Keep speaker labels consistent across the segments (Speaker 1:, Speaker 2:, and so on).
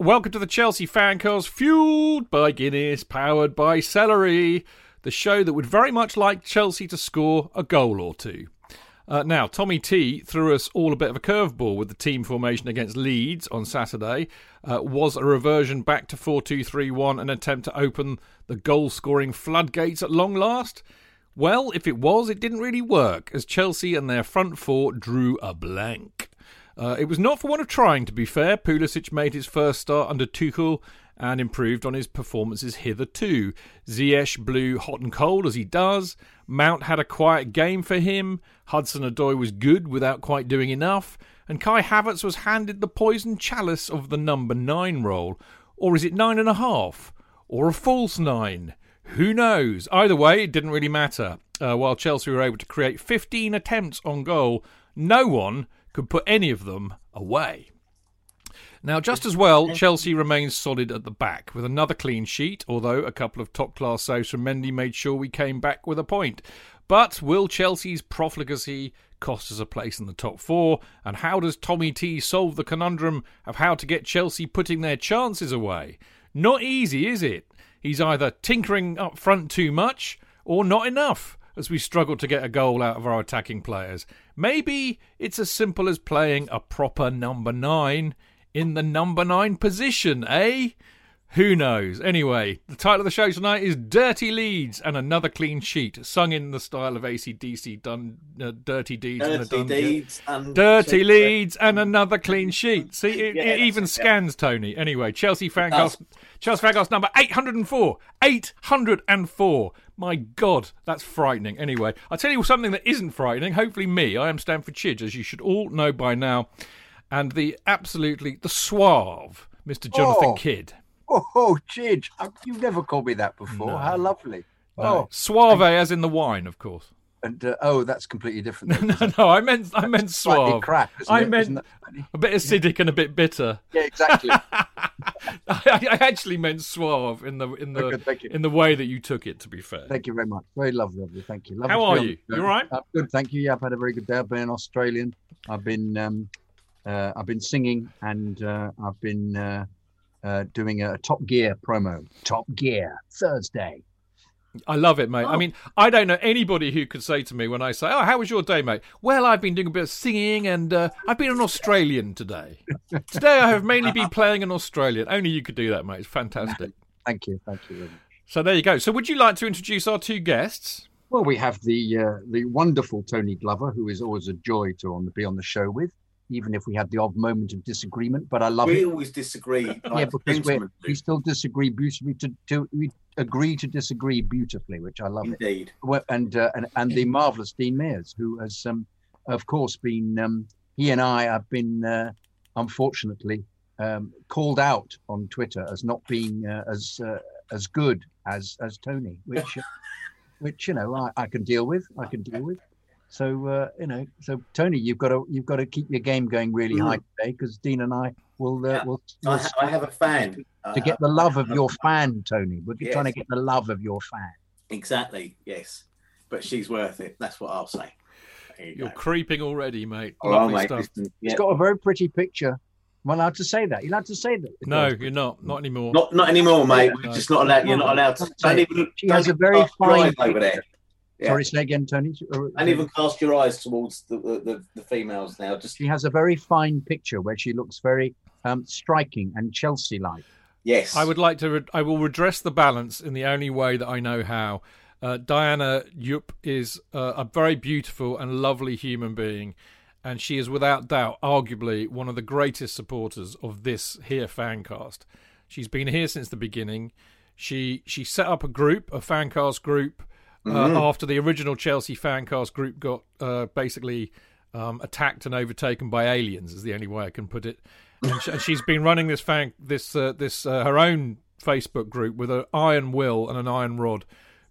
Speaker 1: Welcome to the Chelsea Fancast, fueled by Guinness, powered by celery, the show that would very much like Chelsea to score a goal or two. Uh, now, Tommy T threw us all a bit of a curveball with the team formation against Leeds on Saturday. Uh, was a reversion back to 4 2 3 1 an attempt to open the goal scoring floodgates at long last? Well, if it was, it didn't really work, as Chelsea and their front four drew a blank. Uh, it was not for want of trying, to be fair. Pulisic made his first start under Tuchel and improved on his performances hitherto. Ziyech blew hot and cold as he does. Mount had a quiet game for him. Hudson Odoi was good without quite doing enough. And Kai Havertz was handed the poison chalice of the number nine role. Or is it nine and a half? Or a false nine? Who knows? Either way, it didn't really matter. Uh, while Chelsea were able to create 15 attempts on goal, no one could put any of them away. Now, just as well, Chelsea remains solid at the back with another clean sheet, although a couple of top class saves from Mendy made sure we came back with a point. But will Chelsea's profligacy cost us a place in the top four? And how does Tommy T solve the conundrum of how to get Chelsea putting their chances away? Not easy, is it? He's either tinkering up front too much or not enough as we struggle to get a goal out of our attacking players. Maybe it's as simple as playing a proper number nine in the number nine position, eh? Who knows? Anyway, the title of the show tonight is Dirty Leeds and Another Clean Sheet, sung in the style of ACDC, done uh, Dirty Deeds
Speaker 2: Dirty
Speaker 1: dungeon.
Speaker 2: deeds and
Speaker 1: Dirty Leeds and another clean sheet. See, it,
Speaker 2: Yeah,
Speaker 1: it even
Speaker 2: it, yeah.
Speaker 1: scans Tony. Anyway, Chelsea. Fancast, Chelsea Fancast number 804. 804. My God, that's frightening. Anyway, I'll tell you something that isn't frightening. Hopefully, me. I am Stamford Chidge, as you should all know by now. And the absolutely, the suave Mr. Jonathan
Speaker 3: Oh.
Speaker 1: Kidd.
Speaker 3: Oh, Chidge, uh, you've never called me that before. How lovely.
Speaker 1: No,
Speaker 3: Oh,
Speaker 1: suave as in the wine, of course.
Speaker 3: And uh, oh, that's completely different. then,
Speaker 1: no, no, I meant, I meant suave.
Speaker 3: crap,
Speaker 1: I
Speaker 3: it?
Speaker 1: meant
Speaker 3: that
Speaker 1: a bit acidic and a bit bitter.
Speaker 3: Yeah, exactly.
Speaker 1: I, I actually meant suave in the in the
Speaker 3: Okay,
Speaker 1: in the way that you took it. To be fair,
Speaker 3: Thank you very much. Very lovely of you. Thank you. Lovely
Speaker 1: How are you? You all right?
Speaker 3: I'm good, thank you. Yeah, I've had a very good day. I've been an Australian. I've been um, uh, I've been singing and uh, I've been uh, uh, doing a Top Gear promo. Top Gear Thursday.
Speaker 1: I love it, mate. I
Speaker 3: Oh.
Speaker 1: mean, I don't know anybody who could say to me when I say, "Oh, how was your day, mate?" Well, I've been doing a bit of singing, and uh, I've been an Australian today. today, I have mainly been playing an Australian. Only you could do that, mate. It's fantastic.
Speaker 3: Thank you. Thank you.
Speaker 1: So there you go. So, would you like to introduce our two guests?
Speaker 3: Well, we have the uh, the wonderful Tony Glover, who is always a joy to on be on the show with, even if we had the odd moment of disagreement. But I love
Speaker 2: we
Speaker 3: it.
Speaker 2: always disagree.
Speaker 3: Yeah, because we still disagree beautifully. To, to we agree to disagree beautifully, which I love it.
Speaker 2: indeed.
Speaker 3: Well, And uh, and and the marvelous Dean Mears, who has um, of course been um, he and I have been uh, unfortunately um, called out on Twitter as not being uh, as uh, as good as as Tony, which which you know I, I can deal with. I can deal with. So uh, you know, so Tony, you've got to you've got to keep your game going really
Speaker 2: Mm.
Speaker 3: high today because Dean and I will uh,
Speaker 2: Yeah.
Speaker 3: will,
Speaker 2: I, ha- I have a fan.
Speaker 3: to get the love of your fan, Tony. We're
Speaker 2: Yes.
Speaker 3: trying to get the love of your fan.
Speaker 2: Exactly, yes. But she's worth it. That's what I'll say. You
Speaker 1: You're
Speaker 2: go.
Speaker 1: creeping already, mate.
Speaker 2: Oh,
Speaker 1: Lovely
Speaker 2: mate,
Speaker 1: stuff.
Speaker 2: listen, yeah.
Speaker 3: It's got a very pretty picture. Am I allowed to say that? You're allowed to say that.
Speaker 1: No, you're not. Not anymore.
Speaker 2: Not not anymore, mate.
Speaker 1: No.
Speaker 2: We're just not allowed. You're not allowed to. Don't even.
Speaker 3: She
Speaker 2: don't
Speaker 3: has a very fine
Speaker 2: over there. Yeah.
Speaker 3: Sorry, say again, Tony.
Speaker 2: And even cast your eyes towards the, the, the, the females now. Just
Speaker 3: She has a very fine picture where she looks very um, striking and Chelsea-like.
Speaker 2: yes.
Speaker 1: I would like to. Re- I will redress the balance in the only way that I know how. Uh, Diana Yup is uh, a very beautiful and lovely human being, and she is without doubt, arguably, one of the greatest supporters of this here fancast. She's been here since the beginning. She she set up a group, a fancast group, uh, after the original Chelsea fancast group got uh, basically um, attacked and overtaken by aliens. Is the only way I can put it. And, sh- and she's been running this fan this uh, this uh, her own Facebook group with an iron will and an iron rod,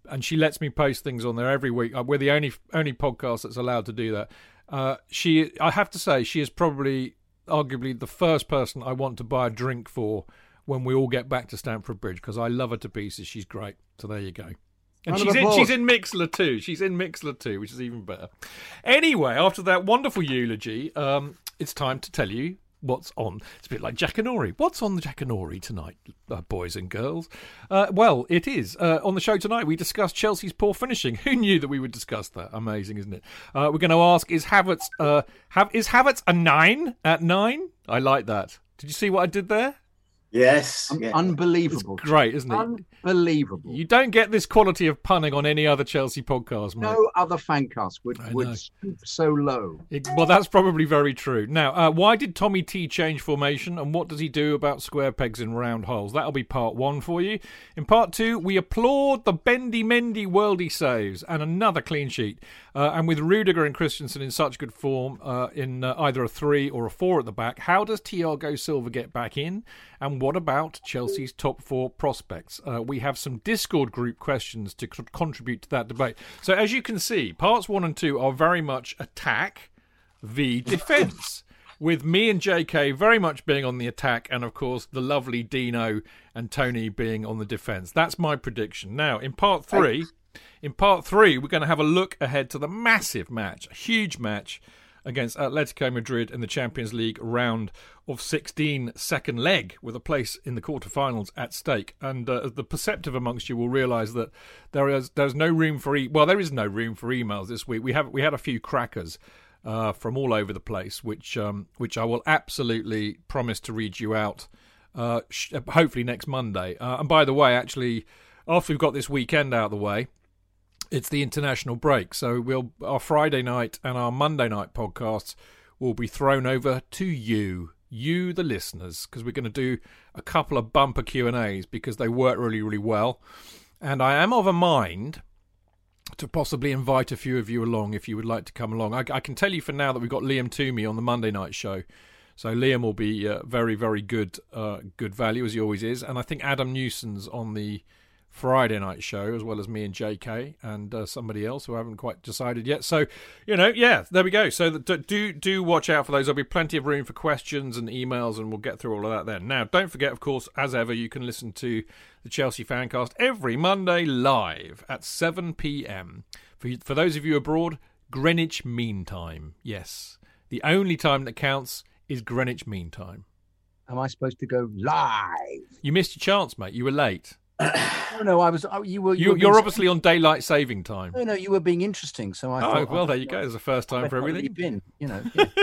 Speaker 1: and she lets me post things on there every week. Uh, We're the only only podcast that's allowed to do that. Uh, she, I have to say, she is probably arguably the first person I want to buy a drink for when we all get back to Stamford Bridge because I love her to pieces. She's great. So there you go. And she's in, she's in Mixlr too. She's in Mixlr too, which is even better. Anyway, after that wonderful eulogy, um, it's time to tell you what's on. It's a bit like Jackanory. What's on the Jackanory tonight, uh, boys and girls? Uh, well, it is. Uh, on the show tonight, we discussed Chelsea's poor finishing. Who knew that we would discuss that? Amazing, isn't it? Uh, we're going to ask: Is Havertz uh, have is Havertz a nine at nine? I like that. Did you see what I did there?
Speaker 2: Yes.
Speaker 3: Un-
Speaker 2: yeah.
Speaker 3: Unbelievable.
Speaker 1: Great, isn't it?
Speaker 3: Unbelievable.
Speaker 1: You don't get this quality of punning on any other Chelsea podcast, mate.
Speaker 3: no other fancast would,
Speaker 1: I know.
Speaker 3: would stoop so low.
Speaker 1: It- well, that's probably very true. Now, uh, why did Tommy T change formation, and what does he do about square pegs in round holes? That'll be part one for you. In part two, we applaud the Bendy Mendy worldy saves and another clean sheet. Uh, and with Rudiger and Christensen in such good form, uh, in uh, either a three or a four at the back, how does Thiago Silva get back in? And what about Chelsea's top four prospects? Uh, we have some Discord group questions to c- contribute to that debate. So, as you can see, parts one and two are very much attack v defence. With me and JK very much being on the attack, and of course the lovely Dino and Tony being on the defence. That's my prediction. Now, in part three, in part three, we're going to have a look ahead to the massive match, a huge match against Atletico Madrid in the Champions League round of 16, second leg, with a place in the quarterfinals at stake. And uh, the perceptive amongst you will realise that there is there's no room for e- well, there is no room for emails this week. We have we had a few crackers uh, from all over the place, which um, which I will absolutely promise to read you out. Uh, sh- hopefully next Monday. Uh, and by the way, actually, after we've got this weekend out of the way, it's the international break. So we'll our Friday night and our Monday night podcasts will be thrown over to you, you the listeners, because we're going to do a couple of bumper Q and A's because they work really, really well. And I am of a mind to possibly invite a few of you along if you would like to come along. I, I can tell you for now that we've got Liam Twomey on the Monday night show. So Liam will be uh, very, very good, uh, good value as he always is, and I think Adam Newson's on the Friday night show as well as me and JK and uh, somebody else who I haven't quite decided yet. So you know, yeah, there we go. So the, do do watch out for those. There'll be plenty of room for questions and emails, and we'll get through all of that then. Now, don't forget, of course, as ever, you can listen to the Chelsea Fancast every Monday live at 7 p.m. For for those of you abroad, Greenwich Mean Time. Yes, the only time that counts is Greenwich Mean Time.
Speaker 3: Am I supposed to go live?
Speaker 1: You missed your chance, mate. You were late.
Speaker 3: No, no, I was. Oh, you were.
Speaker 1: You, you're
Speaker 3: being-
Speaker 1: obviously on daylight saving time.
Speaker 3: No, no, you were being interesting. So I
Speaker 1: Oh,
Speaker 3: thought.
Speaker 1: well, there you go. It's the first time
Speaker 3: Where
Speaker 1: for
Speaker 3: you
Speaker 1: everything.
Speaker 3: been? You know. yeah.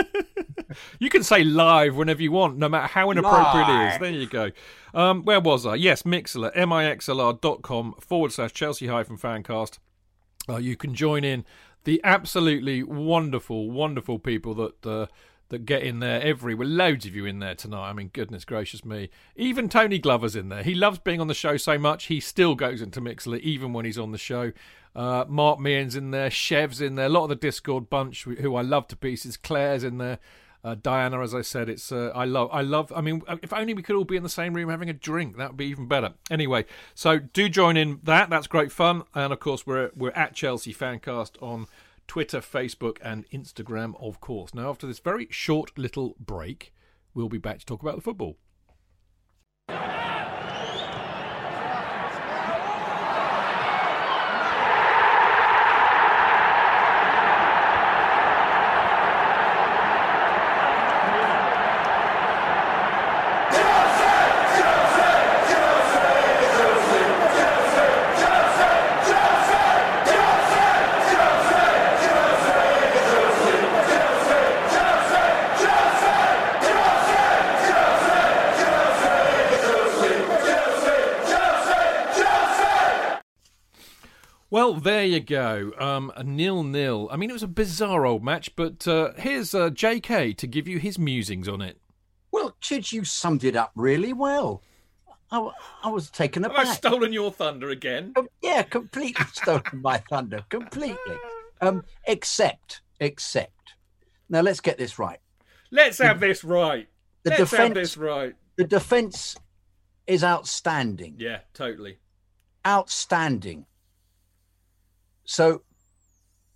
Speaker 1: You can say live whenever you want, no matter how inappropriate it is. There you go. Um, where was I? Yes, Mixlr, mixlr.com forward slash Chelsea hyphen fancast. Uh, you can join in the absolutely wonderful, wonderful people that uh, that get in there every. Well, loads of you in there tonight. I mean, goodness gracious me. Even Tony Glover's in there. He loves being on the show so much. He still goes into Mixlr even when he's on the show. Uh, Mark Meehan's in there. Chev's in there. A lot of the Discord bunch who I love to pieces. Claire's in there. Uh, Diana, as I said, it's uh, I love I love. I mean, if only we could all be in the same room having a drink, that would be even better. Anyway, so do join in that. That's great fun, and of course we're we're at Chelsea Fancast on Twitter, Facebook, and Instagram, of course. Now, after this very short little break, we'll be back to talk about the football. You go. Um, a nil-nil. I mean, it was a bizarre old match, but uh, here's uh, J.K. to give you his musings on it.
Speaker 3: Well, Chidge, you summed it up really well. I, I was taken
Speaker 1: Have
Speaker 3: aback.
Speaker 1: I stolen your thunder again?
Speaker 3: Com- yeah, completely stolen my thunder. Completely. Um, except, except. Now let's get this right.
Speaker 1: Let's have this right.
Speaker 3: The
Speaker 1: Let's have
Speaker 3: defense,
Speaker 1: this right.
Speaker 3: the defense is outstanding.
Speaker 1: Yeah, totally.
Speaker 3: Outstanding. So,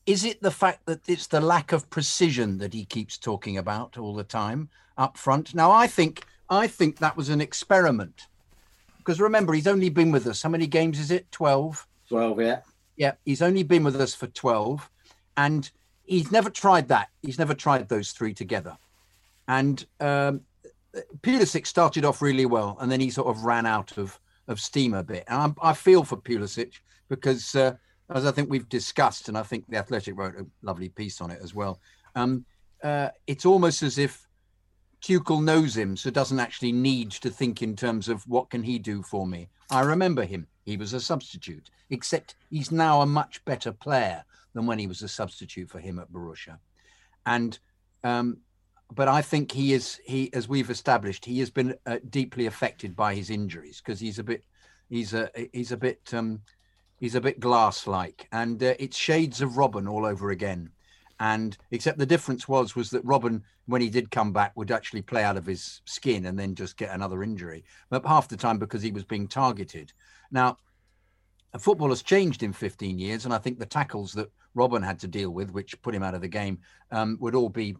Speaker 3: is it the fact that it's the lack of precision that he keeps talking about all the time up front? Now, I think I think that was an experiment because remember he's only been with us. How many games is it? Twelve.
Speaker 2: 12, yeah.
Speaker 3: Yeah, he's only been with us for 12 and he's never tried that. He's never tried those three together. And um, Pulisic started off really well and then he sort of ran out of, of steam a bit. And I'm, I feel for Pulisic because, uh, as I think we've discussed, and I think The Athletic wrote a lovely piece on it as well, um, uh, it's almost as if Tuchel knows him, so doesn't actually need to think in terms of what can he do for me. I remember him; he was a substitute, except he's now a much better player than when he was a substitute for him at Borussia. And, um, but I think he is he, as we've established, he has been uh, deeply affected by his injuries because he's a bit, he's a he's a bit um, he's a bit glass-like, and uh, it's shades of Robin all over again and except the difference was was that Robin, when he did come back, would actually play out of his skin and then just get another injury. But half the time because he was being targeted. Now, football has changed in 15 years, and I think the tackles that Robin had to deal with, which put him out of the game, um, would all be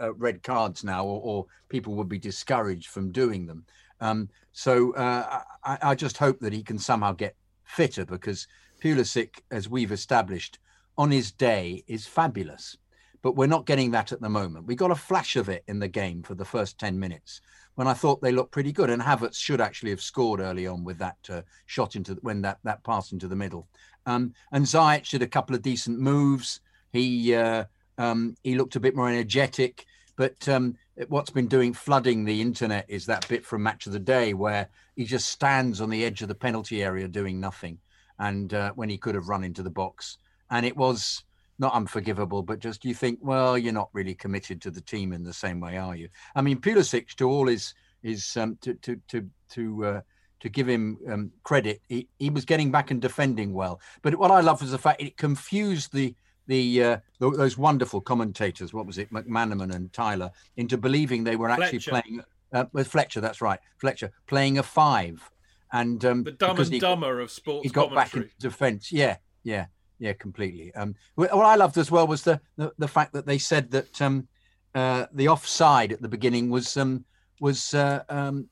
Speaker 3: uh, red cards now, or, or, people would be discouraged from doing them. Um, so uh, I, I just hope that he can somehow get fitter because Pulisic, as we've established, on his day is fabulous. But we're not getting that at the moment. We got a flash of it in the game for the first 10 minutes when I thought they looked pretty good. And Havertz should actually have scored early on with that uh, shot into when that, that pass into the middle. Um, and Ziyech did a couple of decent moves. He uh, um, he looked a bit more energetic. But um, what's been doing flooding the internet is that bit from Match of the Day where he just stands on the edge of the penalty area doing nothing, and uh, when he could have run into the box and it was not unforgivable, but just you think, well, you're not really committed to the team in the same way, are you? I mean, Pulisic, to all his his um, to to to to uh, to give him um, credit, he, he was getting back and defending well. But what I love was the fact it confused the the uh, those wonderful commentators. What was it, McManaman and Tyler, into believing they were actually
Speaker 1: Fletcher.
Speaker 3: playing uh, with Fletcher. That's right, Fletcher playing a five, and um,
Speaker 1: The dumb and
Speaker 3: he-
Speaker 1: dumber of sports
Speaker 3: he got back
Speaker 1: commentary.
Speaker 3: into defence. Yeah, yeah, yeah, completely. Um, what I loved as well was the the, the fact that they said that um, uh, the offside at the beginning was um, was uh, um,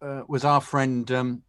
Speaker 3: uh, was our friend. Um,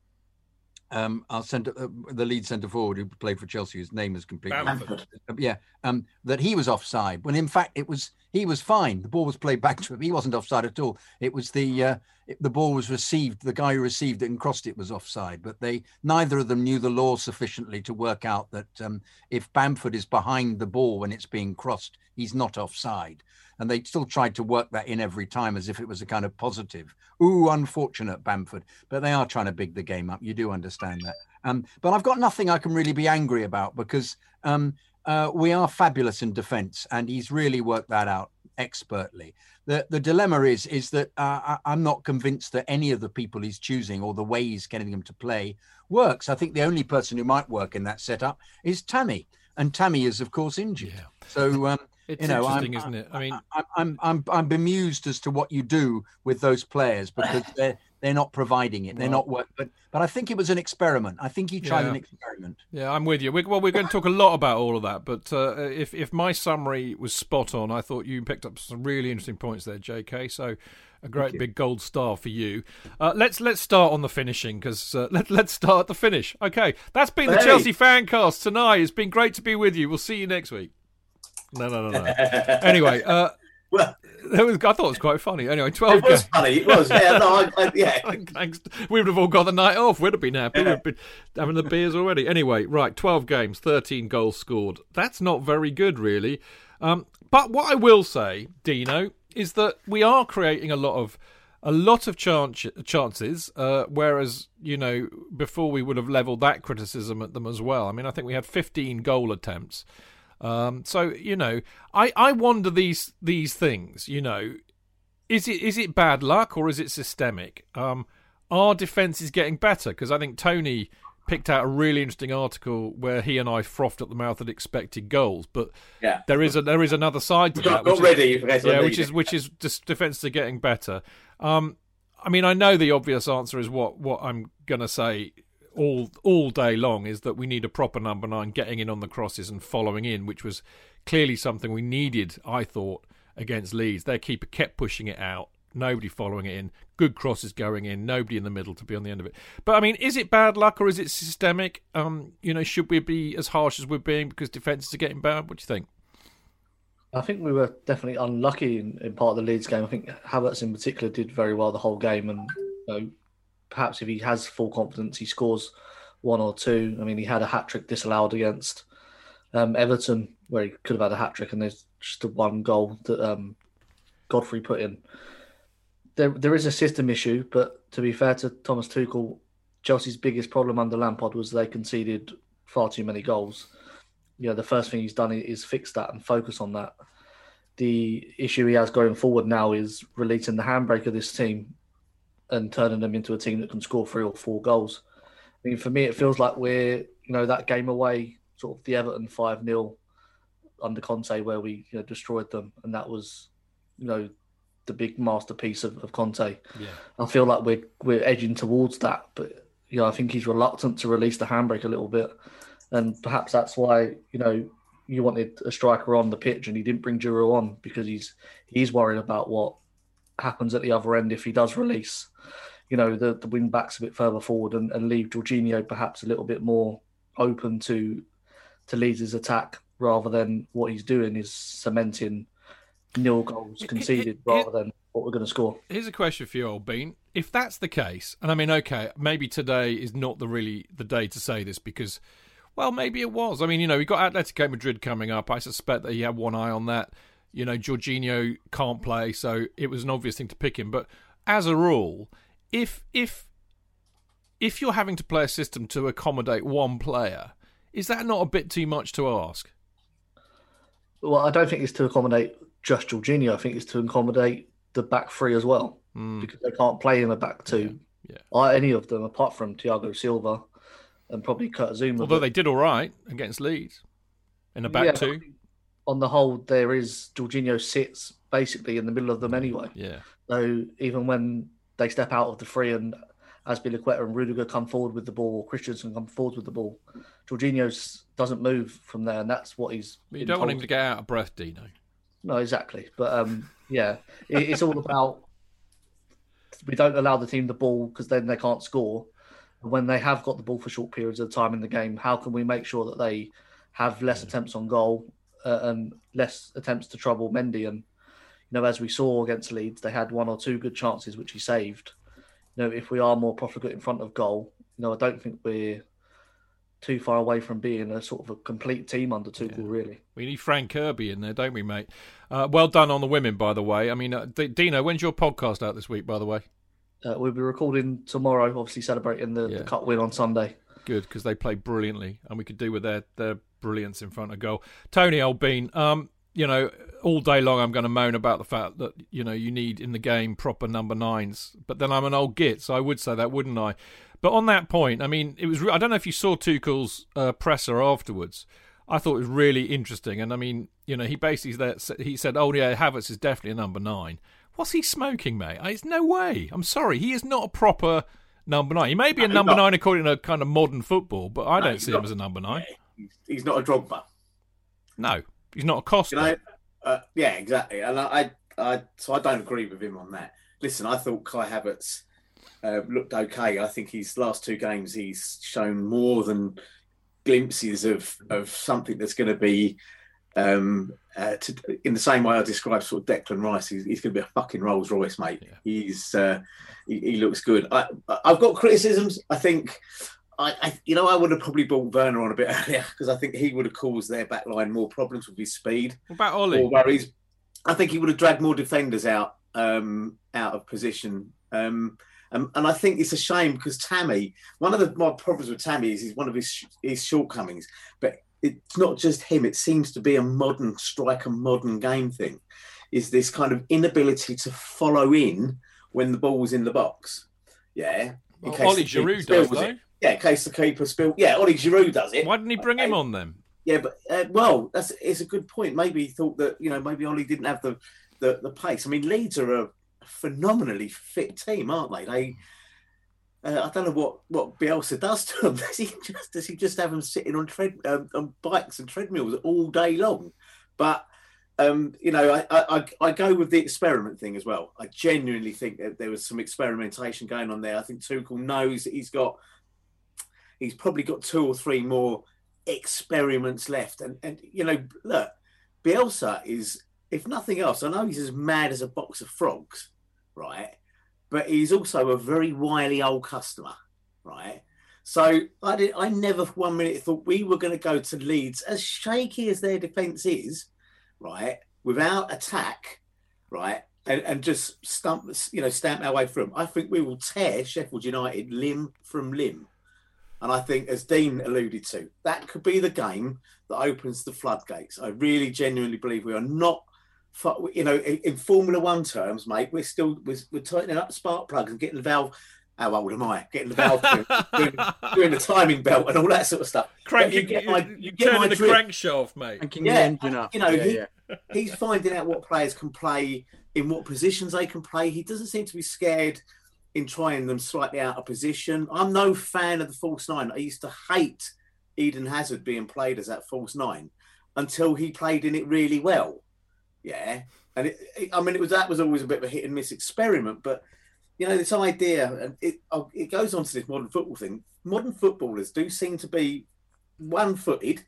Speaker 3: um, our centre, uh, the lead centre forward who played for Chelsea, whose name is completely
Speaker 1: Bamford.
Speaker 3: uh, yeah, um, that he was offside. When in fact it was he was fine. The ball was played back to him. He wasn't offside at all. It was the uh, it, the ball was received. The guy who received it and crossed it was offside. But they neither of them knew the law sufficiently to work out that um, if Bamford is behind the ball when it's being crossed, he's not offside. And they still tried to work that in every time as if it was a kind of positive. Ooh, unfortunate Bamford. But they are trying to big the game up. You do understand that. Um, but I've got nothing I can really be angry about because um, uh, we are fabulous in defence, and he's really worked that out expertly. The the dilemma is is that uh, I, I'm not convinced that any of the people he's choosing or the way he's getting them to play works. I think the only person who might work in that setup is Tammy, and Tammy is of course injured.
Speaker 1: Yeah.
Speaker 3: So um,
Speaker 1: It's
Speaker 3: you know,
Speaker 1: interesting,
Speaker 3: I'm,
Speaker 1: isn't it? I mean,
Speaker 3: I'm, I'm I'm I'm bemused as to what you do with those players because they're they're not providing it. They're
Speaker 1: Right.
Speaker 3: not work. But but I think it was an experiment. I think he tried
Speaker 1: Yeah.
Speaker 3: an experiment.
Speaker 1: Yeah, I'm with you. We, well, we're going to talk a lot about all of that, but uh, if if my summary was spot on, I thought you picked up some really interesting points there, J.K. So, a great big gold star for you. Uh, let's let's start on the finishing because uh, let let's start at the finish. Okay, that's been the
Speaker 2: Hey.
Speaker 1: Chelsea Fancast tonight. It's been great to be with you. We'll see you next week. No, no, no, no. anyway, uh,
Speaker 2: well,
Speaker 1: that was, I thought it was quite funny. Anyway, twelve
Speaker 2: it was
Speaker 1: games.
Speaker 2: funny. It was. Yeah, no, I, I, yeah.
Speaker 1: Thanks. We would have all got the night off. We'd have been happy. We'd have been having the beers already. Anyway, right, 12 games, 13 goals scored. That's not very good, really. Um, but what I will say, Dino, is that we are creating a lot of a lot of chance, chances, uh, whereas you know before we would have levelled that criticism at them as well. I mean, I think we had 15 goal attempts. Um, so you know, I, I wonder these these things. You know, is it is it bad luck or is it systemic? Um, our defence is getting better because I think Tony picked out a really interesting article where he and I frothed at the mouth at expected goals, but
Speaker 2: Yeah.
Speaker 1: there is a there is another side to that. Which is-
Speaker 2: ready. in case I
Speaker 1: yeah, which is which is just defenses are getting better. Um, I mean, I know the obvious answer is what what I'm gonna say all all day long is that we need a proper number nine getting in on the crosses and following in, which was clearly something we needed. I thought against Leeds, their keeper kept pushing it out. Nobody following it in. Good crosses going in. Nobody in the middle to be on the end of it. But I mean, is it bad luck or is it systemic? Um, you know, should we be as harsh as we're being because defenses are getting bad? What do you think?
Speaker 4: I think we were definitely unlucky in, in part of the Leeds game. I think Havertz in particular did very well the whole game, and you know, perhaps if he has full confidence, he scores one or two. I mean, he had a hat trick disallowed against um, Everton, where he could have had a hat trick, and there's just the one goal that um, Godfrey put in. There, there is a system issue, but to be fair to Thomas Tuchel, Chelsea's biggest problem under Lampard was they conceded far too many goals you know, the first thing he's done is fix that and focus on that. The issue he has going forward now is releasing the handbrake of this team and turning them into a team that can score three or four goals. I mean, for me, it feels like we're, you know, that game away, sort of the Everton 5 0 under Conte, where we you know, destroyed them. And that was, you know, the big masterpiece of, of Conte.
Speaker 1: Yeah.
Speaker 4: I feel like we're, we're edging towards that. But, you know, I think he's reluctant to release the handbrake a little bit and perhaps that's why you know you wanted a striker on the pitch and he didn't bring Giroud on because he's he's worried about what happens at the other end if he does release you know the the wing backs a bit further forward and, and leave Jorginho perhaps a little bit more open to to Leeds' attack rather than what he's doing is cementing nil goals conceded rather than what we're going to score.
Speaker 1: Here's a question for you, old bean. If that's the case, and I mean, okay, maybe today is not the really the day to say this because, well, maybe it was. I mean, you know, we got Atletico Madrid coming up. I suspect that he had one eye on that. You know, Jorginho can't play, so it was an obvious thing to pick him. But as a rule, if if if you're having to play a system to accommodate one player, is that not a bit too much to ask?
Speaker 4: Well, I don't think it's to accommodate just Jorginho. I think it's to accommodate the back three as well
Speaker 1: Mm,
Speaker 4: because they can't play in a back two.
Speaker 1: yeah.
Speaker 4: Or any of them apart from Thiago Silva and probably Kurt Zouma.
Speaker 1: Although
Speaker 4: but-
Speaker 1: they did all right against Leeds in a back
Speaker 4: Yeah,
Speaker 1: two.
Speaker 4: On the whole, there is Jorginho sits basically in the middle of them anyway.
Speaker 1: Yeah.
Speaker 4: So even when they step out of the free and Azpilicueta and Rudiger come forward with the ball, or Christensen come forward with the ball, Jorginho doesn't move from there, and that's what he's.
Speaker 1: But you don't want him to get out of breath, Dino.
Speaker 4: No, exactly. But um, yeah, it, it's all about we don't allow the team the ball because then they can't score. And when they have got the ball for short periods of time in the game, how can we make sure that they have less attempts on goal uh, and less attempts to trouble Mendy? And you know, as we saw against Leeds, they had one or two good chances which he saved. You know, if we are more profligate in front of goal, you know, I don't think we're too far away from being a sort of a complete team under Tuchel, really.
Speaker 1: We need Fran Kirby in there, don't we, mate? Uh, well done on the women, by the way. I mean, uh, D- Dino, when's your podcast out this week, by the way?
Speaker 4: Uh, we'll be recording tomorrow, obviously celebrating the,
Speaker 1: Yeah.
Speaker 4: the cup win on Sunday.
Speaker 1: Good, because they played brilliantly, and we could do with their, their brilliance in front of goal. Tony Albeen, um, you know, all day long I'm going to moan about the fact that, you know, you need in the game proper number nines. But then I'm an old git, so I would say that, wouldn't I? But on that point, I mean, it was. I don't know if you saw Tuchel's uh, presser afterwards. I thought it was really interesting. And I mean, you know, he basically he said, "Oh yeah, Havertz is definitely a number nine. What's he smoking, mate? It's no way. I'm sorry, he is not a proper number nine. He may be a number nine according to kind of modern football, but I no, don't see not, him as a number nine.
Speaker 2: He's, not a Drogba.
Speaker 1: No, he's not a Costa.
Speaker 2: You know, uh, yeah, exactly. And I, I, I, so I don't agree with him on that. Listen, I thought Kai Havertz uh, looked okay. I think his last two games he's shown more than glimpses of of something that's going to be um, uh, to, in the same way I described sort of Declan Rice. He's, he's going to be a fucking Rolls Royce, mate. Yeah. He's uh, he, he, looks good. I, I've got criticisms. I think. I, I, you know, I would have probably brought Werner on a bit earlier because I think he would have caused their backline more problems with his speed.
Speaker 1: What about Ollie?
Speaker 2: Or worries. I think he would have dragged more defenders out um, out of position. Um, um, and I think it's a shame because Tammy, one of the my problems with Tammy is he's one of his his shortcomings. But it's not just him. It seems to be a modern striker, modern game thing. Is this kind of inability to follow in when the ball's in the box? Yeah.
Speaker 1: Well, Ollie Giroud does, though.
Speaker 2: Yeah, in case the keeper spilled. Yeah, Ollie Giroud does it.
Speaker 1: Why didn't he bring him on then?
Speaker 2: Yeah, but uh, well, that's it's a good point. Maybe he thought that you know maybe Ollie didn't have the the, the pace. I mean, Leeds are a phenomenally fit team, aren't they? They, uh, I don't know what what Bielsa does to them. Does he just does he just have them sitting on tread um, on bikes and treadmills all day long? But um, you know, I, I I go with the experiment thing as well. I genuinely think that there was some experimentation going on there. I think Tuchel knows that he's got he's probably got two or three more experiments left. And and you know, look, Bielsa is if nothing else, I know he's as mad as a box of frogs, right? But he's also a very wily old customer, right? So I did. I never for one minute thought we were going to go to Leeds as shaky as their defence is, right? Without attack, right? And, and just stump, you know, stamp our way through. I think we will tear Sheffield United limb from limb. And I think, as Dean alluded to, that could be the game that opens the floodgates. I really genuinely believe we are not you know, in, Formula One terms, mate, we're still we're, we're tightening up spark plugs and getting the valve. How old am I? Getting the valve, doing, doing, the timing belt and all that sort of stuff.
Speaker 1: Cranking, you get my, you, you get my the crankshaft, mate.
Speaker 3: Cranking yeah, the engine up.
Speaker 2: You know, yeah, he, yeah. he's finding out what players can play in what positions they can play. He doesn't seem to be scared in trying them slightly out of position. I'm no fan of the false nine. I used to hate Eden Hazard being played as that false nine until he played in it really well yeah. And it, it, I mean, it was that was always a bit of a hit and miss experiment, but you know, this idea, and it oh, it goes on to this modern football thing. Modern footballers do seem to be one-footed,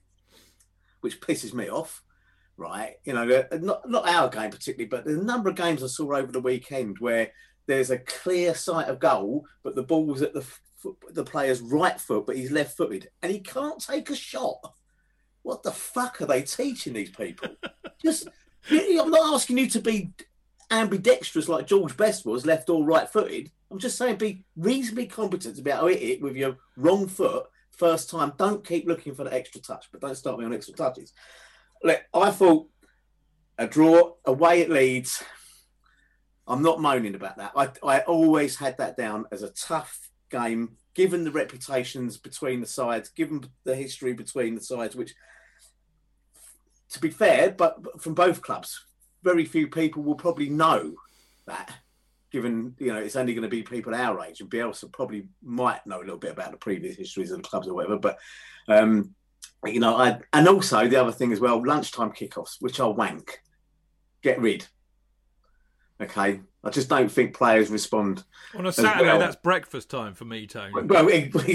Speaker 2: which pisses me off. Right, you know, not not our game particularly, but the number of games I saw over the weekend where there's a clear sight of goal, but the ball's at the the player's right foot, but he's left-footed, and he can't take a shot. What the fuck are they teaching these people? Just I'm not asking you to be ambidextrous like George Best was, left or right footed. I'm just saying be reasonably competent to be able to hit it with your wrong foot first time. Don't keep looking for the extra touch, but don't start me on extra touches. Look, I thought a draw away at Leeds. I'm not moaning about that. I, I always had that down as a tough game, given the reputations between the sides, given the history between the sides, which to be fair, but from both clubs, very few people will probably know that. Given you know, it's only going to be people our age, and Bielsa probably might know a little bit about the previous histories of the clubs or whatever. But um, you know, I and also the other thing as well, lunchtime kickoffs, which are wank. Get rid. Okay, I just don't think players respond.
Speaker 1: On a Saturday, well. that's breakfast time for me, Tony.
Speaker 2: Well,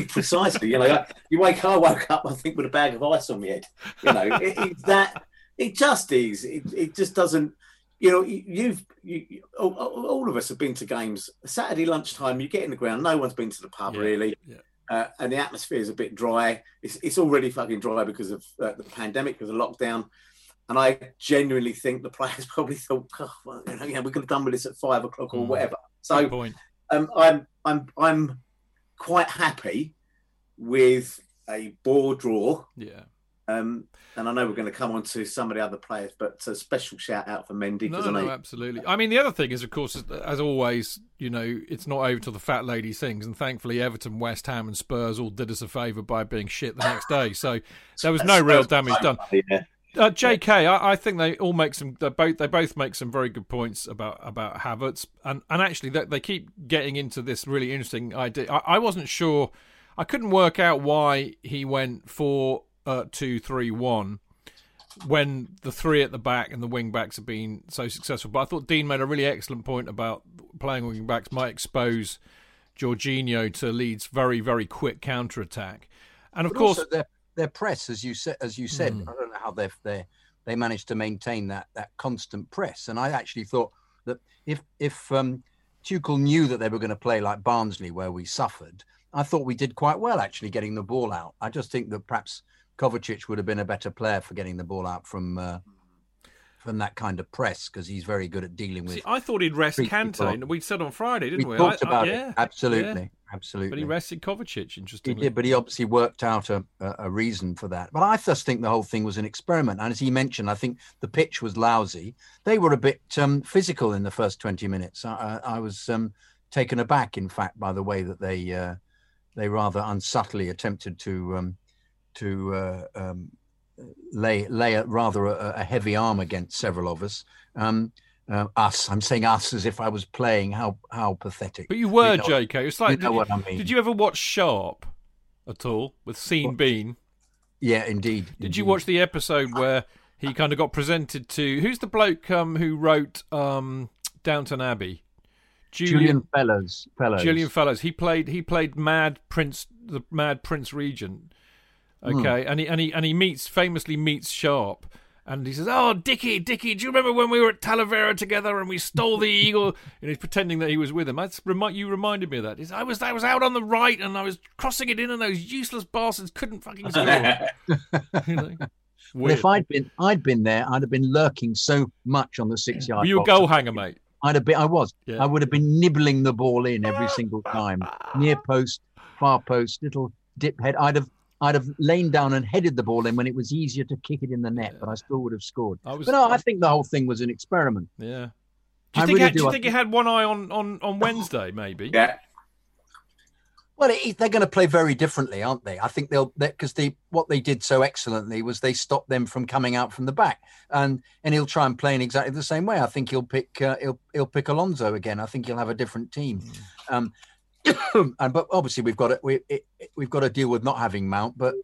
Speaker 2: precisely. you know, you wake up, I woke up, I think, with a bag of ice on my head. You know, it, it's that. It just is. It, it just doesn't. You know, you've you, all, all, of us have been to games. Saturday lunchtime, you get in the ground. No one's been to the pub
Speaker 1: yeah,
Speaker 2: really.
Speaker 1: Yeah.
Speaker 2: Uh, and the atmosphere is a bit dry. It's, it's already fucking dry because of uh, the pandemic, because of lockdown. And I genuinely think the players probably thought, oh, well, you know, yeah, we could have done with this at five o'clock or mm. whatever. So um, I'm I'm I'm quite happy with a ball draw.
Speaker 1: Yeah.
Speaker 2: Um, and I know we're going to come on to some of the other players, but a special shout out for Mendy.
Speaker 1: No, no, absolutely. I mean, the other thing is, of course, as always, you know, it's not over till the fat lady sings, and thankfully, Everton, West Ham, and Spurs all did us a favour by being shit the next day, so there was no real damage done. Yeah. Uh, J.K., I, I, think they all make some. They both they both make some very good points about about Havertz, and and actually they, they keep getting into this really interesting idea. I, I wasn't sure, I couldn't work out why he went for uh, two, three, one, when the three at the back and the wing backs have been so successful. But I thought Dean made a really excellent point about playing wing backs might expose Jorginho to Leeds' very, very quick counter attack. And of
Speaker 3: but
Speaker 1: course,
Speaker 3: their press, as you said, as you said, mm. I don't know how they they they managed to maintain that that constant press. And I actually thought that if if um, Tuchel knew that they were going to play like Barnsley, where we suffered, I thought we did quite well actually getting the ball out. I just think that perhaps Kovacic would have been a better player for getting the ball out from uh, from that kind of press because he's very good at dealing with.
Speaker 1: See, I thought he'd rest Kante. We said on Friday, didn't we?
Speaker 3: We talked I, about I, yeah, it. Absolutely, yeah. absolutely.
Speaker 1: But he rested Kovacic. Interestingly,
Speaker 3: he did, but he obviously worked out a, a, reason for that. But I just think the whole thing was an experiment. And as he mentioned, I think the pitch was lousy. They were a bit um, physical in the first twenty minutes. I, I was um, taken aback, in fact, by the way that they uh, they rather unsubtly attempted to. Um, to uh, um, lay lay a, rather a, a, heavy arm against several of us. Um, uh, us, I'm saying us as if I was playing. How how pathetic!
Speaker 1: But you were, you know, JK. It's like, you know did, what I mean. Did you ever watch Sharpe at all with Sean what? Bean?
Speaker 3: Yeah, indeed.
Speaker 1: Did
Speaker 3: indeed.
Speaker 1: you watch the episode where he kind of got presented to who's the bloke um, who wrote um, Downton Abbey?
Speaker 3: Julian, Julian Fellows. Fellowes.
Speaker 1: Julian Fellowes. He played. He played Mad Prince, the Mad Prince Regent. Okay, mm. and he and he and he meets famously meets Sharpe, And he says, "Oh, Dickie, Dickie, do you remember when we were at Talavera together and we stole the eagle?" And he's pretending that he was with him. That's remind you reminded me of that. He's, I was I was out on the right and I was crossing it in, and those useless bastards couldn't fucking score.
Speaker 3: you know? Well, if I'd been I'd been there, I'd have been lurking so much on the six yard.
Speaker 1: Were you a goal hanger, mate?
Speaker 3: I'd have been. I was. Yeah. I would have been nibbling the ball in every single time, near post, far post, little dip head. I'd have I'd have lain down and headed the ball in when it was easier to kick it in the net, yeah. but I still would have scored. Was, but no, I think the whole thing was an experiment.
Speaker 1: Yeah. Do you think, really had, do you think he had one eye on, on, on Wednesday, maybe?
Speaker 2: Yeah.
Speaker 3: Well, it, they're going to play very differently, aren't they? I think they'll because they what they did so excellently was they stopped them from coming out from the back, and and he'll try and play in exactly the same way. I think he'll pick uh, he'll he'll pick Alonso again. I think he'll have a different team. Mm. Um, and but obviously we've got to we it, we've got to deal with not having Mount, but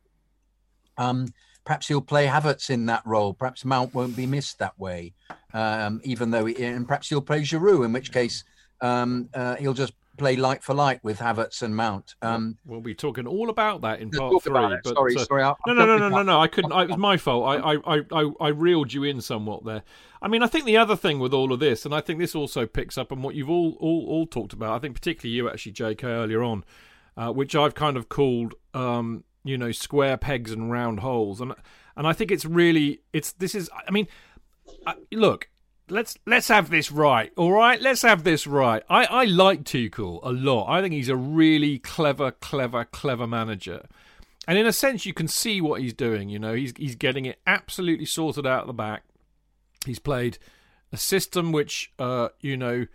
Speaker 3: um, perhaps he'll play Havertz in that role. Perhaps Mount won't be missed that way, um, even though he, and perhaps he'll play Giroud, in which case um, uh, he'll just play light for light with Havertz and Mount. Um,
Speaker 1: we'll be talking all about that in part three.
Speaker 3: But, sorry, uh, sorry. I,
Speaker 1: no, no, no, no, no, no. I couldn't. I, it was my fault. I, I, I, I reeled you in somewhat there. I mean, I think the other thing with all of this, and I think this also picks up on what you've all all, all talked about. I think particularly you, actually, J.K. earlier on, uh, which I've kind of called, um, you know, square pegs and round holes, and and I think it's really it's this is. I mean, uh, look, let's let's have this right. All right, let's have this right. I I like Tuchel a lot. I think he's a really clever, clever, clever manager. And in a sense, you can see what he's doing. You know, he's he's getting it absolutely sorted out at the back. He's played a system which, uh, you know,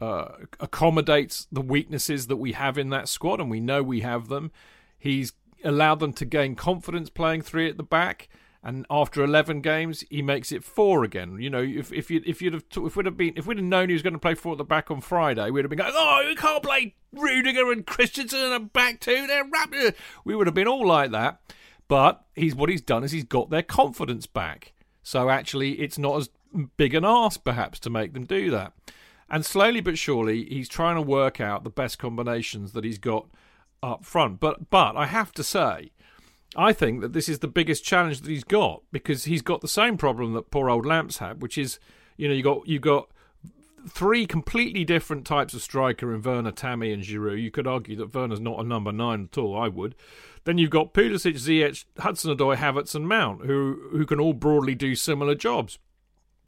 Speaker 1: uh, accommodates the weaknesses that we have in that squad, and we know we have them. He's allowed them to gain confidence playing three at the back and after 11 games he makes it four again. You know if if you if you'd have if we'd have been if we'd have known he was going to play four at the back on friday we'd have been going oh we can't play rudiger and christensen the back two. They're rapid we would have been all like that. But he's what he's done is he's got their confidence back. So actually it's not as big an ask perhaps to make them do that. And slowly but surely he's trying to work out the best combinations that he's got up front. But but i have to say I think that this is the biggest challenge that he's got because he's got the same problem that poor old Lamps had, which is, you know, you got you got three completely different types of striker in Werner, Tammy, and Giroud. You could argue that Werner's not a number nine at all. I would. Then you've got Pulisic, Ziyech, Hudson-Odoi, Havertz, and Mount, who who can all broadly do similar jobs.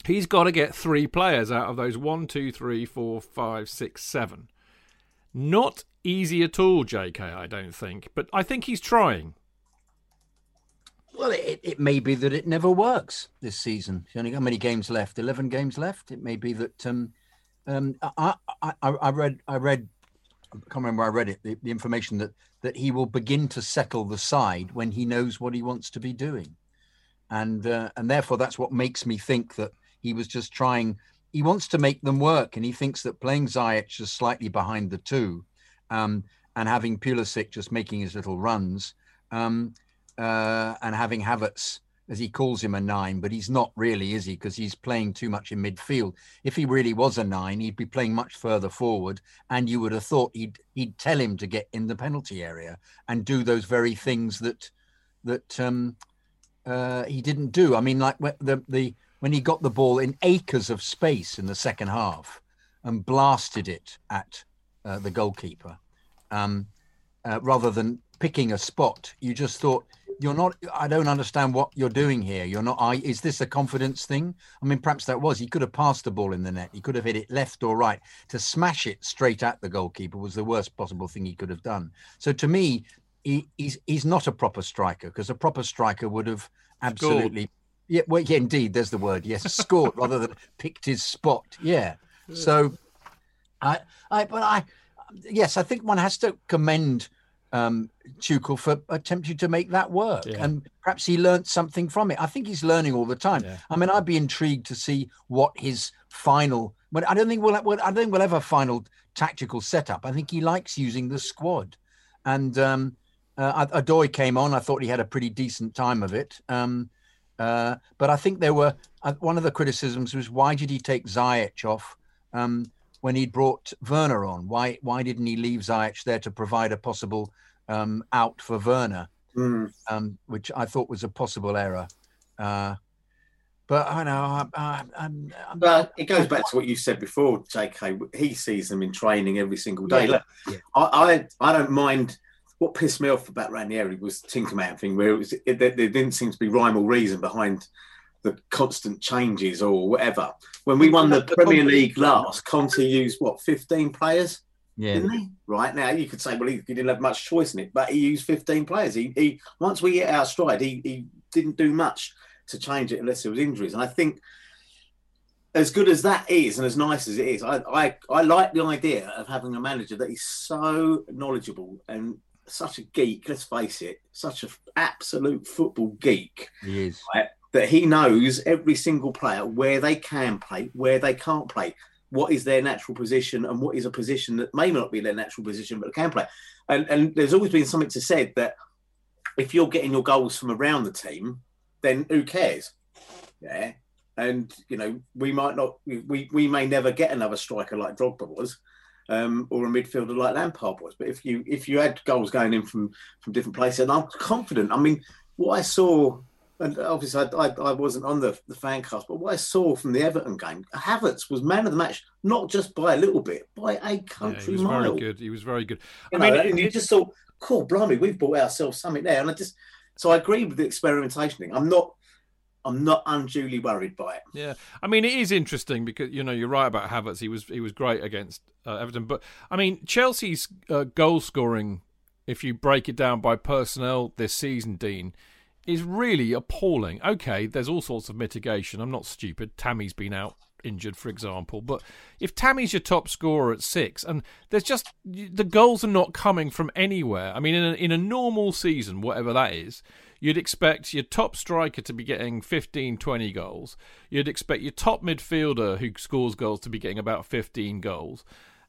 Speaker 1: He's got to get three players out of those one, two, three, four, five, six, seven. Not easy at all, JK. I don't think, but I think he's trying.
Speaker 3: Well, it, it may be that it never works this season. You only got many games left? Eleven games left. It may be that um, um, I, I, I read I read I can't remember where I read it the, the information that that he will begin to settle the side when he knows what he wants to be doing, and uh, and therefore that's what makes me think that he was just trying. He wants to make them work, and he thinks that playing Ziyech just slightly behind the two, um, and having Pulisic just making his little runs. Um, uh, and having Havertz, as he calls him, a nine, but he's not really, is he? Because he's playing too much in midfield. If he really was a nine, he'd be playing much further forward, and you would have thought he'd he'd tell him to get in the penalty area and do those very things that that um, uh, he didn't do. I mean, like the the when he got the ball in acres of space in the second half and blasted it at uh, the goalkeeper, um, uh, rather than picking a spot, you just thought you're not i don't understand what you're doing here. You're not i is this a confidence thing? I mean perhaps that was. He could have passed the ball in the net. He could have hit it left or right. To smash it straight at the goalkeeper was the worst possible thing he could have done. So to me he, he's he's not a proper striker because a proper striker would have absolutely scored. yeah well yeah indeed there's the word yes scored rather than picked his spot yeah. So i i but i yes i think one has to commend um, Tuchel for attempting to make that work. Yeah. And perhaps he learned something from it. I think he's learning all the time. Yeah. I mean, I'd be intrigued to see what his final. But I don't think we'll. I don't think we'll have a final tactical setup. I think he likes using the squad. And um, uh, Odoi came on. I thought he had a pretty decent time of it. Um, uh, but I think there were uh, one of the criticisms was why did he take Ziyech off? Um, when he brought Werner on? Why why didn't he leave Ziyech there to provide a possible um, out for Werner, mm. um, which I thought was a possible error. Uh, but I know I, I, I'm, I'm,
Speaker 2: But it goes back to what you said before, J.K. He sees them in training every single day. Yeah. Look, yeah. I, I I don't mind. What pissed me off about Ranieri was the Tinkerman thing, where it was it, there, there didn't seem to be rhyme or reason behind the constant changes or whatever. When we won the Premier League last, Conte used what 15 players,
Speaker 3: yeah. didn't
Speaker 2: he? Right now, you could say, well, he, he, didn't have much choice in it, but he used 15 players. He, he once we hit our stride, he, he didn't do much to change it unless there was injuries. And I think, as good as that is, and as nice as it is, I, I I like the idea of having a manager that is so knowledgeable and such a geek. Let's face it, such an absolute football geek.
Speaker 3: He is.
Speaker 2: Right? That he knows every single player where they can play, where they can't play, what is their natural position, and what is a position that may not be their natural position but can play. And and there's always been something to said that if you're getting your goals from around the team, then who cares? Yeah. And you know, we might not we we may never get another striker like Drogba was. Um, or a midfielder like Lampard was. But if you if you had goals going in from from different places, and I'm confident. I mean, what I saw and obviously I, I, I, wasn't on the, the fan cast, but what I saw from the Everton game, Havertz was man of the match, not just by a little bit, by a country
Speaker 1: yeah, he was
Speaker 2: mile.
Speaker 1: Very good. He was very good.
Speaker 2: You I know, mean, and you just thought, cool, blimey, we've bought ourselves something there. And I just, so I agree with the experimentation thing. I'm not, I'm not unduly worried by it.
Speaker 1: Yeah, I mean it is interesting because you know you're right about Havertz. He was he was great against uh, Everton, but I mean Chelsea's uh, goal scoring, if you break it down by personnel this season, Dean is really appalling. Okay, there's all sorts of mitigation. I'm not stupid. Tammy's been out injured, for example. But if Tammy's your top scorer at six, and there's just the goals are not coming from anywhere. I mean, in a, in a normal season, whatever that is, you'd expect your top striker to be getting 15, 20 goals. You'd expect your top midfielder who scores goals to be getting about 15 goals.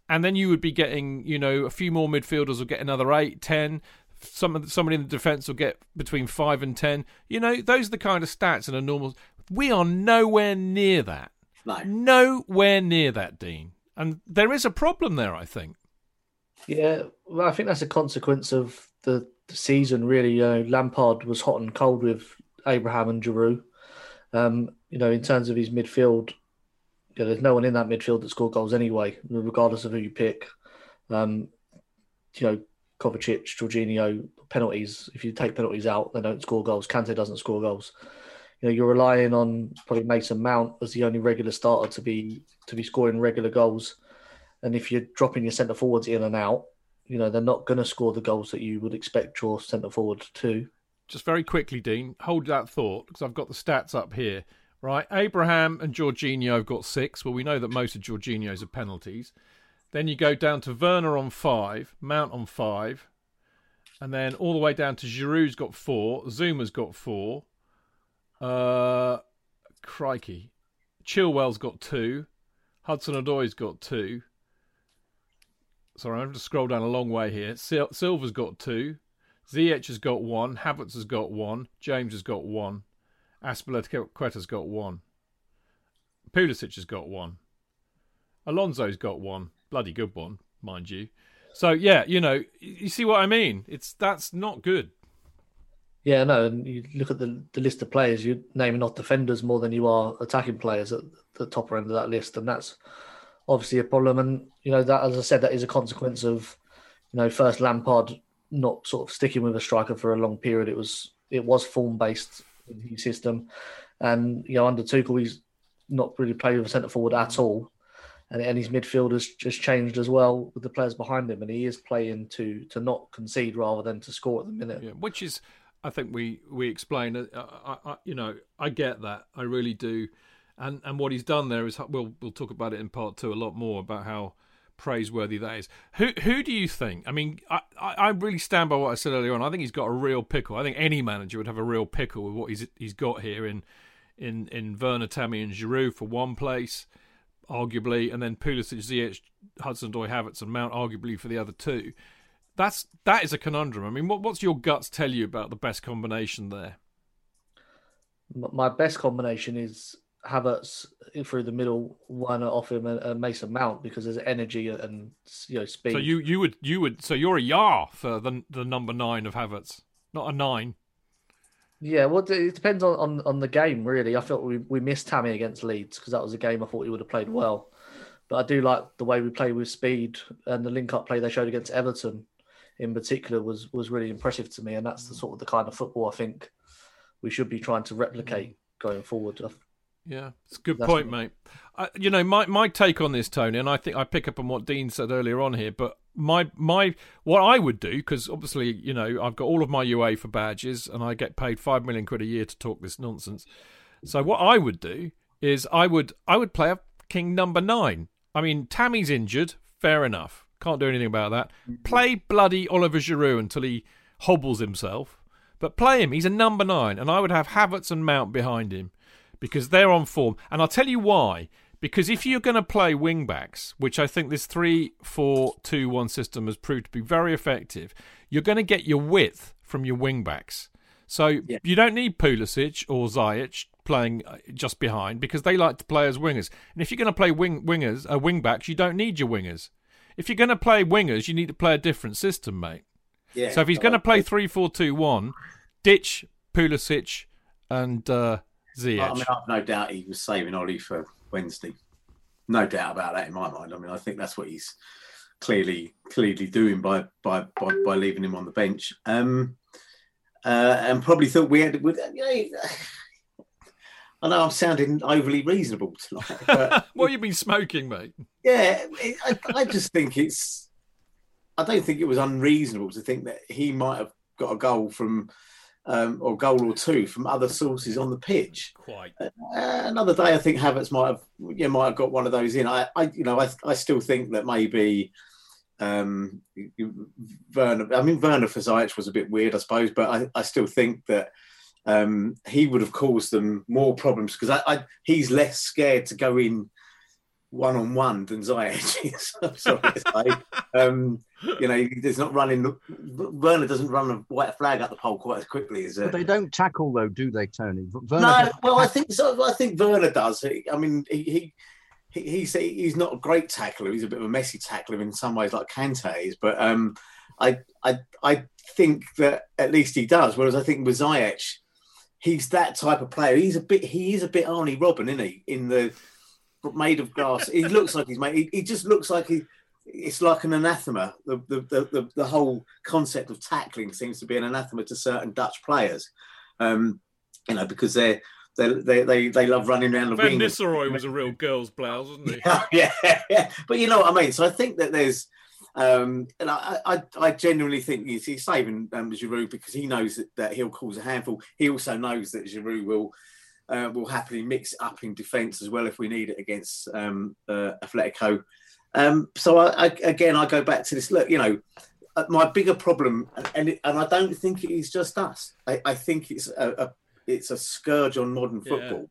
Speaker 1: And then you would be getting, you know, a few more midfielders will get another 8, 10 some somebody in the defence will get between five and ten. You know, those are the kind of stats in a normal. We are nowhere near that.
Speaker 2: No.
Speaker 1: Nowhere near that, Dean. And there is a problem there, I think.
Speaker 4: Yeah, well, I think that's a consequence of the, the season. Really, you know, Lampard was hot and cold with Abraham and Giroud. Um, you know, in terms of his midfield, you know, there's no one in that midfield that scored goals anyway, regardless of who you pick. Um, you know, Kovacic, Jorginho, penalties. If you take penalties out, they don't score goals. Kante doesn't score goals. You know, you're relying on probably Mason Mount as the only regular starter to be to be scoring regular goals. And if you're dropping your centre forwards in and out, you know they're not going to score the goals that you would expect your centre forward to.
Speaker 1: just very quickly, Dean, hold that thought because I've got the stats up here. Right, Abraham and Jorginho have got six. Well, we know that most of Jorginho's are penalties. Then you go down to Werner on five, Mount on five, and then all the way down to Giroud's got four, Zouma's got four. Uh, crikey, Chilwell's got two, Hudson Odoi's got two. Sorry, I'm to scroll down a long way here. Sil- Silva's got two, has got one, Havertz has got one, James has got one, Azpilicueta's got one, Pulisic has got one, Alonso's got one, bloody good one, mind you. So yeah, you know, you see what I mean? It's that's not good.
Speaker 4: Yeah, no, and you look at the, the list of players, you're naming off defenders more than you are attacking players at the top end of that list, and that's obviously a problem. And you know that, as I said, that is a consequence of you know first Lampard not sort of sticking with a striker for a long period. It was it was form based system, and you know under Tuchel he's not really played with a centre forward at all, and, and his midfield has just changed as well with the players behind him, and he is playing to to not concede rather than to score at the minute.
Speaker 1: Yeah, which is, I think we we explain. Uh, I, I, you know, I get that, I really do, and and what he's done there is we'll we'll talk about it in part two a lot more about how praiseworthy that is. Who who do you think? I mean, I, I really stand by what I said earlier on. I think he's got a real pickle. I think any manager would have a real pickle with what he's he's got here in in in Werner, Tammy, and Giroud for one place, arguably, and then Pulisic, Ziyech, Hudson, Odoi, Havertz, and Mount, arguably for the other two. That's that is a conundrum. I mean, what what's your guts tell you about the best combination there?
Speaker 4: My best combination is Havertz through the middle, one off him, and, and Mason Mount because there's energy and you know speed.
Speaker 1: So you you would you would so you're a yar for the the number nine of Havertz, not a nine.
Speaker 4: Yeah, well, it depends on, on, on the game really. I felt we, we missed Tammy against Leeds because that was a game I thought he would have played well. But I do like the way we play with speed and the link up play they showed against Everton, in particular, was was really impressive to me. And that's the sort of the kind of football I think we should be trying to replicate going forward.
Speaker 1: Yeah, it's a good That's point, mate. Uh, you know, my, my take on this, Tony, and I think I pick up on what Dean said earlier on here, but my my what I would do because obviously you know I've got all of my UEFA badges and I get paid five million quid a year to talk this nonsense. So what I would do is I would I would play a king number nine. I mean Tammy's injured, fair enough, can't do anything about that. Mm-hmm. Play bloody Oliver Giroud until he hobbles himself, but play him. He's a number nine, and I would have Havertz and Mount behind him because they're on form. And I'll tell you why. Because if you're going to play wing backs, which I think this 3 4 2 1 system has proved to be very effective, you're going to get your width from your wing backs. So yeah. you don't need Pulisic or Ziyech playing uh, just behind because they like to play as wingers. And if you're going to play wing wingers, uh, wing backs, you don't need your wingers. If you're going to play wingers, you need to play a different system, mate. Yeah, so if he's going to play three four two one, ditch Pulisic and uh, Ziyech. I
Speaker 2: mean, I've no doubt he was saving Ollie for Wednesday. No doubt about that in my mind. I mean, I think that's what he's clearly clearly doing by by by, by leaving him on the bench. Um, uh, and probably thought we had. With, you know, I know I'm sounding overly reasonable tonight. But
Speaker 1: what you been smoking, mate?
Speaker 2: Yeah, I, I just think it's. I don't think it was unreasonable to think that he might have got a goal from um, or goal or two from other sources on the pitch.
Speaker 1: Quite.
Speaker 2: Uh, another day, I think Havertz might have yeah might have got one of those in. I, I you know I, I still think that maybe um, Werner. I mean Werner for Ziyech was a bit weird, I suppose, but I, I still think that. Um, he would have caused them more problems because I, I, he's less scared to go in one on one than Ziyech is. I'm sorry to say. Um, you know, he's not running. Werner doesn't run a white flag up the pole quite as quickly as.
Speaker 3: Uh, but they don't tackle though, do they, Tony?
Speaker 2: Werner no, well, I think so. I think Werner does. I mean, he, he he's he's not a great tackler. He's a bit of a messy tackler in some ways, like Kante is. But um, I I I think that at least he does. Whereas I think with Ziyech, he's that type of player. He's a bit he is a bit Arjen Robben, isn't he? In the made of glass. he looks like he's made. He, he, just looks like he. It's like an anathema. The, the the, the the whole concept of tackling seems to be an anathema to certain Dutch players. Um, you know, because they're they they they, they love running around the
Speaker 1: Van
Speaker 2: wing.
Speaker 1: Nistelrooy was a real girl's blouse, wasn't he?
Speaker 2: yeah, yeah, yeah. But you know what I mean. So I think that there's Um, and I, I, I genuinely think he's, he's saving um, Giroud because he knows that, that he'll cause a handful. He also knows that Giroud will uh, will happily mix it up in defence as well if we need it against um, uh, Atletico. Um, so I, I, again, I go back to this. Look, you know, uh, my bigger problem, and it, and I don't think it is just us. I, I think it's a, a, it's a scourge on modern football.
Speaker 1: Yeah.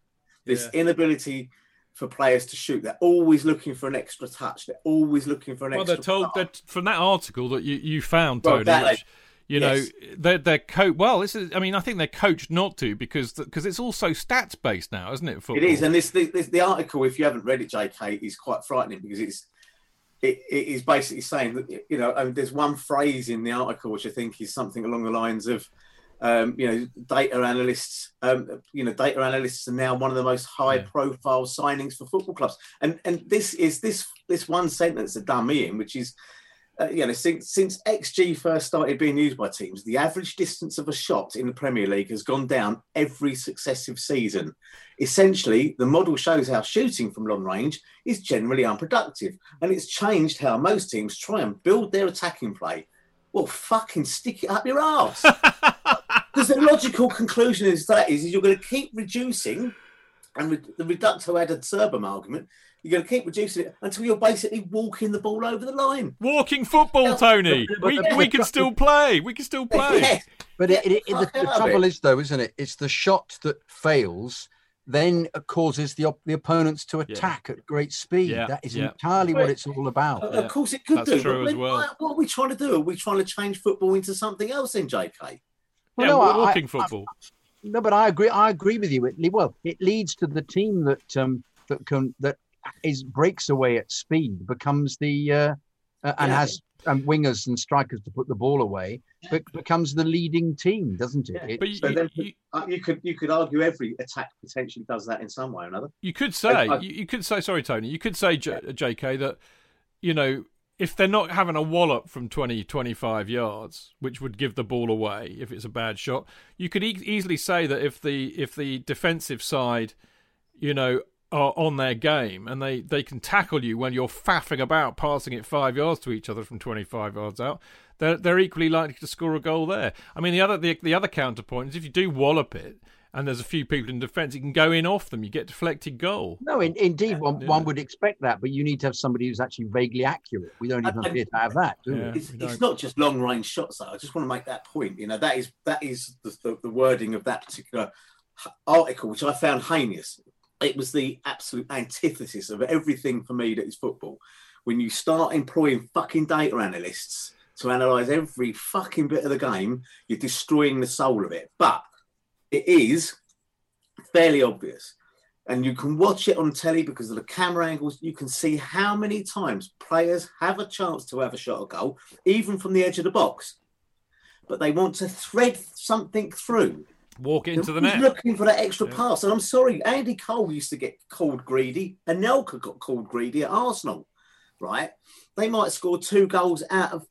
Speaker 2: This
Speaker 1: Yeah.
Speaker 2: inability for players to shoot. They're always looking for an extra touch. They're always looking for an
Speaker 1: Well,
Speaker 2: extra.
Speaker 1: Well, they're told that from that article that you, you found,
Speaker 2: Well, that-
Speaker 1: which, you know, they're they're co- Well, this is. I mean, I think they're coached not to because because it's also stats based now, isn't it? Football.
Speaker 2: It is, and this, this the article, if you haven't read it, J.K., is quite frightening because it's it, it is basically saying that you know um, there's one phrase in the article which I think is something along the lines of um, you know data analysts um, you know data analysts are now one of the most high
Speaker 1: Yeah.
Speaker 2: profile signings for football clubs and and this is this this one sentence that done me in which is uh, you know, since since XG first started being used by teams, the average distance of a shot in the Premier League has gone down every successive season. Essentially, the model shows how shooting from long range is generally unproductive, and it's changed how most teams try and build their attacking play. Well, fucking stick it up your ass. Because the logical conclusion is that is, is you're going to keep reducing, and re- the reducto ad absurdum argument, you're going to keep reducing it until you're basically walking the ball over the line.
Speaker 1: Walking football, Tony. We we can still play. We can still play.
Speaker 2: Yeah.
Speaker 3: But it, it, it, the, the trouble
Speaker 2: it.
Speaker 3: is, though, isn't it? It's the shot that fails then causes the op- the opponents to attack at great speed.
Speaker 1: Yeah,
Speaker 3: That is
Speaker 1: yeah.
Speaker 3: entirely what it's all about.
Speaker 2: Of of course, it could
Speaker 1: That's
Speaker 2: do.
Speaker 1: true
Speaker 2: but
Speaker 1: as well.
Speaker 2: What, what are we trying to do? Are we trying to change football into something else in JK?
Speaker 3: Well,
Speaker 1: yeah,
Speaker 3: no, I-
Speaker 1: walking
Speaker 3: I-
Speaker 1: football.
Speaker 3: No, but I agree. I agree with you. It, well, it leads to the team that um that can that is breaks away at speed becomes the uh, uh, and
Speaker 2: Yeah.
Speaker 3: has um, wingers and strikers to put the ball away, but becomes the leading team, doesn't it?
Speaker 2: Yeah.
Speaker 3: It-
Speaker 1: but you,
Speaker 2: so
Speaker 1: you,
Speaker 2: then-
Speaker 1: you,
Speaker 2: Uh, you could you could argue every attack potentially does that in some way or another.
Speaker 1: you could say
Speaker 2: I-
Speaker 1: you, you could say sorry, Tony. You could say J, JK that you know if they're not having a wallop from 20, 25 yards, which would give the ball away if it's a bad shot, you could e- easily say that if the if the defensive side, you know, are on their game and they, they can tackle you when you're faffing about passing it five yards to each other from 25 yards out, they're, they're equally likely to score a goal there. I mean, the other the, the other counterpoint is if you do wallop it and there's a few people in defence, you can go in off them, you get deflected goal.
Speaker 3: no, in, indeed, one,
Speaker 1: Yeah.
Speaker 3: one would expect that, but you need to have somebody who's actually vaguely accurate. We don't even
Speaker 2: I- I-
Speaker 3: appear to have that, do
Speaker 1: Yeah.
Speaker 3: we?
Speaker 2: It's,
Speaker 1: we
Speaker 2: it's
Speaker 1: don't.
Speaker 2: just long range shots though. I just want to make that point. You know that is that is the, the, the wording of that particular uh, article, which I found heinous. It was the absolute antithesis of everything for me that is football. When you start employing fucking data analysts to analyze every fucking bit of the game, you're destroying the soul of it. But it is fairly obvious. And you can watch it on telly because of the camera angles. You can see how many times players have a chance to have a shot at goal, even from the edge of the box. But they want to thread something through.
Speaker 1: Walk into the net.
Speaker 2: looking for that extra
Speaker 1: Yeah.
Speaker 2: pass. And I'm sorry, Andy Cole used to get called greedy. And Anelka got called greedy at Arsenal, right? They might score two goals out of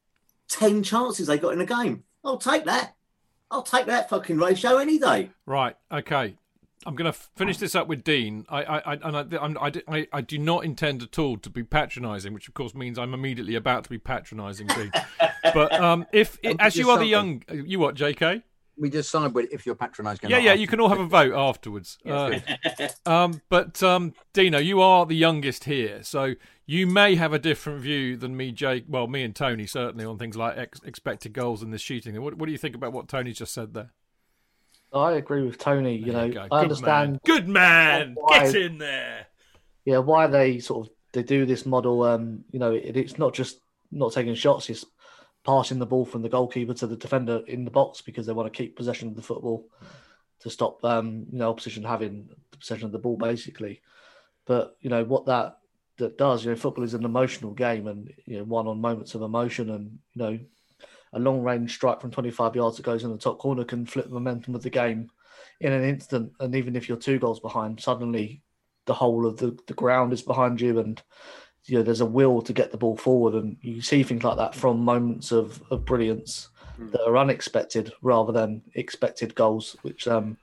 Speaker 2: 10 chances they got in a game. I'll take that. I'll take that fucking ratio any day.
Speaker 1: Right. Okay. I'm going to finish this up with Dean. I, I, I and I, I'm, I, I, I do not intend at all to be patronising, which of course means I'm immediately about to be patronising Dean. but um, if
Speaker 3: Um,
Speaker 1: as you
Speaker 3: just
Speaker 1: are the young, you what, J.K.
Speaker 3: We just decide what- if you're patronising.
Speaker 1: Yeah, yeah. You can all have a vote afterwards. Uh, um, but um, Dino, you are the youngest here, so you may have a different view than me, Jake. Well, me and Tony certainly on things like ex- expected goals and the shooting. What, what do you think about what Tony just said there?
Speaker 4: I agree with Tony. You
Speaker 1: There
Speaker 4: know,
Speaker 1: go.
Speaker 4: I
Speaker 1: Good
Speaker 4: understand.
Speaker 1: Man. Good man.
Speaker 4: Why-
Speaker 1: Get in there.
Speaker 4: yeah, why they sort of they do this model. Um, you know, it, it's not just not taking shots; it's passing the ball from the goalkeeper to the defender in the box because they want to keep possession of the football to stop um, you know opposition having possession of the ball, basically. But you know what that that does. You know, football is an emotional game, and you know, one on moments of emotion, and you know, a long range strike from 25 yards that goes in the top corner can flip the momentum of the game in an instant. And even if you're two goals behind, suddenly the whole of the, the ground is behind you and you know there's a will to get the ball forward and you see things like that from moments of, of brilliance that are unexpected rather than expected goals which um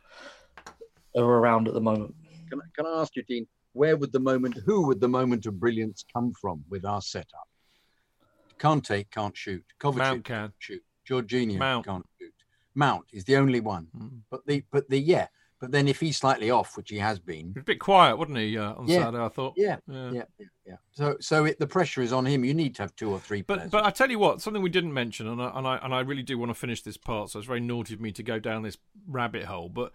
Speaker 4: are around at the moment
Speaker 3: Can, I- can I ask you, Dean, where would the moment, who would the moment of brilliance come from with our setup? Kante can't take can't shoot. Kovacic
Speaker 1: Mount can.
Speaker 3: can't shoot. Jorginho
Speaker 1: Mount.
Speaker 3: can't shoot. Mount is the only one.
Speaker 1: Mm.
Speaker 3: But the but the yeah. But then if he's slightly off, which he has been,
Speaker 1: a bit quiet, wouldn't he, uh, on
Speaker 3: Yeah.
Speaker 1: Saturday? I thought.
Speaker 3: yeah,
Speaker 1: Yeah.
Speaker 3: yeah, yeah. So so it, the pressure is on him. You need to have two or three
Speaker 1: But
Speaker 3: players.
Speaker 1: but I tell you what, something we didn't mention, and I, and I and I really do want to finish this part, so it's very naughty of me to go down this rabbit hole. But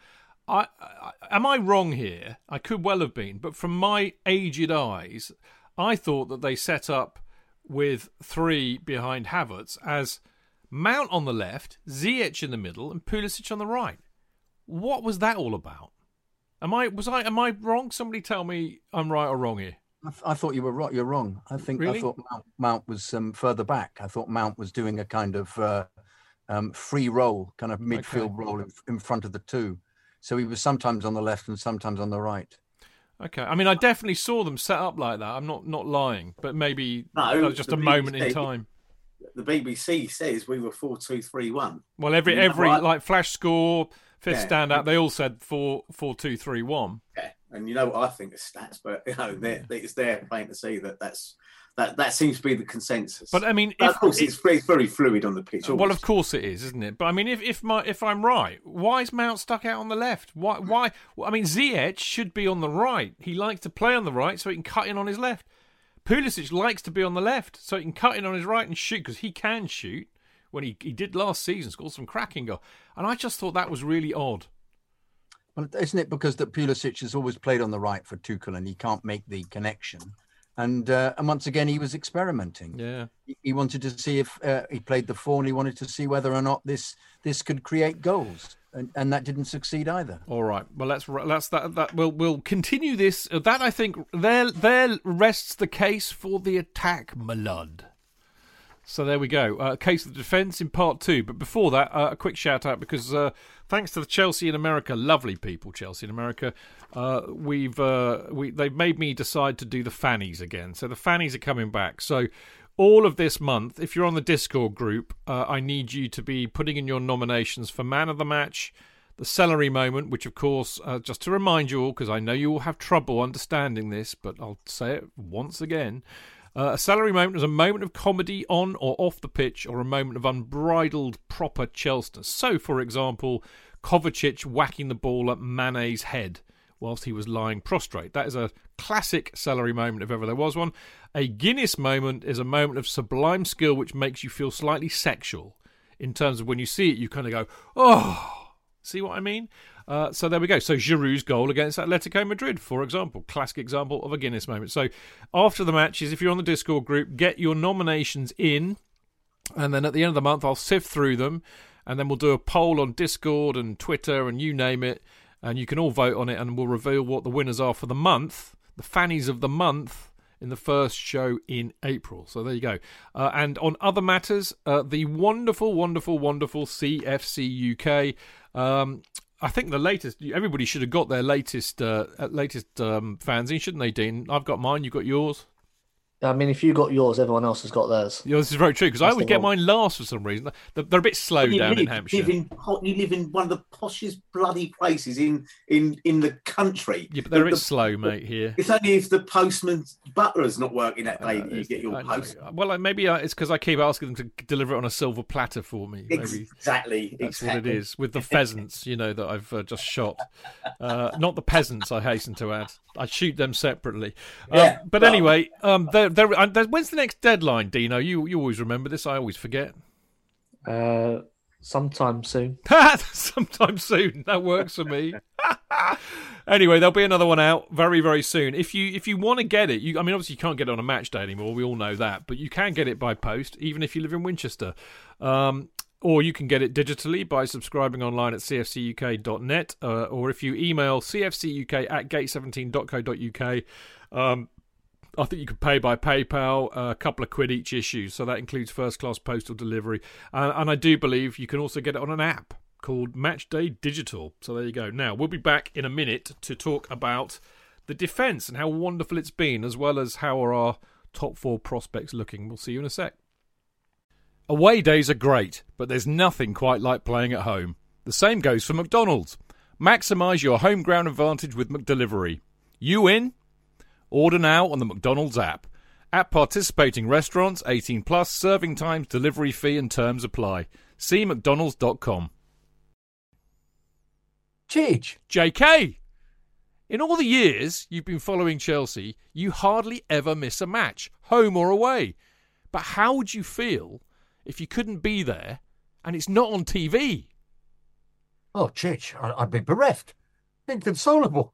Speaker 1: I, I am I wrong here? I could well have been, but from my aged eyes, I thought that they set up with three behind Havertz as Mount on the left, Ziyech in the middle, and Pulisic on the right. What was that all about? Am I was I am I wrong? Somebody tell me I'm right or wrong here.
Speaker 3: I, th- I thought you were right. You're wrong. I think
Speaker 1: Really?
Speaker 3: I thought Mount, Mount was um, further back. I thought Mount was doing a kind of uh, um, free role, kind of midfield role in, in front of the two. So he was sometimes on the left and sometimes on the right.
Speaker 1: Okay, I mean, I definitely saw them set up like that. I'm not not lying, but maybe
Speaker 2: No,
Speaker 1: that was just
Speaker 2: the
Speaker 1: a moment in time.
Speaker 2: The BBC says we were four two three one.
Speaker 1: Well, every every
Speaker 2: right.
Speaker 1: like flash score, fifth
Speaker 2: Yeah.
Speaker 1: stand out, they all said four four two three one.
Speaker 2: Yeah, and you know what I think of stats, but you know they're, it's there plain to see that that's that that seems to be the consensus.
Speaker 1: But I mean,
Speaker 2: But
Speaker 1: if,
Speaker 2: of course, it's very, it's very fluid on the pitch.
Speaker 1: well, of course it is, isn't it? But I mean, if if my if I'm right, why is Mount stuck out on the left? Why hmm. why? I mean, Ziyech should be on the right. He likes to play on the right, so he can cut in on his left. Pulisic likes to be on the left, so he can cut in on his right and shoot because he can shoot. When he, he did last season, scored some cracking goal, and I just thought that was really odd.
Speaker 3: Well, isn't it because that Pulisic has always played on the right for Tuchel and he can't make the connection? And uh, and once again, he was experimenting.
Speaker 1: Yeah.
Speaker 3: He- He wanted to see if uh, he played the four, and he wanted to see whether or not this this could create goals, and, and that didn't succeed either.
Speaker 1: All right. Well, let's let's that that we'll we'll continue this. That I think there there rests the case for the attack, my lord. So there we go. Uh, case of the defence in part two. But before that, uh, a quick shout out because uh, thanks to the Chelsea in America, lovely people, Chelsea in America, uh, we've uh, we they've made me decide to do the fannies again. So the fannies are coming back. So all of this month, if you're on the Discord group, uh, I need you to be putting in your nominations for man of the match, the celery moment, which of course, just to remind you all, because I know you all have trouble understanding this, but I'll say it once again. Uh, a celery moment is a moment of comedy on or off the pitch, or a moment of unbridled proper Chelsea. So, for example, Kovacic whacking the ball at Mane's head whilst he was lying prostrate. That is a classic celery moment if ever there was one. A Guinness moment is a moment of sublime skill which makes you feel slightly sexual. In terms of when you see it, you kind of go, oh. See what I mean? Uh, so there we go. So Giroud's goal against Atletico Madrid, for example, classic example of a Guinness moment. So after the matches, if you're on the Discord group, get your nominations in, and then at the end of the month, I'll sift through them, and then we'll do a poll on Discord and Twitter and you name it, and you can all vote on it, and we'll reveal what the winners are for the month, the fannies of the month. In the first show in April. So there you go. Uh, and on other matters, uh, the wonderful, wonderful, wonderful CFC UK. Um, I think the latest. Everybody should have got their latest, uh, latest um, fanzine, shouldn't they, Dean? I've got mine. You've got yours.
Speaker 4: I mean, if you got yours, everyone else has got theirs.
Speaker 1: Yeah, this is very true because I
Speaker 4: That's
Speaker 1: always get mine last for some reason. They're, they're a bit slow down
Speaker 2: live,
Speaker 1: in Hampshire.
Speaker 2: live in you live in one of the poshest bloody places in in in the country.
Speaker 1: yeah, but they're a bit
Speaker 2: the-
Speaker 1: slow, mate. Here.
Speaker 2: It's only if the postman's butler is not working that day
Speaker 1: Uh,
Speaker 2: that you get your
Speaker 1: I know.
Speaker 2: post.
Speaker 1: Well, like, maybe uh, it's because I keep asking them to deliver it on a silver platter for me. Maybe
Speaker 2: Exactly,
Speaker 1: that's
Speaker 2: exactly.
Speaker 1: what it is with the pheasants, you know, that I've uh, just shot. Uh, not the peasants, I hasten to add. I shoot them separately. Um,
Speaker 2: Yeah,
Speaker 1: but
Speaker 2: well-
Speaker 1: anyway, um, there, there, there, when's the next deadline, Dino? You you always remember this. I always forget.
Speaker 4: Uh, sometime soon.
Speaker 1: Sometime soon. That works for me. anyway, there'll be another one out very, very soon. If you if you want to get it, you I mean obviously you can't get it on a match day anymore. We all know that, but you can get it by post, even if you live in Winchester. Um, or you can get it digitally by subscribing online at cfcuk.net, uh, or if you email cfcuk at gate17.co.uk. Um, I think you could pay by PayPal, uh, a couple of quid each issue, so that includes first class postal delivery. And, and I do believe you can also get it on an app called Matchday Digital. So there you go. Now, we'll be back in a minute to talk about the defence and how wonderful it's been, as well as how are our top four prospects looking. We'll see you in a sec. Away days are great, but there's nothing quite like playing at home. The same goes for McDonald's. Maximise your home ground advantage with McDelivery. You in? Order now on the McDonald's app. At participating restaurants, 18 plus, serving times, delivery fee and terms apply. See mcdonalds.com.
Speaker 5: Chidge.
Speaker 1: JK! In all the years you've been following Chelsea, you hardly ever miss a match, home or away. But how would you feel if you couldn't be there and it's not on TV?
Speaker 5: Oh, Chidge, I'd be bereft. Inconsolable.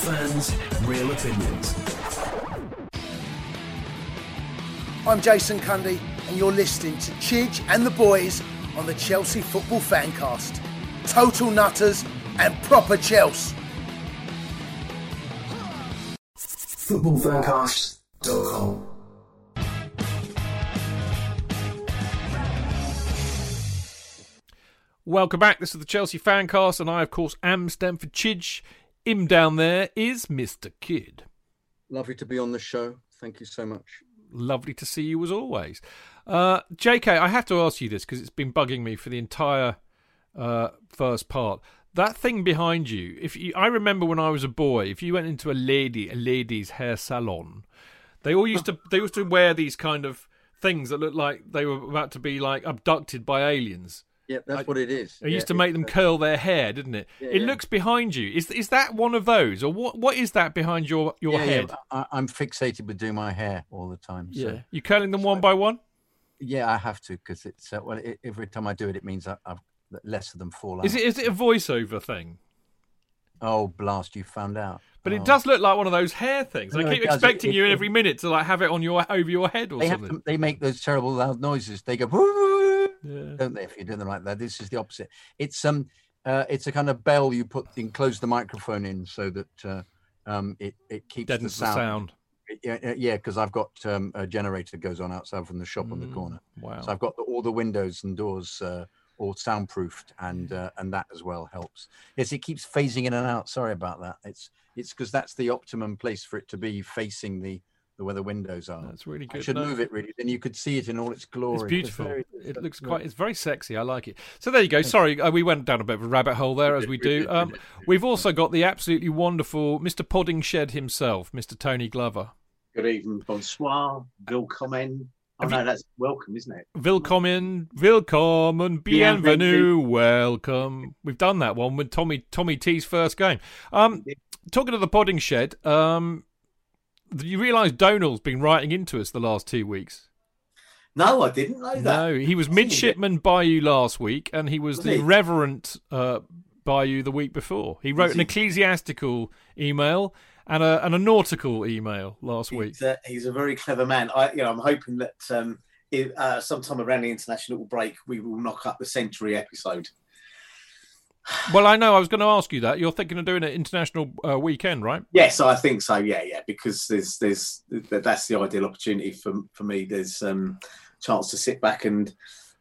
Speaker 6: Fans, real opinions.
Speaker 7: I'm Jason Cundy, and you're listening to Chidge and the boys on the Chelsea Football Fancast. Total nutters and proper Chelsea.
Speaker 6: Footballfancast.com.
Speaker 1: Welcome back. This is the Chelsea Fancast, and I, of course, am Stamford Chidge. Him down there is Mr. Kidd.
Speaker 3: Lovely to be on the show. Thank you so much.
Speaker 1: Lovely to see you as always. Uh, JK, I have to ask you this because it's been bugging me for the entire uh, first part. That thing behind you, if you, I remember when I was a boy, if you went into a lady, a lady's hair salon, they all used to they used to wear these kind of things that looked like they were about to be like abducted by aliens.
Speaker 3: Yeah, that's
Speaker 1: I-
Speaker 3: what it is.
Speaker 1: It used to make them curl their hair, didn't it?
Speaker 3: Yeah,
Speaker 1: it
Speaker 3: yeah.
Speaker 1: looks behind you. Is is that one of those, or what? What is that behind your your
Speaker 3: yeah, yeah,
Speaker 1: head?
Speaker 3: I, I'm fixated with doing my hair all the time. So,
Speaker 1: Yeah, you curling them one by one.
Speaker 3: yeah, I have to because it's uh, well, it, every time I do it, it means I, I've less of them fall out.
Speaker 1: Is it is it a voiceover thing?
Speaker 3: Oh, blast! You found out.
Speaker 1: But it
Speaker 3: Oh.
Speaker 1: does look like one of those hair things. I
Speaker 3: No, it
Speaker 1: keep expecting
Speaker 3: It-
Speaker 1: you
Speaker 3: it-
Speaker 1: every minute to like have it on your over your head or
Speaker 3: They
Speaker 1: something.
Speaker 3: to, they make those terrible loud noises. They go, "Woo,"
Speaker 1: Yeah.
Speaker 3: don't they? If you're doing them like that, this is the opposite. It's um, uh, it's a kind of bell you put enclose the microphone in so that uh, um, it it keeps
Speaker 1: Deadens
Speaker 3: the
Speaker 1: the
Speaker 3: sound.
Speaker 1: sound.
Speaker 3: Yeah, yeah, because I've got um, a generator that goes on outside from the shop on the
Speaker 1: Mm,
Speaker 3: corner.
Speaker 1: Wow.
Speaker 3: So I've got the, all the windows and doors uh, all soundproofed, and uh, and that as well helps. Yes, it keeps phasing in and out. Sorry about that. It's it's because that's the optimum place for it to be facing the the where the windows are.
Speaker 1: That's really
Speaker 3: I
Speaker 1: good.
Speaker 3: should
Speaker 1: No,
Speaker 3: move it really, then you could see it in all its glory.
Speaker 1: It's beautiful.
Speaker 3: very-
Speaker 1: It looks quite. It's very sexy. I like it. So there you go. Sorry, uh, we went down a bit of a rabbit hole there, as we do. Um, we've also got the absolutely wonderful Mr. Poddingshed himself, Mr. Tony Glover.
Speaker 2: Good evening, bonsoir, willkommen. Oh
Speaker 1: Have
Speaker 2: no, that's welcome, isn't it?
Speaker 1: Willkommen, willkommen, bienvenue, welcome. We've done that one with Tommy Tommy T's first game. Um, talking of the podding shed, um, you realise Donald's been writing into us the last two weeks.
Speaker 2: No, I didn't know that.
Speaker 1: No, he was midshipman Bayou last week, and he was,
Speaker 2: Was
Speaker 1: the
Speaker 2: he?
Speaker 1: Reverend uh, Bayou the week before. He wrote
Speaker 2: Was
Speaker 1: an
Speaker 2: he?
Speaker 1: ecclesiastical email and a and a nautical email last week.
Speaker 2: He's a, he's a very clever man. I, you know, I'm hoping that um, if, uh, sometime around the international break, we will knock up the century episode.
Speaker 1: Well, I know I was going to ask you that. You're thinking of doing an international uh, weekend, right?
Speaker 2: Yes, I think so. Yeah, yeah, because there's there's that's the ideal opportunity for for me. There's um chance to sit back and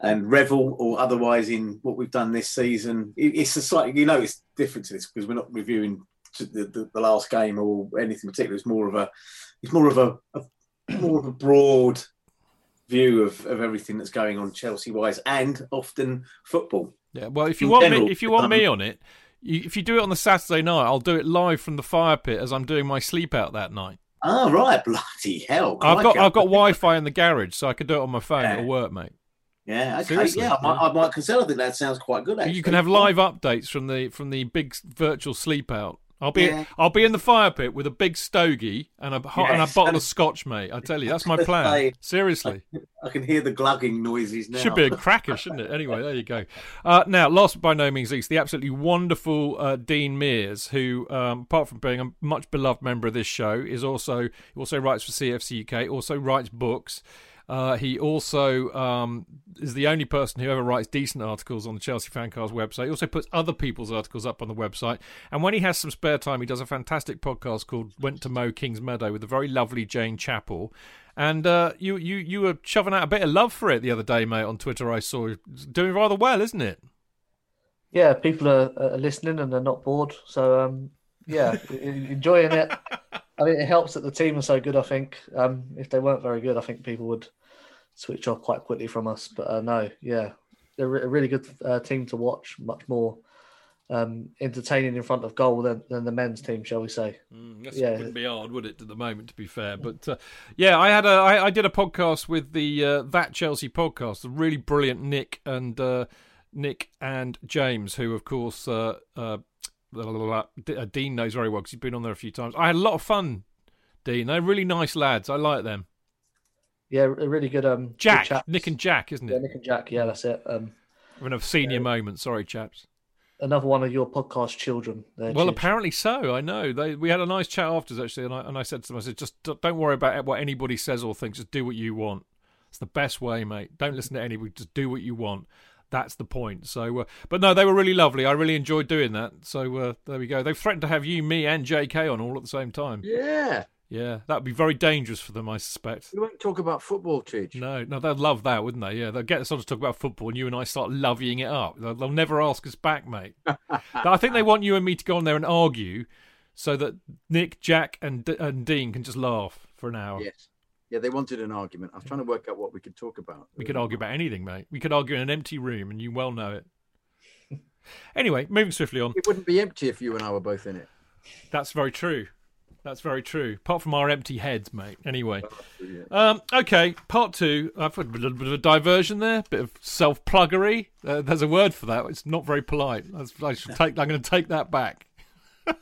Speaker 2: and revel, or otherwise in what we've done this season. It, it's a slightly you know it's different to this because we're not reviewing the, the, the last game or anything particular. It's more of a it's more of a, a more of a broad view of, of everything that's going on Chelsea wise and often football.
Speaker 1: Yeah, well, if you
Speaker 2: In
Speaker 1: want
Speaker 2: general,
Speaker 1: me, if you want me
Speaker 2: um,
Speaker 1: on it, you, if you do it on the Saturday night, I'll do it live from the fire pit as I'm doing my sleep out that night.
Speaker 2: Oh right, bloody hell!
Speaker 1: I've got. I've got Wi-Fi in the garage, so I can do it on my phone.
Speaker 2: Yeah.
Speaker 1: It'll work, mate.
Speaker 2: Yeah, okay,
Speaker 1: Seriously,
Speaker 2: yeah, I might, I might consider. I think that sounds quite good. Actually,
Speaker 1: You can have live updates from the from the big virtual sleep out. I'll be
Speaker 2: Yeah.
Speaker 1: I'll be in the fire pit with a big stogie and a hot and a
Speaker 2: Yes.
Speaker 1: bottle of scotch, mate. I tell you, that's my plan.
Speaker 2: Say-
Speaker 1: Seriously.
Speaker 2: I can hear the glugging noises now.
Speaker 1: Should be a cracker, shouldn't it? Anyway, there you go. Uh, now, last but by no means least, the absolutely wonderful uh, Dean Mears, who, um, apart from being a much beloved member of this show, is also also writes for CFC UK, also writes books. Uh, he also um, is the only person who ever writes decent articles on the Chelsea Fancast website. He also puts other people's articles up on the website. And when he has some spare time, he does a fantastic podcast called Went to Mow Kings Meadow with the very lovely Jane Chappell. And uh, you, you, you were shoving out a bit of love for it the other day, mate, on Twitter. I saw It's doing rather well, isn't it?
Speaker 4: Yeah, people are, are listening and they're not bored. So um, yeah, enjoying it. I mean, it helps that the team are so good. I think um, if they weren't very good, I think people would switch off quite quickly from us. But uh, no, yeah, they're a really good uh, team to watch. Much more um, entertaining in front of goal than, than the men's team, shall we say?
Speaker 1: Mm,
Speaker 4: Yeah.
Speaker 1: it wouldn't be hard, would it, at the moment? To be fair, but uh, yeah, I had a I, I did a podcast with the uh, that Chelsea podcast, the really brilliant Nick and uh, Nick and James, who of course uh, uh, uh, Dean knows very well because he's been on there a few times. I had a lot of fun. Dean, they're really nice lads. I like them.
Speaker 4: Yeah, a really good. Um,
Speaker 1: Jack,
Speaker 4: chaps.
Speaker 1: Nick and Jack, isn't it?
Speaker 4: yeah,
Speaker 1: it?
Speaker 4: Nick and Jack. Yeah, that's it. Um,
Speaker 1: Having a senior moment. Sorry, chaps.
Speaker 4: another one of your podcast children. There,
Speaker 1: Well,
Speaker 4: Chidge.
Speaker 1: apparently so. I know. They we had a nice chat afterwards actually, and I and I said to them, I said, just don't worry about what anybody says or thinks. Just do what you want. It's the best way, mate. Don't listen to anybody. Just do what you want. That's the point. So, uh, but no, they were really lovely. I really enjoyed doing that. So uh, there we go. They've threatened to have you, me, and J.K. on all at the same time.
Speaker 3: Yeah.
Speaker 1: Yeah, that'd be very dangerous for them, I suspect.
Speaker 3: We won't talk about football, Chidge.
Speaker 1: No, no, they'd love that, wouldn't they? Yeah, they'll get us on to talk about football, and you and I start loveying it up. They'll, they'll never ask us back, mate. I think they want you and me to go on there and argue, so that Nick, Jack, and D- and Dean can just laugh for an hour.
Speaker 3: Yes. Yeah, they wanted an argument. I was trying to work out what we could talk about.
Speaker 1: We could argue about anything, mate. We could argue in an empty room, and you well know it. anyway, moving swiftly on.
Speaker 3: It wouldn't be empty if you and I were both in it.
Speaker 1: That's very true. That's very true. Apart from our empty heads, mate. Anyway. Um, okay, part two. I've had a little bit of a diversion there, A bit of self pluggery. Uh, there's a word for that. It's not very polite. I should take. I'm going to take that back.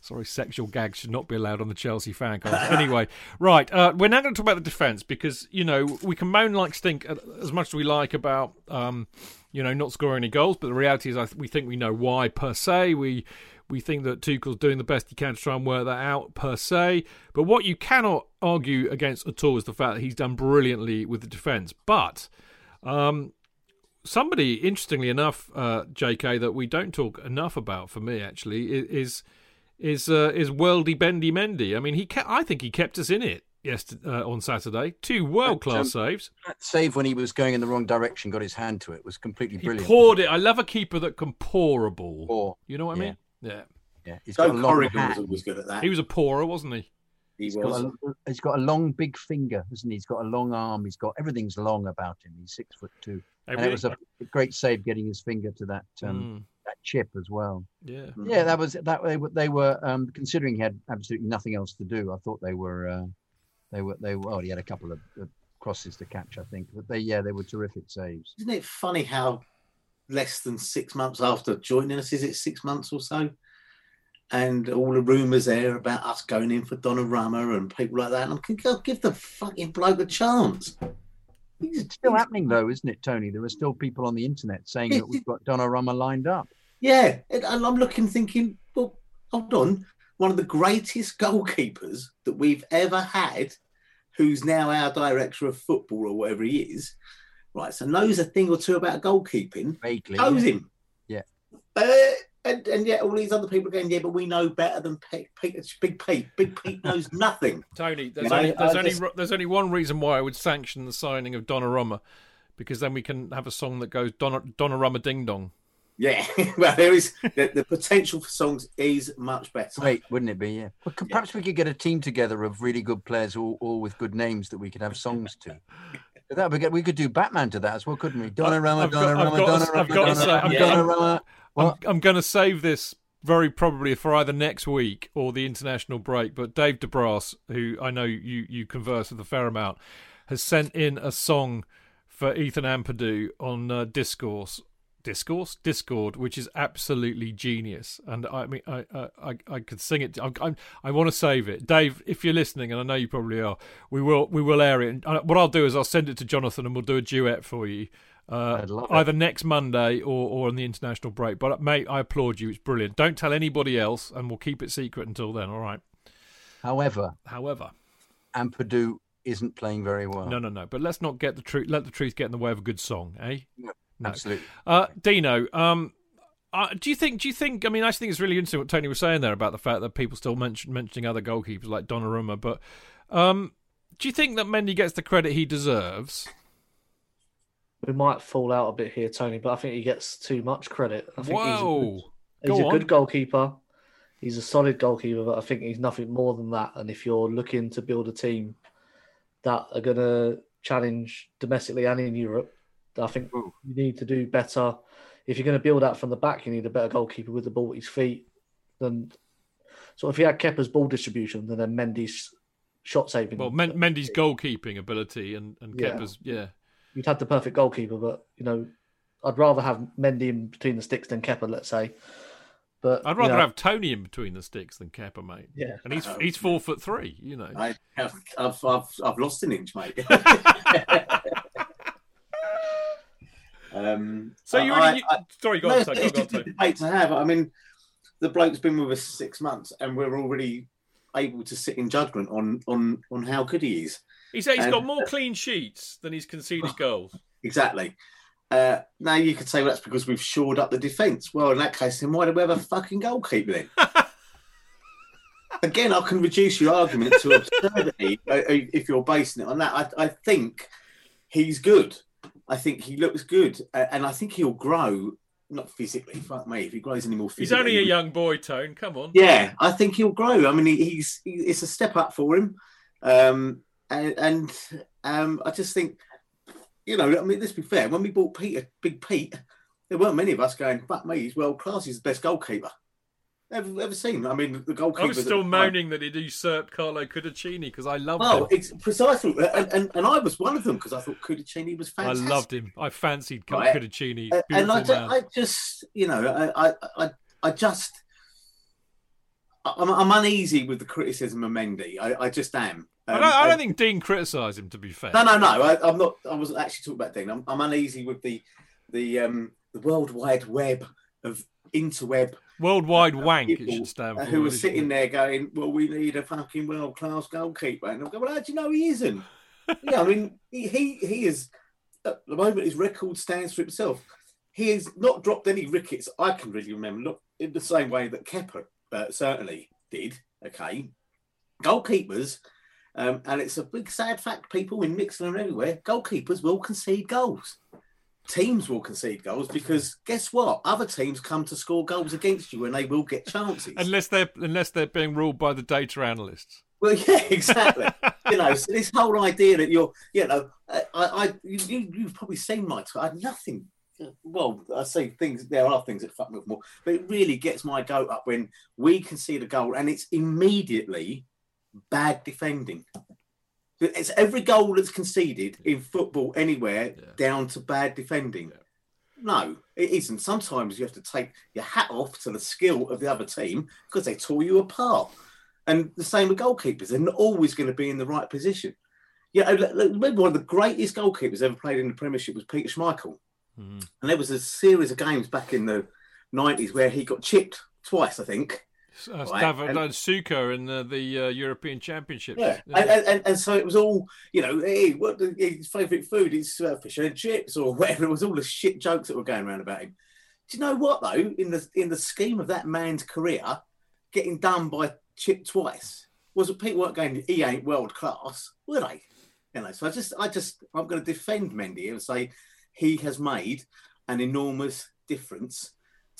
Speaker 1: Sorry, sexual gags should not be allowed on the Chelsea fan cast. Anyway, right, uh, we're now going to talk about the defence because you know we can moan like stink uh, as much as we like about um, you know not scoring any goals, but the reality is I th- we think we know why per se. We we think that Tuchel's doing the best he can to try and work that out per se. But what you cannot argue against at all is the fact that he's done brilliantly with the defence. But um, somebody, interestingly enough, uh, J.K., that we don't talk enough about for me actually is is uh, is Worldy Bendy Mendy. I mean, he I think he kept us in it yesterday uh, on Saturday. Two world class
Speaker 3: um,
Speaker 1: saves.
Speaker 3: That save when he was going in the wrong direction, got his hand to it, was completely
Speaker 1: He
Speaker 3: brilliant.
Speaker 1: pawed it. I love a keeper that can paw a ball.
Speaker 3: Paw.
Speaker 1: You know what I
Speaker 3: Yeah.
Speaker 1: mean? Yeah.
Speaker 3: Yeah, he's
Speaker 2: Joe
Speaker 3: got a long
Speaker 2: Corrigan was
Speaker 3: hand.
Speaker 2: always good at that.
Speaker 1: He was a pawer, wasn't he?
Speaker 2: He
Speaker 3: He's got, a, he's got a long, big finger, hasn't he? He's got a long arm. He's got everything's long about him. He's six foot two, and it was a great save getting his finger to that um,
Speaker 1: Mm,
Speaker 3: that chip as well.
Speaker 1: yeah.
Speaker 3: Yeah, that was that. They were, they were um, considering he had absolutely nothing else to do. I thought they were uh, they were they were. Oh, he had a couple of, of crosses to catch, I think, but they yeah they were terrific saves.
Speaker 2: Isn't it funny how less than six months after joining us, is it six months or so? And all the rumours there about us going in for Donnarumma and people like that. And I'm thinking, "God, give the fucking bloke a chance.
Speaker 3: It's still happening though, isn't it, Tony? There are still people on the internet saying that we've got Donnarumma lined up.
Speaker 2: Yeah, and I'm looking, thinking, well, hold on. One of the greatest goalkeepers that we've ever had, who's now our director of football or whatever he is, right? So knows a thing or two about goalkeeping.
Speaker 3: Vaguely,
Speaker 2: Chose him.
Speaker 3: Yeah.
Speaker 2: Uh, and, and yet all these other people are going, yeah, but we know better than Pete. Pete Big Pete. Big Pete knows nothing.
Speaker 1: Tony, there's only there's only
Speaker 2: just-
Speaker 1: there's only one reason why I would sanction the signing of Donnarumma, because then we can have a song that goes Donna, Donnarumma Ding Dong.
Speaker 2: Yeah, well, there is the, the potential for songs is much better.
Speaker 3: Great, wouldn't it be? Yeah. But c- perhaps we could get a team together of really good players, all, all with good names that we could have songs to. That we could, we could do Batman to that as well, couldn't we? Donnarumma,
Speaker 1: I've got- I've
Speaker 3: Donnarumma,
Speaker 1: got to-
Speaker 3: Donnarumma,
Speaker 1: I've got to say- I'm gonna- I'm, I'm going to save this very probably for either next week or the international break. But Dave DeBras, who I know you, you converse with a fair amount, has sent in a song for Ethan Ampadu on uh, Discourse. Discourse, Discord, which is absolutely genius, and I mean, I, I, I, I could sing it. I, I, I want to save it, Dave. If you're listening, and I know you probably are, we will, we will air it. And uh, what I'll do is I'll send it to Jonathan, and we'll do a duet for you, uh, either next Monday or, or on the international break. But uh, mate, I applaud you. It's brilliant. Don't tell anybody else, and we'll keep it secret until then. All right.
Speaker 3: However,
Speaker 1: However,
Speaker 3: Ampadu isn't playing very well.
Speaker 1: no, no, no. But let's not get the truth. Let the truth get in the way of a good song, eh?
Speaker 3: No,
Speaker 1: No.
Speaker 3: Absolutely.
Speaker 1: Uh, Dino, um, uh, do you think? Do you think? I mean, I think it's really interesting what Tony was saying there about the fact that people still mention mentioning other goalkeepers like Donnarumma. But um, do you think that Mendy gets the credit he deserves?
Speaker 4: We might fall out a bit here, Tony, but I think he gets too much credit. I think he's a
Speaker 1: Whoa!
Speaker 4: good,
Speaker 1: Go
Speaker 4: he's a good goalkeeper. He's a solid goalkeeper, but I think he's nothing more than that. And if you're looking to build a team that are going to challenge domestically and in Europe, I think
Speaker 3: Ooh.
Speaker 4: you need to do better. If you're going to build out from the back, you need a better goalkeeper with the ball at his feet. Than so, if you had Kepa's ball distribution, then then Mendy's shot saving.
Speaker 1: Well, Men- Mendy's goalkeeping ability and and
Speaker 4: Yeah.
Speaker 1: Kepa's yeah.
Speaker 4: you'd have the perfect goalkeeper, but you know, I'd rather have Mendy in between the sticks than Kepa, let's say. But
Speaker 1: I'd
Speaker 4: you
Speaker 1: rather
Speaker 4: know,
Speaker 1: have Tony in between the sticks than Kepa, mate.
Speaker 4: yeah.
Speaker 1: And he's he's four foot three. You know.
Speaker 2: I've, I've, I've, I've lost an inch, mate. um,
Speaker 1: So you
Speaker 2: I-
Speaker 1: really? you-
Speaker 2: I-
Speaker 1: sorry, go
Speaker 2: no,
Speaker 1: on,
Speaker 2: it's,
Speaker 1: go on,
Speaker 2: debate to have. I mean, the bloke's been with us six months, and we're already able to sit in judgment on on on how good he is.
Speaker 1: He's he's
Speaker 2: and-
Speaker 1: got more clean sheets than he's conceded goals.
Speaker 2: Exactly. Uh, now you could say well, that's because we've shored up the defence. Well, in that case, then why do we have a fucking goalkeeper then? Again, I can reduce your argument to absurdity uh, uh, if you're basing it on that. I, I think he's good. I think he looks good, uh, and I think he'll grow. Not physically, fuck me. If he grows any more physically,
Speaker 1: He's only a young boy, Tone. Come on.
Speaker 2: yeah, I think he'll grow. I mean, he, he's he, it's a step up for him, um, and, and um, I just think, you know, I mean, let's be fair. When we bought Peter, Big Pete, there weren't many of us going, "Fuck me, he's world class. He's the best goalkeeper ever ever seen." I mean, the goalkeeper.
Speaker 1: I was still moaning that he'd usurped Carlo Cudicini because I loved
Speaker 2: Well,
Speaker 1: him.
Speaker 2: it's precisely, and, and, and I was one of them because I thought Cudicini was fantastic.
Speaker 1: I loved him. I fancied
Speaker 2: Right.
Speaker 1: Cudicini.
Speaker 2: Uh, and I,
Speaker 1: man.
Speaker 2: I just, you know, I, I, I, I just, I'm, I'm uneasy with the criticism of Mendy. I, I just am.
Speaker 1: I
Speaker 2: Um,
Speaker 1: don't, I don't think Dean criticised him. To be fair,
Speaker 2: No, no, no. I, I'm not. I wasn't actually talking about Dean. I'm, I'm uneasy with the, the, um, the World Wide Web of interweb
Speaker 1: worldwide wank. It should stand for.
Speaker 2: who
Speaker 1: isn't
Speaker 2: sitting there going, "Well, we need a fucking world class goalkeeper," and I'm going, "Well, how do you know he isn't?" yeah, I mean, he he, he is at the moment his record stands for himself. He has not dropped any rickets I can really remember, not in the same way that Kepa uh, certainly did. Okay, goalkeepers, um, and it's a big sad fact. People in Mixlr and everywhere, goalkeepers will concede goals. Teams will concede goals because guess what? Other teams come to score goals against you, and they will get chances.
Speaker 1: Unless they're unless they're being ruled by the data analysts.
Speaker 2: Well, yeah, exactly. you know, so this whole idea that you're, you know, I, I, you, you've probably seen my. I had nothing. Well, I say things. There are things that fuck me up more, but it really gets my goat up when we concede a goal and it's immediately bad defending. It's every goal that's conceded in football anywhere
Speaker 1: Yeah.
Speaker 2: down to bad defending. No, it isn't. Sometimes you have to take your hat off to the skill of the other team because they tore you apart. And the same with goalkeepers; they're not always going to be in the right position. Yeah, look, look, remember one of the greatest goalkeepers ever played in the Premiership was Peter Schmeichel,
Speaker 1: Mhm.
Speaker 2: and there was a series of games back in the nineties where he got chipped twice, I think.
Speaker 1: Uh,
Speaker 2: Right,
Speaker 1: Stav-
Speaker 2: and-
Speaker 1: uh, Suker in the, the uh, European Championships.
Speaker 2: Yeah, and, and, and, and so it was all, you know, hey, what the, his favourite food is uh, fish and chips or whatever. It was all the shit jokes that were going around about him. Do you know what though? In the in the scheme of that man's career, getting done by Chip twice was that people weren't going. He ain't world class, were they? You know. So I just, I just, I'm going to defend Mendy and say he has made an enormous difference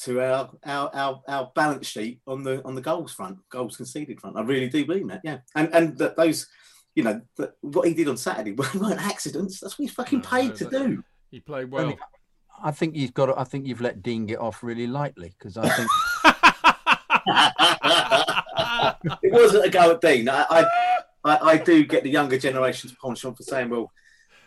Speaker 2: to our, our our our balance sheet on the on the goals front, goals conceded front. I really do believe that. Yeah, and and that those you know, that what he did on Saturday weren't accidents. That's what he's fucking
Speaker 1: No,
Speaker 2: paid
Speaker 1: no,
Speaker 2: to
Speaker 1: no.
Speaker 2: do.
Speaker 1: He played well.
Speaker 3: I think you've got. I think you've let Dean get off really lightly because I think
Speaker 2: it wasn't a go at Dean. I, I, I, I do get the younger generation's penchant for saying, well,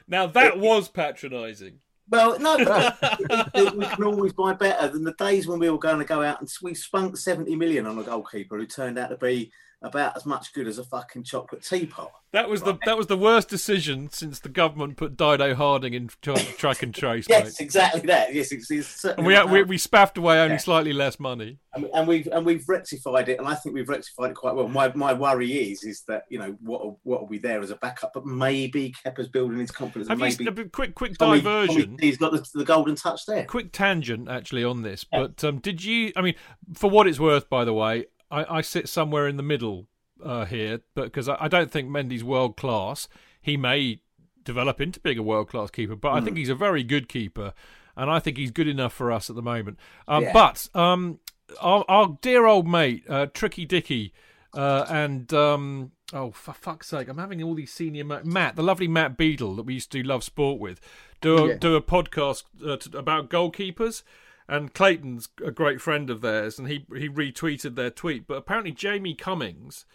Speaker 1: Now that was patronising.
Speaker 2: Well, no, but uh, we can always buy better than the days when we were going to go out and we spunk 70 million on a goalkeeper who turned out to be about as much good as a fucking chocolate teapot.
Speaker 1: That was the that was the worst decision since the government put Dido Harding in tra- track and trace.
Speaker 2: Yes,
Speaker 1: mate.
Speaker 2: exactly that. Yes, it's, it's
Speaker 1: And we, we we spaffed away only
Speaker 2: Yeah.
Speaker 1: slightly less money.
Speaker 2: and, and we've and we've rectified it, and I think we've rectified it quite well. My my worry is is that you know what are, what are we there as a backup, but maybe Kepa's building his confidence.
Speaker 1: Have you
Speaker 2: maybe
Speaker 1: a quick quick
Speaker 2: Tommy-
Speaker 1: diversion?
Speaker 2: Tommy D's got the, the golden touch there.
Speaker 1: quick tangent actually on this, but um, did you? I mean, for what it's worth, by the way, I, I sit somewhere in the middle uh, here, but because I, I don't think Mendy's world class. He may develop into being a world class keeper, but I
Speaker 2: Hmm.
Speaker 1: think he's a very good keeper, and I think he's good enough for us at the moment. Um,
Speaker 2: Yeah.
Speaker 1: But um, our, our dear old mate, uh, Tricky Dicky, uh, and um, oh for fuck's sake, I'm having all these senior ma- Matt, the lovely Matt Beadle that we used to do Love Sport with, do a,
Speaker 3: Yeah.
Speaker 1: do a podcast uh, to, about goalkeepers. And Clayton's a great friend of theirs, and he he retweeted their tweet. But apparently, Jamie Cummings,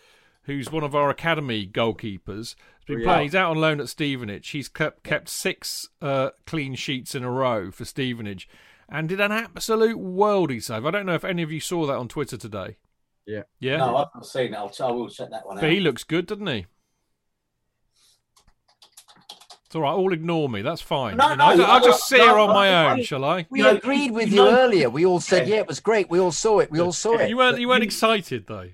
Speaker 1: who's one of our academy goalkeepers, has been
Speaker 3: Yeah.
Speaker 1: playing. He's out on loan at Stevenage. He's kept kept six uh, clean sheets in a row for Stevenage, and did an absolute worldy save. I don't know if any of you saw that on Twitter today.
Speaker 3: Yeah.
Speaker 1: Yeah.
Speaker 2: No, I've not seen it. I'll, I will check that one out.
Speaker 1: But he looks good, doesn't he? It's all right. All ignore me. That's fine.
Speaker 2: No,
Speaker 1: You know, I'll,
Speaker 2: no,
Speaker 1: I'll just
Speaker 2: no,
Speaker 1: see her
Speaker 2: no,
Speaker 1: on my own,
Speaker 2: no.
Speaker 1: shall I?
Speaker 3: we
Speaker 2: No,
Speaker 3: agreed with
Speaker 2: you
Speaker 3: you earlier. We all said,
Speaker 2: Yeah.
Speaker 3: yeah, it was great. We all saw it. We all saw it.
Speaker 1: You weren't. You weren't
Speaker 2: you-
Speaker 1: excited though.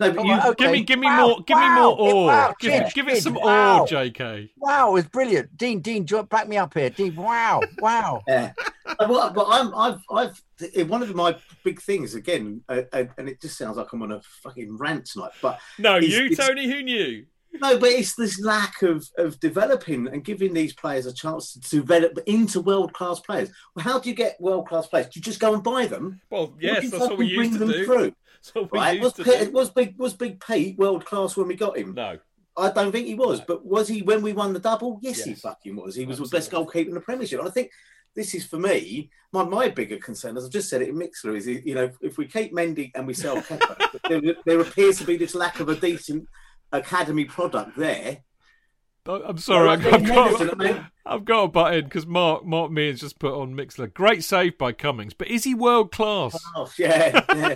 Speaker 2: no, but
Speaker 3: Oh,
Speaker 2: you,
Speaker 3: okay.
Speaker 1: Give me, give me
Speaker 3: Wow,
Speaker 1: more. Give me more awe.
Speaker 3: wow,
Speaker 1: give,
Speaker 3: Chidge,
Speaker 1: give it some
Speaker 3: wow.
Speaker 1: awe, J.K.
Speaker 3: Wow, it was brilliant. Dean, Dean, do back me up here. Dean, wow, wow.
Speaker 2: Yeah, Uh, well, but I'm, I've, I've, one of my big things again, uh, uh, and it just sounds like I'm on a fucking rant tonight. But
Speaker 1: No,
Speaker 2: It's-
Speaker 1: you, Tony. Who knew?
Speaker 2: No, but it's this lack of of developing and giving these players a chance to develop into world class players. Well, how do you get world class players? Do you just go and buy them?
Speaker 1: Well, yes, that's what we
Speaker 2: bring
Speaker 1: used to
Speaker 2: them
Speaker 1: do.
Speaker 2: Through?
Speaker 1: That's
Speaker 2: Right? Was, Pete, was big was Big Pete world class when we got him?
Speaker 1: No,
Speaker 2: I don't think he was, but was he when we won the double? Yes, he fucking was. He was the best goalkeeper in the Premiership. And I think this is for me my, my bigger concern, as I've just said it in Mixlr, is you know if we keep Mendy and we sell Pepper, there, there appears to be this lack of a decent academy product there.
Speaker 1: I- I'm sorry. I've, I've got, I've got a butt in because Mark Mark Mears just put on Mixlr. Great save by Cummings, but is he world class?
Speaker 2: Oh, yeah, yeah.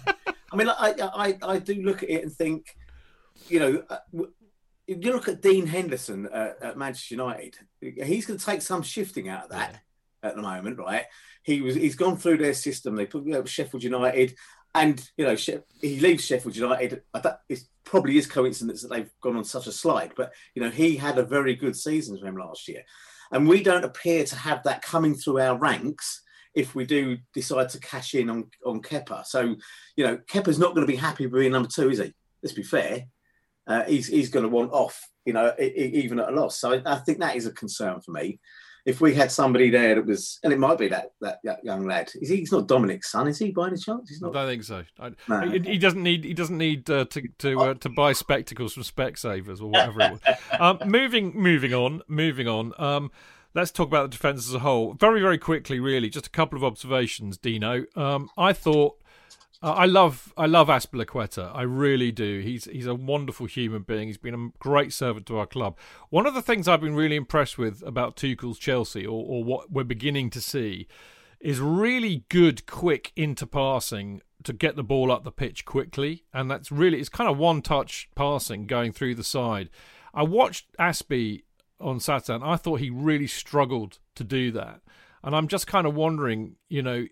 Speaker 2: I mean, I, I I do look at it and think, you know, uh, if you look at Dean Henderson uh, at Manchester United, he's going to take some shifting out of that at the moment, right? He was he's gone through their system. They put you know, Sheffield United, and you know he leaves Sheffield United. I don't, it probably is coincidence that they've gone on such a slide, but you know he had a very good season for him last year, and we don't appear to have that coming through our ranks if we do decide to cash in on on Kepa. So, you know, Kepa's not going to be happy being number two, is he? Let's be fair. Uh, he's he's going to want off, you know, even at a loss. So I, I think that is a concern for me. If we had somebody there that was, and it might be that that, that young lad. Is he? He's not Dominic's son, is he? By any chance? He's
Speaker 1: I don't think so. I,
Speaker 2: No.
Speaker 1: he, he doesn't need. He doesn't need uh, to to uh, to buy spectacles from Specsavers or whatever it was. Um, moving moving on. Moving on. Um, let's talk about the defence as a whole. Very very quickly, really. Just a couple of observations, Dino. Um, I thought. I love I love Azpilicueta. I really do. He's he's a wonderful human being. He's been a great servant to our club. One of the things I've been really impressed with about Tuchel's Chelsea, or, or what we're beginning to see, is really good, quick interpassing to get the ball up the pitch quickly, and that's really it's kind of one touch passing going through the side. I watched Aspie on Saturday, and I thought he really struggled to do that. And I'm just kind of wondering, you know,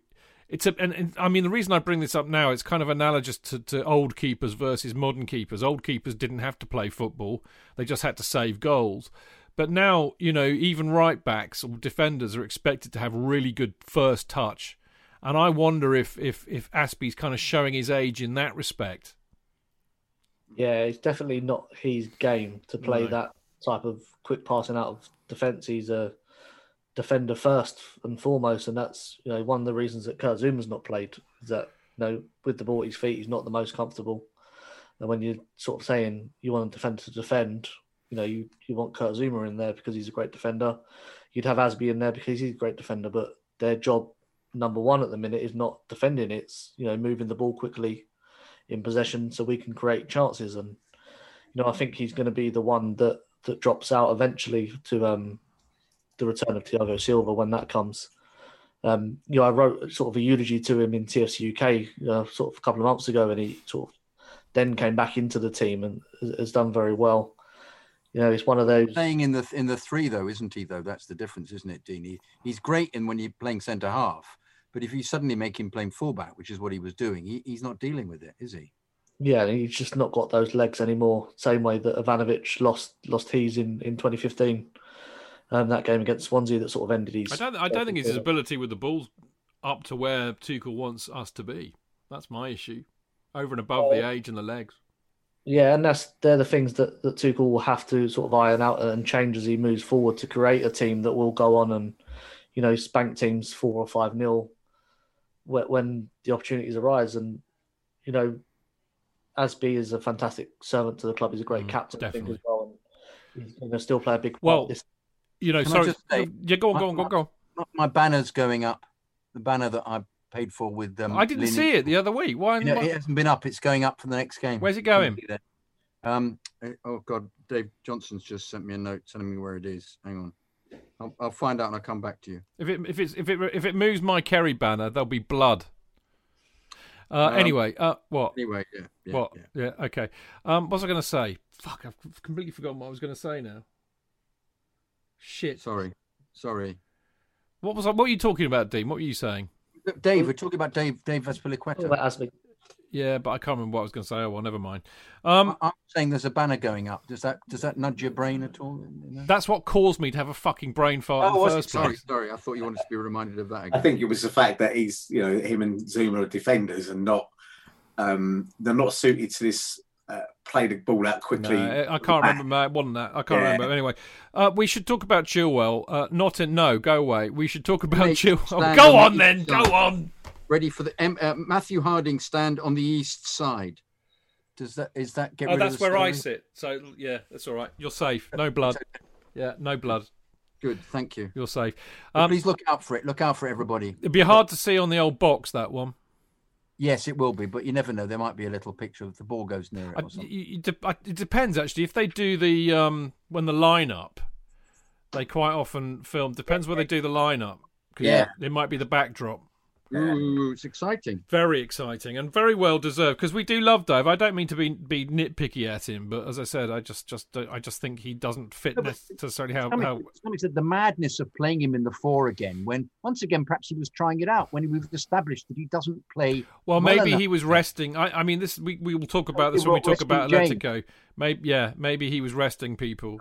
Speaker 1: it's a, and, and I mean the reason I bring this up now, it's kind of analogous to, to old keepers versus modern keepers. Old keepers didn't have to play football; they just had to save goals. But now, you know, even right backs or defenders are expected to have really good first touch, and I wonder if if if Aspie's kind of showing his age in that respect.
Speaker 4: Yeah, it's definitely not his game to play
Speaker 1: No.
Speaker 4: that type of quick passing out of defence. He's a defender first and foremost, and that's you know one of the reasons that Kurt Zouma's not played is that you know with the ball at his feet he's not the most comfortable. And when you're sort of saying you want a defender to defend, You know, you, you want Kurt Zouma in there because he's a great defender. You'd have Aspie in there because he's a great defender, but their job number one at the minute is not defending. It's you know moving the ball quickly in possession so we can create chances. And you know, I think he's going to be the one that that drops out eventually to um, the return of Thiago Silva when that comes. Um, you know, I wrote sort of a eulogy to him in CFC UK uh, sort of a couple of months ago, and he sort of then came back into the team and has done very well. You know, it's one of those
Speaker 3: playing in the in the three though, isn't he? Though that's the difference, isn't it, Dean? He, he's great in when you're playing centre half, but if you suddenly make him playing fullback, which is what he was doing, he, he's not dealing with it, is he?
Speaker 4: Yeah, he's just not got those legs anymore. Same way that Ivanovic lost lost his in in 2015. Um, that game against Swansea that sort of ended his.
Speaker 1: I don't. I don't think it's his ability with the ball up to where Tuchel wants us to be. That's my issue. Over and above the age and the legs.
Speaker 4: Yeah, and that's they're the things that, that Tuchel will have to sort of iron out and change as he moves forward to create a team that will go on and, you know, spank teams four or five nil when the opportunities arise. And, you know, Aspie is a fantastic servant to the club. He's a great
Speaker 1: Mm,
Speaker 4: captain, I think,
Speaker 1: definitely.
Speaker 4: as well. And he's going to still play a big part.
Speaker 1: Well,
Speaker 4: this.
Speaker 1: You know,
Speaker 3: Can
Speaker 1: sorry.
Speaker 3: say-
Speaker 1: yeah, go on, go on, go on, go on.
Speaker 3: My, my banner's going up. The banner that I paid for with um,
Speaker 1: I didn't
Speaker 3: Lin-
Speaker 1: see it the other week. Why?
Speaker 3: You know,
Speaker 1: why-
Speaker 3: it hasn't been up. It's going up for the next game.
Speaker 1: Where's it going?
Speaker 3: Can you see that? Um. eh, Oh God, Dave Johnson's just sent me a note telling me where it is. Hang on. I'll, I'll find out and I'll come back to you.
Speaker 1: If it if it's if it if it moves my Kerry banner, there'll be blood. Uh,
Speaker 3: Um,
Speaker 1: anyway, uh, what?
Speaker 3: Anyway, yeah. yeah
Speaker 1: what?
Speaker 3: yeah.
Speaker 1: Yeah. okay. Um, what was I going to say? Fuck, I've completely forgotten what I was going to say now. Shit.
Speaker 3: Sorry, sorry.
Speaker 1: What was I? What were you talking about, Dean? What were you saying?
Speaker 3: Dave, we're talking about Dave Dave Vespiliqueta.
Speaker 4: that
Speaker 1: Yeah, but I can't remember what I was going to say. Oh well, never mind. Um,
Speaker 3: I'm saying there's a banner going up. Does that does that nudge your brain at all? You
Speaker 1: that's what caused me to have a fucking brain fart in
Speaker 3: Oh,
Speaker 1: the first
Speaker 3: sorry,
Speaker 1: place.
Speaker 3: sorry. I thought you wanted to be reminded of that
Speaker 2: I think it was the fact that he's, you know, him and Zouma are defenders and not, um, they're not suited to this uh, play the ball out quickly.
Speaker 1: No, I can't remember. mate. It wasn't that. I can't
Speaker 2: Yeah.
Speaker 1: remember. Anyway, uh, we should talk about Chilwell. Uh, not in. No, go away. We should talk about
Speaker 3: Mate,
Speaker 1: Chilwell. Go
Speaker 3: on
Speaker 1: on
Speaker 3: the
Speaker 1: then. Go
Speaker 3: side.
Speaker 1: on.
Speaker 3: Ready for the um, uh, Matthew Harding stand on the east side. Does that is that get
Speaker 1: Oh,
Speaker 3: rid
Speaker 1: that's
Speaker 3: of the
Speaker 1: where I sit. So yeah, that's all right. You're safe. No blood. Yeah, no blood.
Speaker 3: Good, thank you.
Speaker 1: You're safe. Um,
Speaker 3: Please look out for it. Look out for everybody.
Speaker 1: it'd be hard to see on the old box that one.
Speaker 3: Yes, it will be, but you never know. There might be a little picture of the ball goes near it
Speaker 1: I,
Speaker 3: or something.
Speaker 1: you- you de- I- it depends actually. If they do the um, when the lineup, they quite often film. Depends where they do the lineup.
Speaker 3: Yeah.
Speaker 1: it might be the backdrop.
Speaker 3: Ooh, it's exciting.
Speaker 1: Very exciting and very well deserved because we do love Dave. I don't mean to be be nitpicky at him, but as I said, I just just I just think he doesn't fit
Speaker 3: No,
Speaker 1: necessarily how, how
Speaker 3: Tommy said the madness of playing him in the four again, when once again perhaps he was trying it out when we've established that he doesn't play.
Speaker 1: Well,
Speaker 3: well
Speaker 1: maybe
Speaker 3: enough.
Speaker 1: he was resting. I, I mean, this we, we will talk about this when we talk about Atletico. Maybe yeah, maybe he was resting people.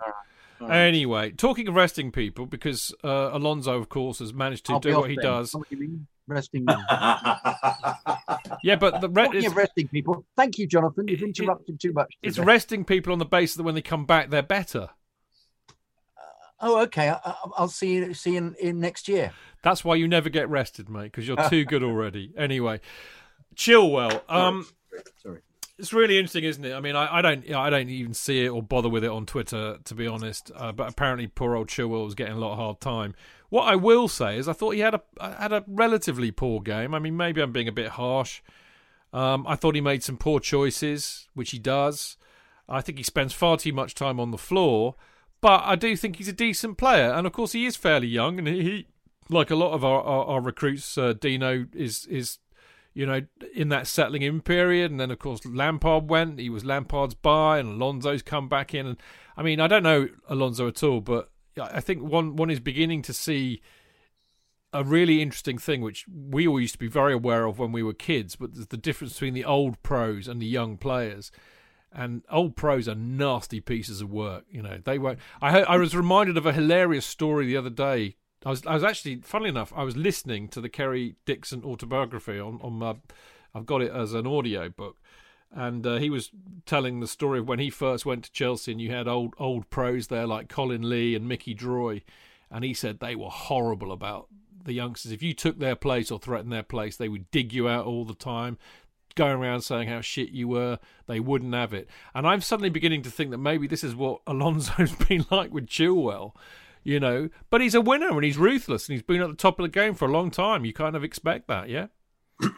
Speaker 3: All right.
Speaker 1: Anyway, talking of resting people, because uh, Alonso, of course, has managed to
Speaker 3: I'll
Speaker 1: do what he
Speaker 3: then.
Speaker 1: does.
Speaker 3: What do you mean? Resting.
Speaker 1: Yeah, but the re- it's,
Speaker 3: of resting people. Thank you, Jonathan. You've interrupted too much.
Speaker 1: it's
Speaker 3: today.
Speaker 1: resting people on the basis that when they come back, they're better.
Speaker 3: Oh, okay. I, I- I'll see you. See you in, in next year.
Speaker 1: That's why you never get rested, mate, because you're too good already. Anyway, Chilwell. Um,
Speaker 3: Sorry.
Speaker 1: It's really interesting, isn't it? I mean, I, I don't, I don't even see it or bother with it on Twitter, to be honest. Uh, but apparently, poor old Chilwell was getting a lot of hard time. What I will say is, I thought he had a had a relatively poor game. I mean, maybe I'm being a bit harsh. Um, I thought he made some poor choices, which he does. I think he spends far too much time on the floor, but I do think he's a decent player, and of course, he is fairly young, and he, like a lot of our our, our recruits, uh, Dino is is you know, in that settling in period. And then, of course, Lampard went. He was Lampard's buy, and Alonso's come back in. And I mean, I don't know Alonso at all, but I think one one is beginning to see a really interesting thing, which we all used to be very aware of when we were kids. But there's the difference between the old pros and the young players. And old pros are nasty pieces of work. You know, they won't. I I was reminded of a hilarious story the other day I was I was actually, funnily enough, I was listening to the Kerry Dixon autobiography on on my, I've got it as an audio book, and uh, he was telling the story of when he first went to Chelsea, and you had old old pros there like Colin Lee and Mickey Droy, and he said they were horrible about the youngsters. If you took their place or threatened their place, they would dig you out all the time. going around saying how shit you were. They wouldn't have it. And I'm suddenly beginning to think that maybe this is what Alonso's been like with Chilwell. You know, but he's a winner and he's ruthless and he's been at the top of the game for a long time. You kind of expect that, yeah.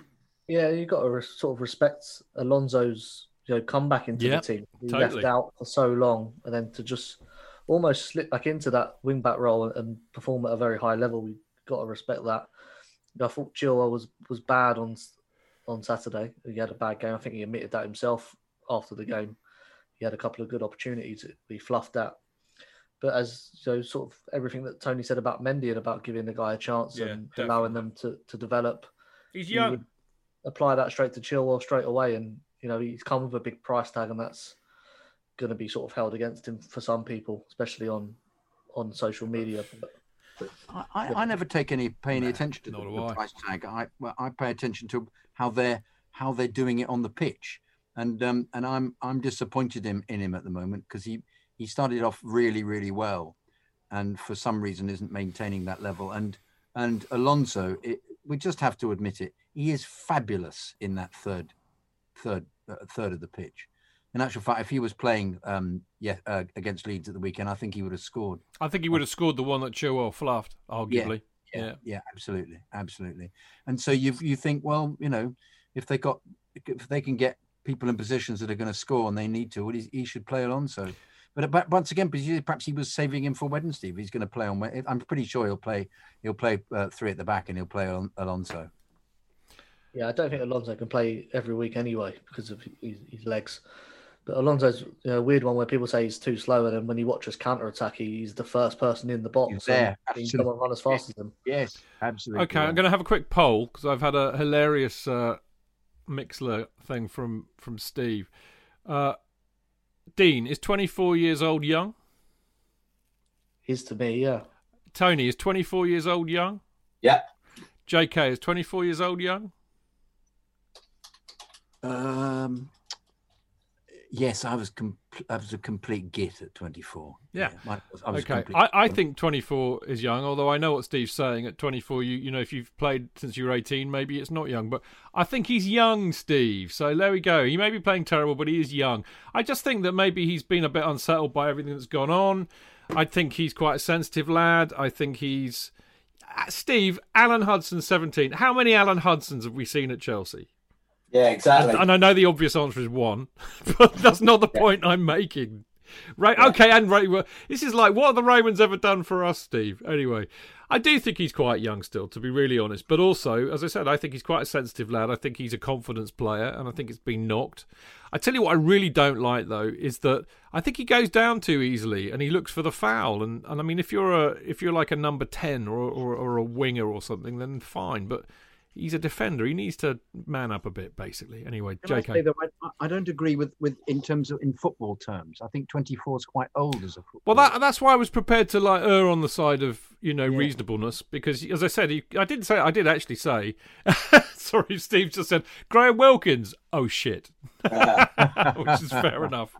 Speaker 4: Yeah, you got to re- sort of respect Alonso's you know comeback into
Speaker 1: Yeah,
Speaker 4: the team. He
Speaker 1: totally.
Speaker 4: left out for so long, and then to just almost slip back into that wing back role and, perform at a very high level, we got to respect that. I thought Chilwell was was bad on on Saturday. He had a bad game. I think he admitted that himself after the game. He had a couple of good opportunities he fluffed at. But as you know, sort of everything that Tony said about Mendy and about giving the guy a chance
Speaker 1: Yeah,
Speaker 4: and allowing them to, to develop,
Speaker 1: He's
Speaker 4: you would apply that straight to Chilwell straight away. And, you know, he's come with a big price tag, and that's going to be sort of held against him for some people, especially on on social media. But
Speaker 3: I, I, I never take any pay any attention to the, the price tag. I well, I pay attention to how they're how they're doing it on the pitch, and um and I'm I'm disappointed in, in him at the moment because he he started off really really well, and for some reason isn't maintaining that level. And and Alonso, it, we just have to admit it, he is fabulous in that third third uh, third of the pitch. In actual fact, if he was playing um yeah uh, against Leeds at the weekend, I think he would have scored.
Speaker 1: I think he would have scored the one that Chilwell fluffed, arguably.
Speaker 3: yeah,
Speaker 1: Yeah.
Speaker 3: yeah, absolutely, absolutely. And so you you think, well, you know, if they got if they can get people in positions that are going to score and they need to, well, he, he should play Alonso. But, but once again, perhaps perhaps he was saving him for Wednesday. If he's going to play on, Wed- I'm pretty sure he'll play. He'll play uh, three at the back and he'll play Alon- Alonso.
Speaker 4: yeah, I don't think Alonso can play every week anyway because of his, his legs. But Alonso's you know, a weird one where people say he's too slow, and then when you watch his counter attack, he's the first person in the box.
Speaker 3: He's there,
Speaker 4: and he
Speaker 3: absolutely.
Speaker 4: doesn't run as fast as him.
Speaker 3: Yes, absolutely.
Speaker 1: Okay, I'm going to have a quick poll because I've had a hilarious uh, Mixlr thing from from Steve. Uh, Dean is 24 years old young.
Speaker 4: He's to me, yeah.
Speaker 1: Tony is 24 years old young.
Speaker 2: Yeah.
Speaker 1: JK is 24 years old young.
Speaker 3: Um, yes, I was com- I was a complete git at 24.
Speaker 1: Yeah.
Speaker 3: I was, I was
Speaker 1: Okay,
Speaker 3: complete-
Speaker 1: I, I think 24 is young. Although I know what Steve's saying. At 24, you you know if you've played since you were 18, maybe it's not young. But I think he's young, Steve. So there we go. He may be playing terrible, but he is young. I just think that maybe he's been a bit unsettled by everything that's gone on. I think he's quite a sensitive lad. I think he's Uh, Steve Alan Hudson, 17. How many Alan Hudsons have we seen at Chelsea?
Speaker 2: Yeah, exactly.
Speaker 1: And I know the obvious answer is one, but that's not the point I'm making. Right? Okay, and Ray. well, This is like, what have the Romans ever done for us, Steve? Anyway, I do think he's quite young still, to be really honest. But also, as I said, I think he's quite a sensitive lad. I think he's a confidence player, and I think it's been knocked. I tell you what, I really don't like though is that I think he goes down too easily, and he looks for the foul. And, and I mean, if you're a if you're like a number ten or or, or a winger or something, then fine. But he's a defender. He needs to man up a bit, basically. Anyway,
Speaker 3: Can I
Speaker 1: JK.
Speaker 3: I, I don't agree with, with in terms of in football terms. I think 24 is quite old as a football.
Speaker 1: Well, that that's why I was prepared to like err on the side of you know reasonableness because, as I said, he, I did say I did actually say. sorry, Steve just said Graham Wilkins. Oh shit, which is fair enough.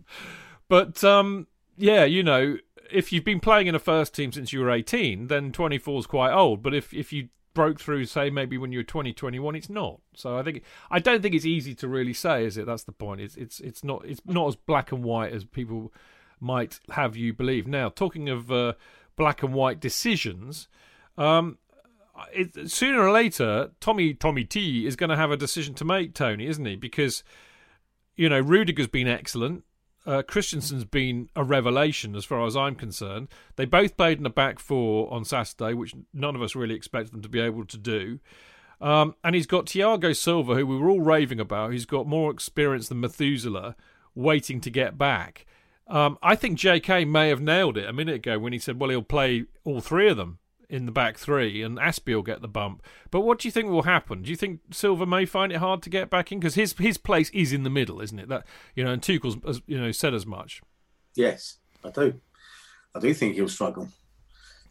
Speaker 1: But um, yeah, you know, if you've been playing in a first team since you were eighteen, then twenty four is quite old. But if if you broke through, say maybe when you were 20, 21, it's not. So I think I don't think it's easy to really say, is it? That's the point. It's it's it's not it's not as black and white as people might have you believe. Now, talking of uh, black and white decisions, um, it, sooner or later, Tommy Tommy T is going to have a decision to make, Tony, isn't he? Because you know Rudiger's been excellent. Uh, Christensen's been a revelation as far as I'm concerned. They both played in the back four on Saturday, which none of us really expected them to be able to do. Um, and he's got Thiago Silva, who we were all raving about. He's got more experience than Methuselah, waiting to get back. Um, I think J.K. may have nailed it a minute ago when he said, "Well, he'll play all three of them in the back three, and Aspie will get the bump." But what do you think will happen? Do you think Silva may find it hard to get back in because his his place is in the middle, isn't it? That you know, and Tuchel's as you know said as much
Speaker 2: Yes, I do. I do think he'll struggle.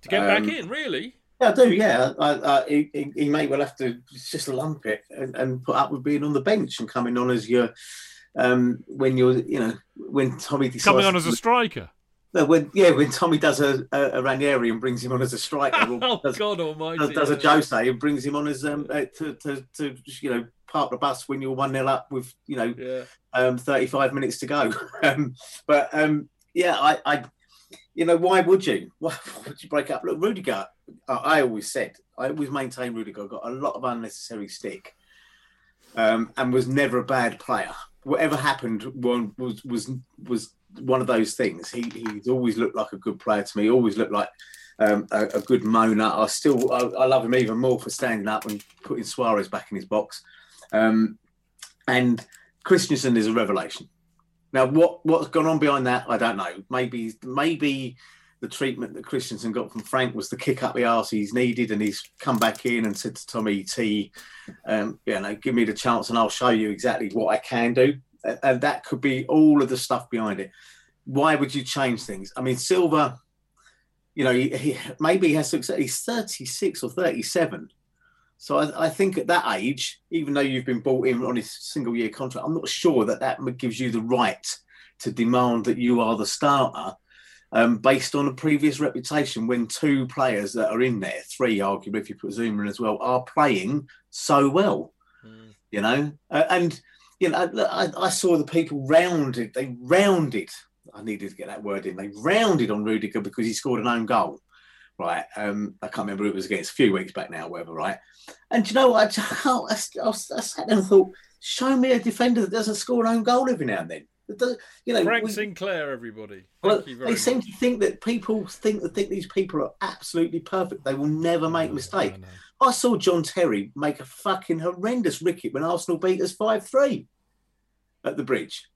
Speaker 1: to get
Speaker 2: Um,
Speaker 1: back in. Really?
Speaker 2: Yeah, I do. Yeah, I, I, he, he- he may well have to just lump it and, and put up with being on the bench and coming on as your um, when you're you know when Tommy decides
Speaker 1: Coming on as a striker.
Speaker 2: When yeah when Tommy does a, a, a Ranieri and brings him on as a striker, or
Speaker 1: Oh
Speaker 2: does,
Speaker 1: God Almighty!
Speaker 2: does, does a Jose and brings him on as um uh, to, to to you know park the bus when you're one 0 up with you know
Speaker 1: Yeah.
Speaker 2: um, 35 minutes to go. um, but um, yeah, I, I, you know, why would you? Why would you break up? Look, Rudiger, I, I always said, I always maintain Rudiger got a lot of unnecessary stick um, and was never a bad player. Whatever happened one, was was was one of those things. He he's always looked like a good player to me. Always looked like um, a, a good moaner. I still I, I love him even more for standing up and putting Suarez back in his box. Um, and Christensen is a revelation. Now, what what's gone on behind that, I don't know. Maybe maybe the treatment that Christensen got from Frank was the kick up the arse he's needed, and he's come back in and said to Tommy T, um, you know, give me the chance and I'll show you exactly what I can do. And- that could be all of the stuff behind it. Why would you change things? I mean, Silva, you know, he, he maybe he has success. He's 36 or 37. So I, I think at that age, even though you've been bought in on his single year contract, I'm not sure that that gives you the right to demand that you are the starter um, based on a previous reputation when two players that are in there, three arguably if you put Zouma in as well, are playing so well. You know, uh, and you know, I, I saw the people rounded. They rounded. I needed to get that word in. They rounded on Rudiger because he scored an own goal. Right. Um, I can't remember it was against a few weeks back now, whatever. Right. And you know what? I, I, I, I sat there and thought, show me a defender that doesn't score an own goal every now and then. You know,
Speaker 1: Frank
Speaker 2: we-
Speaker 1: Sinclair, everybody. Thank
Speaker 2: well, they seem to think that people think that think these people are absolutely perfect. They will never make a mistake. I saw John Terry make a fucking horrendous wicket when Arsenal beat us five three at the bridge.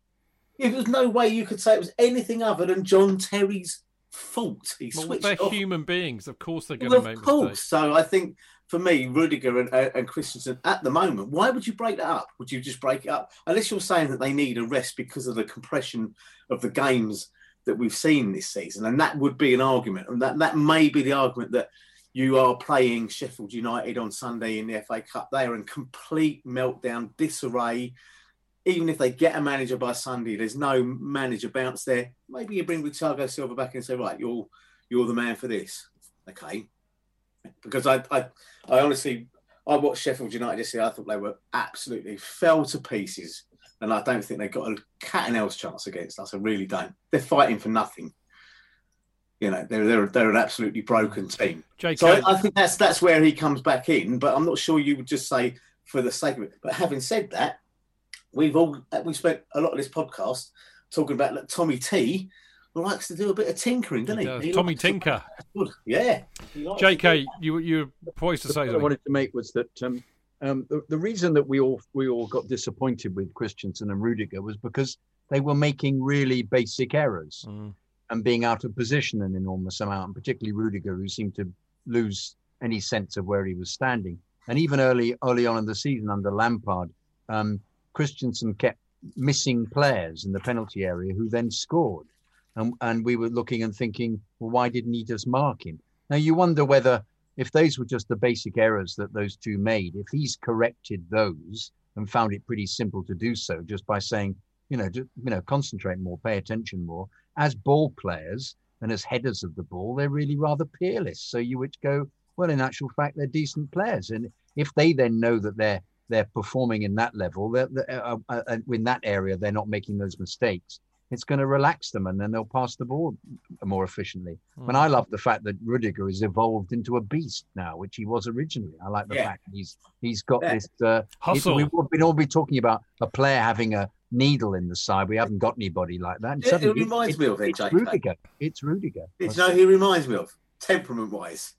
Speaker 2: There was no way you could say it was anything other than John Terry's fault. He
Speaker 1: Well,
Speaker 2: switched
Speaker 1: they're
Speaker 2: off.
Speaker 1: human beings. Of course, they're going
Speaker 2: Well,
Speaker 1: to
Speaker 2: of
Speaker 1: make
Speaker 2: course.
Speaker 1: mistakes.
Speaker 2: So I think for me, Rudiger and, uh, and Christensen at the moment, why would you break that up? Would you just break it up? Unless you're saying that they need a rest because of the compression of the games that we've seen this season. And that would be an argument. And that, that may be the argument that you are playing Sheffield United on Sunday in the FA Cup. They are in complete meltdown, disarray. Even if they get a manager by Sunday, there's no manager bounce there. Maybe you bring Thiago Silva back and say, right, you're you're the man for this. Okay. Because I I, I honestly I watched Sheffield United yesterday. I thought they were absolutely fell to pieces. And I don't think they got a cat and else chance against us. I really don't. They're fighting for nothing. You know, they're they're, they're an absolutely broken team. So I, I think that's that's where he comes back in. But I'm not sure you would just say for the sake of it. But having said that, we've all we spent a lot of this podcast talking about look, Tommy T likes to do a bit of tinkering, doesn't he?
Speaker 1: does.
Speaker 2: He
Speaker 1: Tommy
Speaker 2: likes to-
Speaker 1: Tinker.
Speaker 2: Yeah. he likes to do
Speaker 1: JK, you you poised to say
Speaker 3: point I wanted to make was that um, um, the, the reason that we all we all got disappointed with Christensen and Rudiger was because they were making really basic errors
Speaker 1: Mm.
Speaker 3: and being out of position an enormous amount, and particularly Rudiger, who seemed to lose any sense of where he was standing. And even early early on in the season under Lampard, um, Christensen kept missing players in the penalty area who then scored. And, and we were looking and thinking, well, why didn't he just mark him? Now you wonder whether if those were just the basic errors that those two made, if he's corrected those and found it pretty simple to do so just by saying, you know, just, you know, concentrate more, pay attention more. As ball players and as headers of the ball, they're really rather peerless. So you would go, well, in actual fact, they're decent players, and if they then know that they're they're performing in that level, they're, they're, uh, uh, uh, in that area, they're not making those mistakes. It's going to relax them, and then they'll pass the ball more efficiently. And I love the fact that Rudiger has evolved into a beast now, which he was originally. I like the
Speaker 2: Yeah.
Speaker 3: fact he's he's got
Speaker 2: Yeah.
Speaker 3: this. Uh,
Speaker 1: Hustle.
Speaker 3: We've all been all be talking about a player having a needle in the side. We haven't got anybody like that. And
Speaker 2: Yeah, it
Speaker 3: suddenly
Speaker 2: reminds me of it,
Speaker 3: it's
Speaker 2: JK.
Speaker 3: Rudiger. It's Rudiger.
Speaker 2: It's no, he reminds me of? Temperament wise.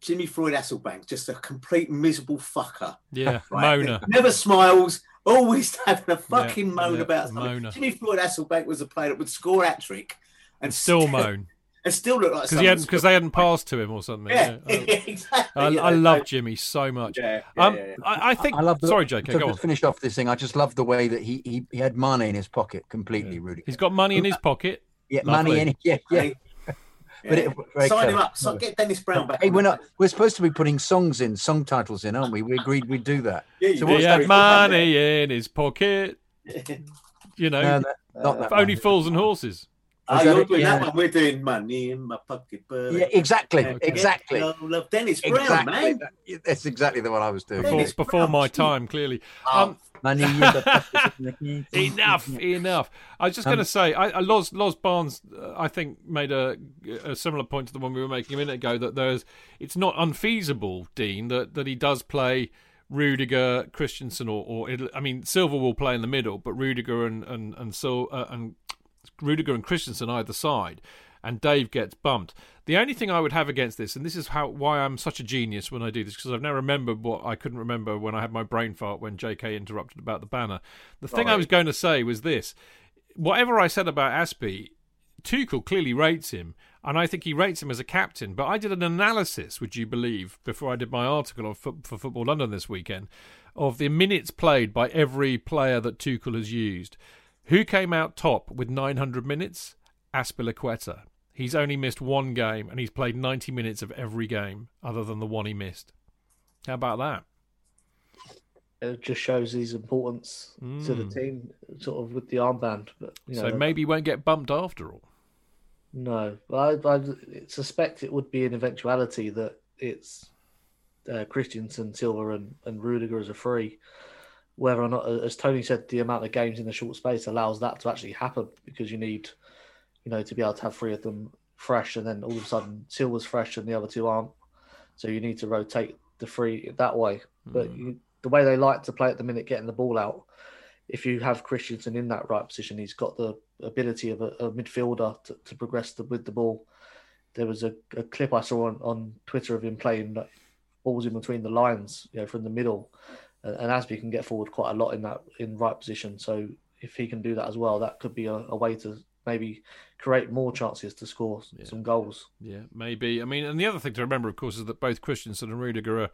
Speaker 2: Jimmy Floyd Hasselbaink, just a complete miserable fucker.
Speaker 1: Yeah,
Speaker 2: Right?
Speaker 1: Mona.
Speaker 2: Never smiles, always having a fucking moan
Speaker 1: yeah,
Speaker 2: about something.
Speaker 1: moaner.
Speaker 2: Jimmy Floyd Hasselbaink was a player that would score hat trick and
Speaker 1: Still moan
Speaker 2: and still look like
Speaker 1: because he
Speaker 2: someone
Speaker 1: hadn't because they hadn't passed to him or something.
Speaker 2: Yeah,
Speaker 1: Yeah.
Speaker 2: exactly.
Speaker 1: I,
Speaker 2: you
Speaker 1: I
Speaker 2: know,
Speaker 1: love Jimmy so much.
Speaker 2: Yeah, yeah,
Speaker 1: um,
Speaker 2: yeah, yeah.
Speaker 1: I, I think.
Speaker 3: I love the,
Speaker 1: sorry, JK,
Speaker 3: to
Speaker 1: go on.
Speaker 3: just finish off this thing. I just love the way that he he, he had money in his pocket completely, Rudiger.
Speaker 1: He's got money in his pocket.
Speaker 3: yeah,
Speaker 1: lovely.
Speaker 3: money in it. Yeah, yeah.
Speaker 2: Hey,
Speaker 3: But it- very
Speaker 2: Sign him up. So get Dennis Brown back.
Speaker 3: Hey, we're not. We're supposed to be putting songs in, song titles in, aren't we? We agreed we'd do that.
Speaker 2: Yeah, you
Speaker 3: So what's
Speaker 1: He
Speaker 3: that?
Speaker 1: had money in his pocket. You know,
Speaker 3: No, that- not that
Speaker 1: only
Speaker 3: one.
Speaker 1: fools and horses.
Speaker 2: Oh,
Speaker 3: that
Speaker 2: you're doing
Speaker 3: Yeah.
Speaker 2: that one. We're doing money in my pocket. But
Speaker 3: Yeah, exactly,
Speaker 2: Yeah,
Speaker 3: exactly.
Speaker 2: love. Dennis Brown,
Speaker 3: Exactly.
Speaker 2: man.
Speaker 3: That's exactly the one I was doing.
Speaker 1: Before, before my time, clearly.
Speaker 2: Oh,
Speaker 1: Um,
Speaker 3: Money in the pocket of the-
Speaker 1: enough, enough. I was just going to say, I, I, Loz, Loz Barnes, uh, I think, made a, a similar point to the one we were making a minute ago that there's, it's not unfeasible, Dean, that, that he does play Rudiger, Christensen, or, or it, I mean, Silva will play in the middle, but Rudiger and and and so uh, and Rudiger and Christensen either side, and Dave gets bumped. The only thing I would have against this, and this is how why I'm such a genius when I do this, because I've now remembered what I couldn't remember when I had my brain fart when J.K. interrupted about the banner. The thing I was going to say was this: whatever I said about Aspie, Tuchel clearly rates him, and I think he rates him as a captain. But I did an analysis, would you believe, before I did my article on Fo- for Football London this weekend, of the minutes played by every player that Tuchel has used. Who came out top with 900 minutes? Azpilicueta. He's only missed one game, and he's played 90 minutes of every game, other than the one he missed. How about that?
Speaker 4: It just shows his importance to the
Speaker 1: Mm.
Speaker 4: team, sort of with the armband. But you know,
Speaker 1: so maybe he won't get bumped after all.
Speaker 4: No, I, I suspect it would be an eventuality that it's uh, Christensen, Silva, and, and Rudiger as a free. Whether or not, as Tony said, the amount of games in the short space allows that to actually happen because you need, you know, to be able to have three of them fresh, and then all of a sudden Silva's fresh and the other two aren't. So you need to rotate the three that way. But hmm. you, the way they like to play at the minute, getting the ball out, if you have Christensen in that right position, he's got the ability of a, a midfielder to, to progress the, with the ball. There was a, a clip I saw on, on Twitter of him playing like, balls in between the lines, you know, from the middle, and, and Aspie can get forward quite a lot in that in right position. So if he can do that as well, that could be a, a way to maybe create more chances to score some goals.
Speaker 1: Yeah, maybe. I mean, and the other thing to remember, of course, is that both Christensen and Rudiger are,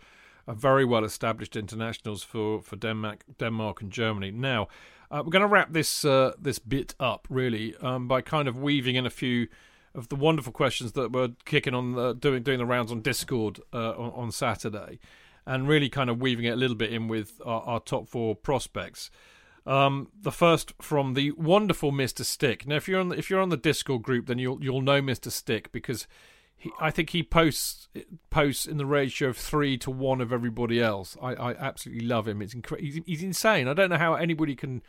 Speaker 1: are very well established internationals for, for Denmark, Denmark and Germany. Now, uh, we're going to wrap this uh, this bit up really um, by kind of weaving in a few of the wonderful questions that were kicking on the, doing doing the rounds on Discord uh, on, on Saturday, and really kind of weaving it a little bit in with our, our top four prospects. Um, the first from the wonderful Mister Stick. Now, if you're on the, if you're on the Discord group, then you'll you'll know Mister Stick because he, I think he posts posts in the ratio of three to one of everybody else. I, I absolutely love him. It's incre- he's, he's insane. I don't know how anybody can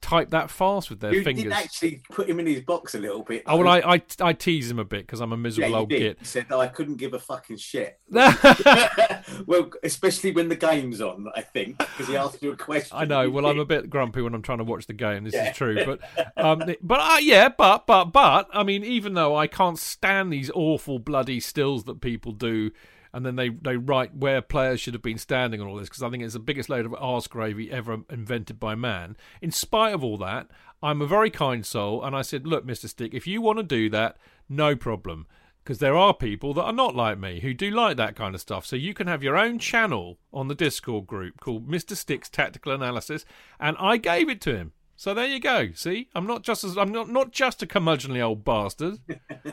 Speaker 1: type that fast with their
Speaker 2: You
Speaker 1: fingers.
Speaker 2: did actually put him in his box a little bit.
Speaker 1: Oh well, I, I I tease him a bit because I'm a miserable
Speaker 2: you
Speaker 1: old
Speaker 2: did.
Speaker 1: git.
Speaker 2: He said "Oh, I couldn't give a fucking shit. well, especially when the game's on, I think, because he asked you a question.
Speaker 1: I know.
Speaker 2: You
Speaker 1: Well, I'm a bit grumpy when I'm trying to watch the game. This
Speaker 2: Yeah.
Speaker 1: is true, but um, but uh, yeah, but but but I mean, even though I can't stand these awful bloody stills that people do, and then they they write where players should have been standing and all this, because I think it's the biggest load of arse gravy ever invented by man. In spite of all that, I'm a very kind soul, and I said, look, Mister Stick, if you want to do that, no problem. Because there are people that are not like me who do like that kind of stuff. So you can have your own channel on the Discord group called Mr. Stick's Tactical Analysis, and I gave it to him. So there you go. See, I'm not just as I'm not not just a curmudgeonly old bastard.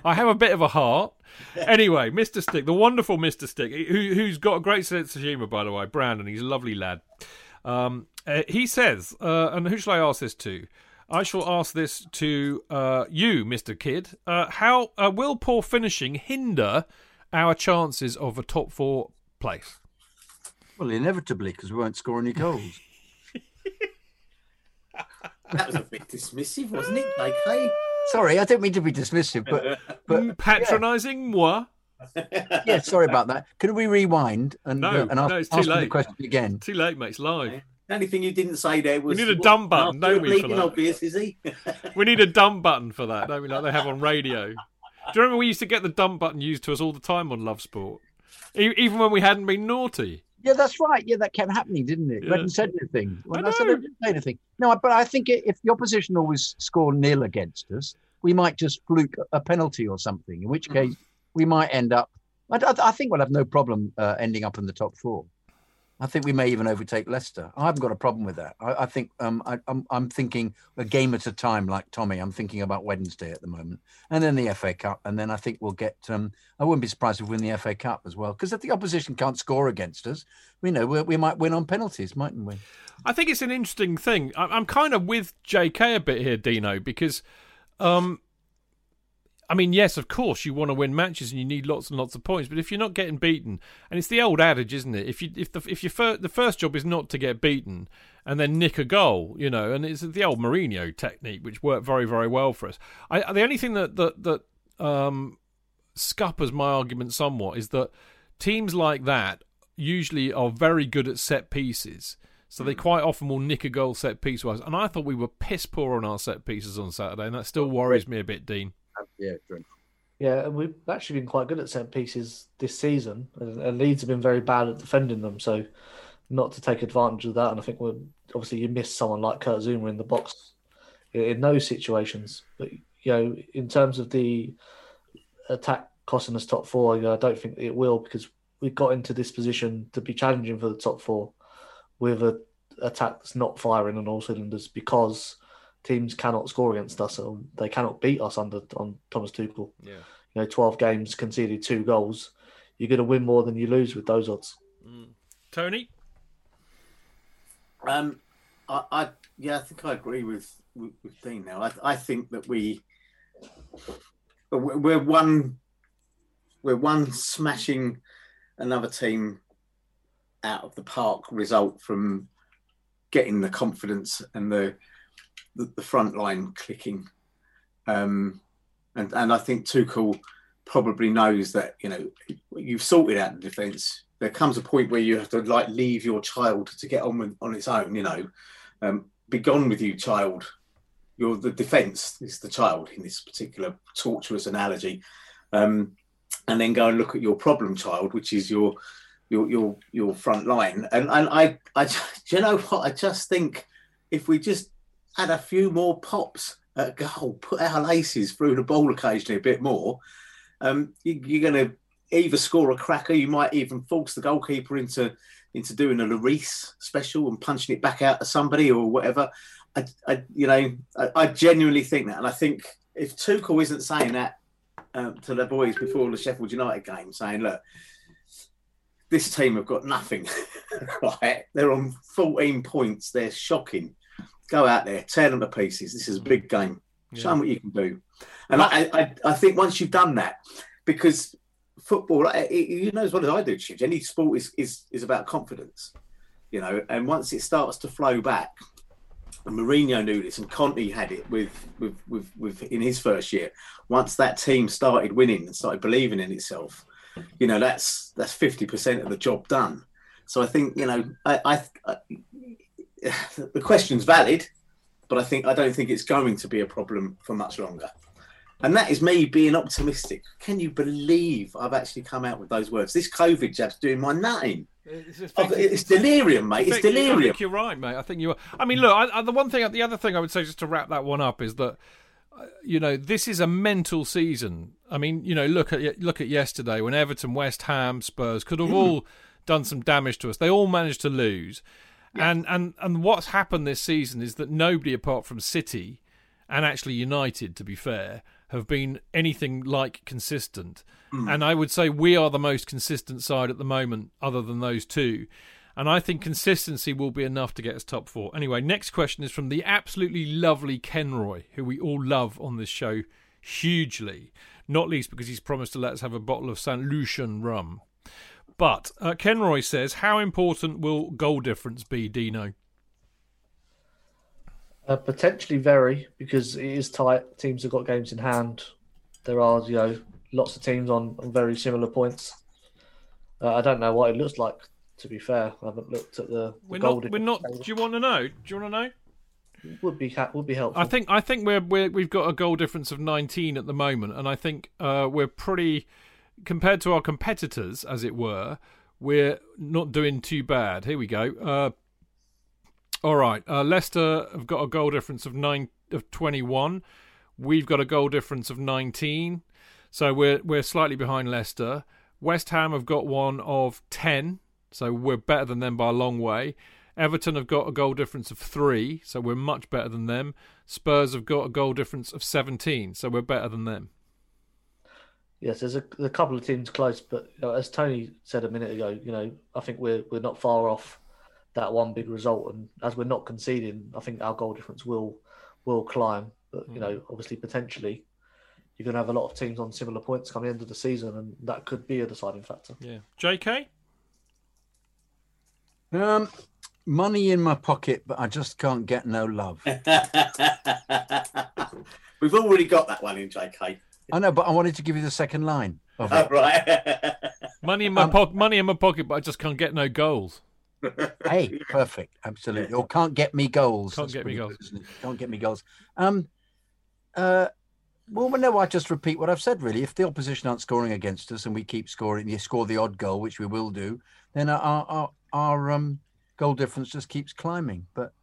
Speaker 1: I have a bit of a heart. Anyway, Mr. Stick, the wonderful Mr. Stick, who, who's got a great sense of humour, by the way, Brandon. He's a lovely lad. Um, uh, he says, uh, and who shall I ask this to? I shall ask this to uh, you, Mr. Kidd. Uh, how uh, will poor finishing hinder our chances of a top four place?
Speaker 3: Well, inevitably, because we won't score any goals.
Speaker 2: That was a bit dismissive, wasn't it, Like, hey.
Speaker 3: Sorry, I don't mean to be dismissive, but but
Speaker 1: Patronising moi?
Speaker 3: yeah, sorry about that. Can we rewind and
Speaker 1: No,
Speaker 3: uh, and ask,
Speaker 1: no, it's too
Speaker 3: ask me the question again?
Speaker 1: Too late, mate. It's live.
Speaker 2: The only thing you didn't say there was We
Speaker 1: need a
Speaker 2: what-
Speaker 1: dumb button,
Speaker 2: Arthur
Speaker 1: don't we, for that?
Speaker 2: obvious, is he?
Speaker 1: We need a dumb button for that, don't we? Like they have on radio. Do you remember we used to get the dumb button used to us all the time on Love Sport, E- even when we hadn't been naughty?
Speaker 3: Yeah, that's right. Yeah, that kept happening, didn't it?
Speaker 1: Yeah.
Speaker 3: Hadn't said anything. Well,
Speaker 1: I
Speaker 3: I, said. I didn't say anything. No, but I think if the opposition always score nil against us, we might just fluke a penalty or something. In which
Speaker 1: Mm-hmm.
Speaker 3: case, we might end up. I, I- I think we'll have no problem uh, ending up in the top four. I think we may even overtake Leicester. I haven't got a problem with that. I, I think um, I, I'm, I'm thinking a game at a time, like Tommy. I'm thinking about Wednesday at the moment, and then the FA Cup, and then I think we'll get. Um, I wouldn't be surprised if we win the FA Cup as well, because if the opposition can't score against us, we know we, might win on penalties, mightn't we?
Speaker 1: I think it's an interesting thing. I- I'm kind of with JK a bit here, Dino, because um, I mean, yes, of course, you want to win matches and you need lots and lots of points. But if you're not getting beaten, and it's the old adage, isn't it? If you if the if your fir- the first job is not to get beaten and then nick a goal, you know, and it's the old Mourinho technique, which worked very very well for us. I, the only thing that that that um, scuppers my argument somewhat is that teams like that usually are very good at set pieces. So they quite often will nick a goal set piece wise. And I thought we were piss poor on our set pieces on Saturday, and that still worries me a bit, Dean.
Speaker 3: Yeah, dreadful.
Speaker 4: Yeah, and we've actually been quite good at set pieces this season, and Leeds have been very bad at defending them. So, not to take advantage of that, and I think we're obviously you miss someone like Kurt Zouma in the box in those situations. But you know, in terms of the attack costing us top four, you know, I don't think it will because we got into this position to be challenging for the top four with a attack that's not firing on all cylinders because teams cannot score against us or they cannot beat us under on Thomas Tuchel.
Speaker 1: Yeah.
Speaker 4: You know, 12 games, conceded two goals. You're going to win more than you lose with those odds.
Speaker 1: Mm. Tony?
Speaker 2: Um, I, I, yeah, I think I agree with, with, with Dean now. I, I think that we, we're one, we're one smashing another team out of the park result from getting the confidence and the the, the front line clicking. Um, and and I think Tuchel probably knows that you know you've sorted out the defence. There comes a point where you have to like leave your child to get on with, on its own. You know, um, be gone with you, child. You're the defence is the child in this particular torturous analogy, um, and then go and look at your problem child, which is your your your your front line. And and I I do you know what I just think if we just had a few more pops at goal, put our laces through the ball occasionally a bit more, um, you, are going to either score a cracker, you might even force the goalkeeper into into doing a Lloris special and punching it back out to somebody or whatever. I, I you know, I, I, genuinely think that, and I think if Tuchel isn't saying that um, to the boys before the Sheffield United game, saying, "Look, this team have got nothing, right? They're on 14 points. They're shocking go out there, tear them to pieces. This is a big game. Yeah. Show them what you can do. And I, I, I think once you've done that, because football, you know as well as I do, Chidge, any sport is, is, is about confidence, you know, and once it starts to flow back, and Mourinho knew this, and Conte had it with, with, with, with in his first year. Once that team started winning and started believing in itself, you know, that's that's fifty percent of the job done. So I think you know, I, I, the question's valid, but I think I don't think it's going to be a problem for much longer. And that is me being optimistic. Can you believe I've actually come out with those words? This COVID jab's doing my nutting. It's, it's delirium, mate. It's delirium. I
Speaker 1: think you're right, mate. I think you are. I mean, look, I, I, the one thing, the other thing I would say, just to wrap that one up, is that uh, you know this is a mental season. I mean, you know, look at look at yesterday when Everton, West Ham, Spurs could have all done some damage to us. They all managed to lose. And and and what's happened this season is that nobody apart from City and actually United, to be fair, have been anything like consistent. Mm. And I would say we are the most consistent side at the moment, other than those two. And I think consistency will be enough to get us top four. Anyway, next question is from the absolutely lovely Kenroy, who we all love on this show hugely, not least because he's promised to let us have a bottle of St. Lucian rum. But uh, Kenroy says, how important will goal difference be, Dino?
Speaker 4: Uh, potentially very, because it is tight. Teams have got games in hand. There are, you know, lots of teams on, on very similar points. Uh, I don't know what it looks like. To be fair, I haven't looked at the,
Speaker 1: we're
Speaker 4: the
Speaker 1: not. We're not. Do you want to know? Do you want to know?
Speaker 4: Would be would be helpful.
Speaker 1: I think I think we're, we're we've got a goal difference of 19 at the moment, and I think uh, we're pretty compared to our competitors, as it were, we're not doing too bad. Here we go. Uh, all right, uh, Leicester have got a goal difference of nine of twenty-one. We've got a goal difference of nineteen, so we're we're slightly behind Leicester. West Ham have got one of ten, so we're better than them by a long way. Everton have got a goal difference of three, so we're much better than them. Spurs have got a goal difference of 17, so we're better than them.
Speaker 4: Yes, there's a, a couple of teams close, but you know, as Tony said a minute ago, you know, I think we're we're not far off that one big result, and as we're not conceding, I think our goal difference will will climb. But you know, mm. obviously, potentially, you're going to have a lot of teams on similar points come the end of the season, and that could be a deciding factor.
Speaker 1: Yeah, J.K.
Speaker 3: Um, money in my pocket, but I just can't get no love.
Speaker 2: We've already got that one in, JK.
Speaker 3: I know, but I wanted to give you the second line of
Speaker 2: Oh, right.
Speaker 1: Money in my
Speaker 3: Um,
Speaker 1: pocket, money in my pocket, but I just can't get no goals.
Speaker 3: hey, perfect, absolutely. Or can't get me goals.
Speaker 1: Can't
Speaker 3: That's
Speaker 1: get me
Speaker 3: pretty
Speaker 1: goals.
Speaker 3: good. Can't get me goals. Um, uh, well, no, I just repeat what I've said. Really, if the opposition aren't scoring against us and we keep scoring, you score the odd goal, which we will do, then our our, our um, goal difference just keeps climbing. But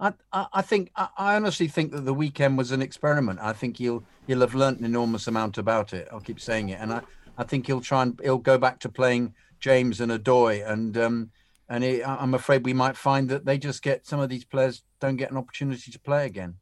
Speaker 3: I, I, think I, honestly think that the weekend was an experiment. I think he'll he'll have learnt an enormous amount about it. I'll keep saying it, and I, I think he'll try and he'll go back to playing James and Odoi, and um, and he, I- I'm afraid we might find that they just get some of these players don't get an opportunity to play again,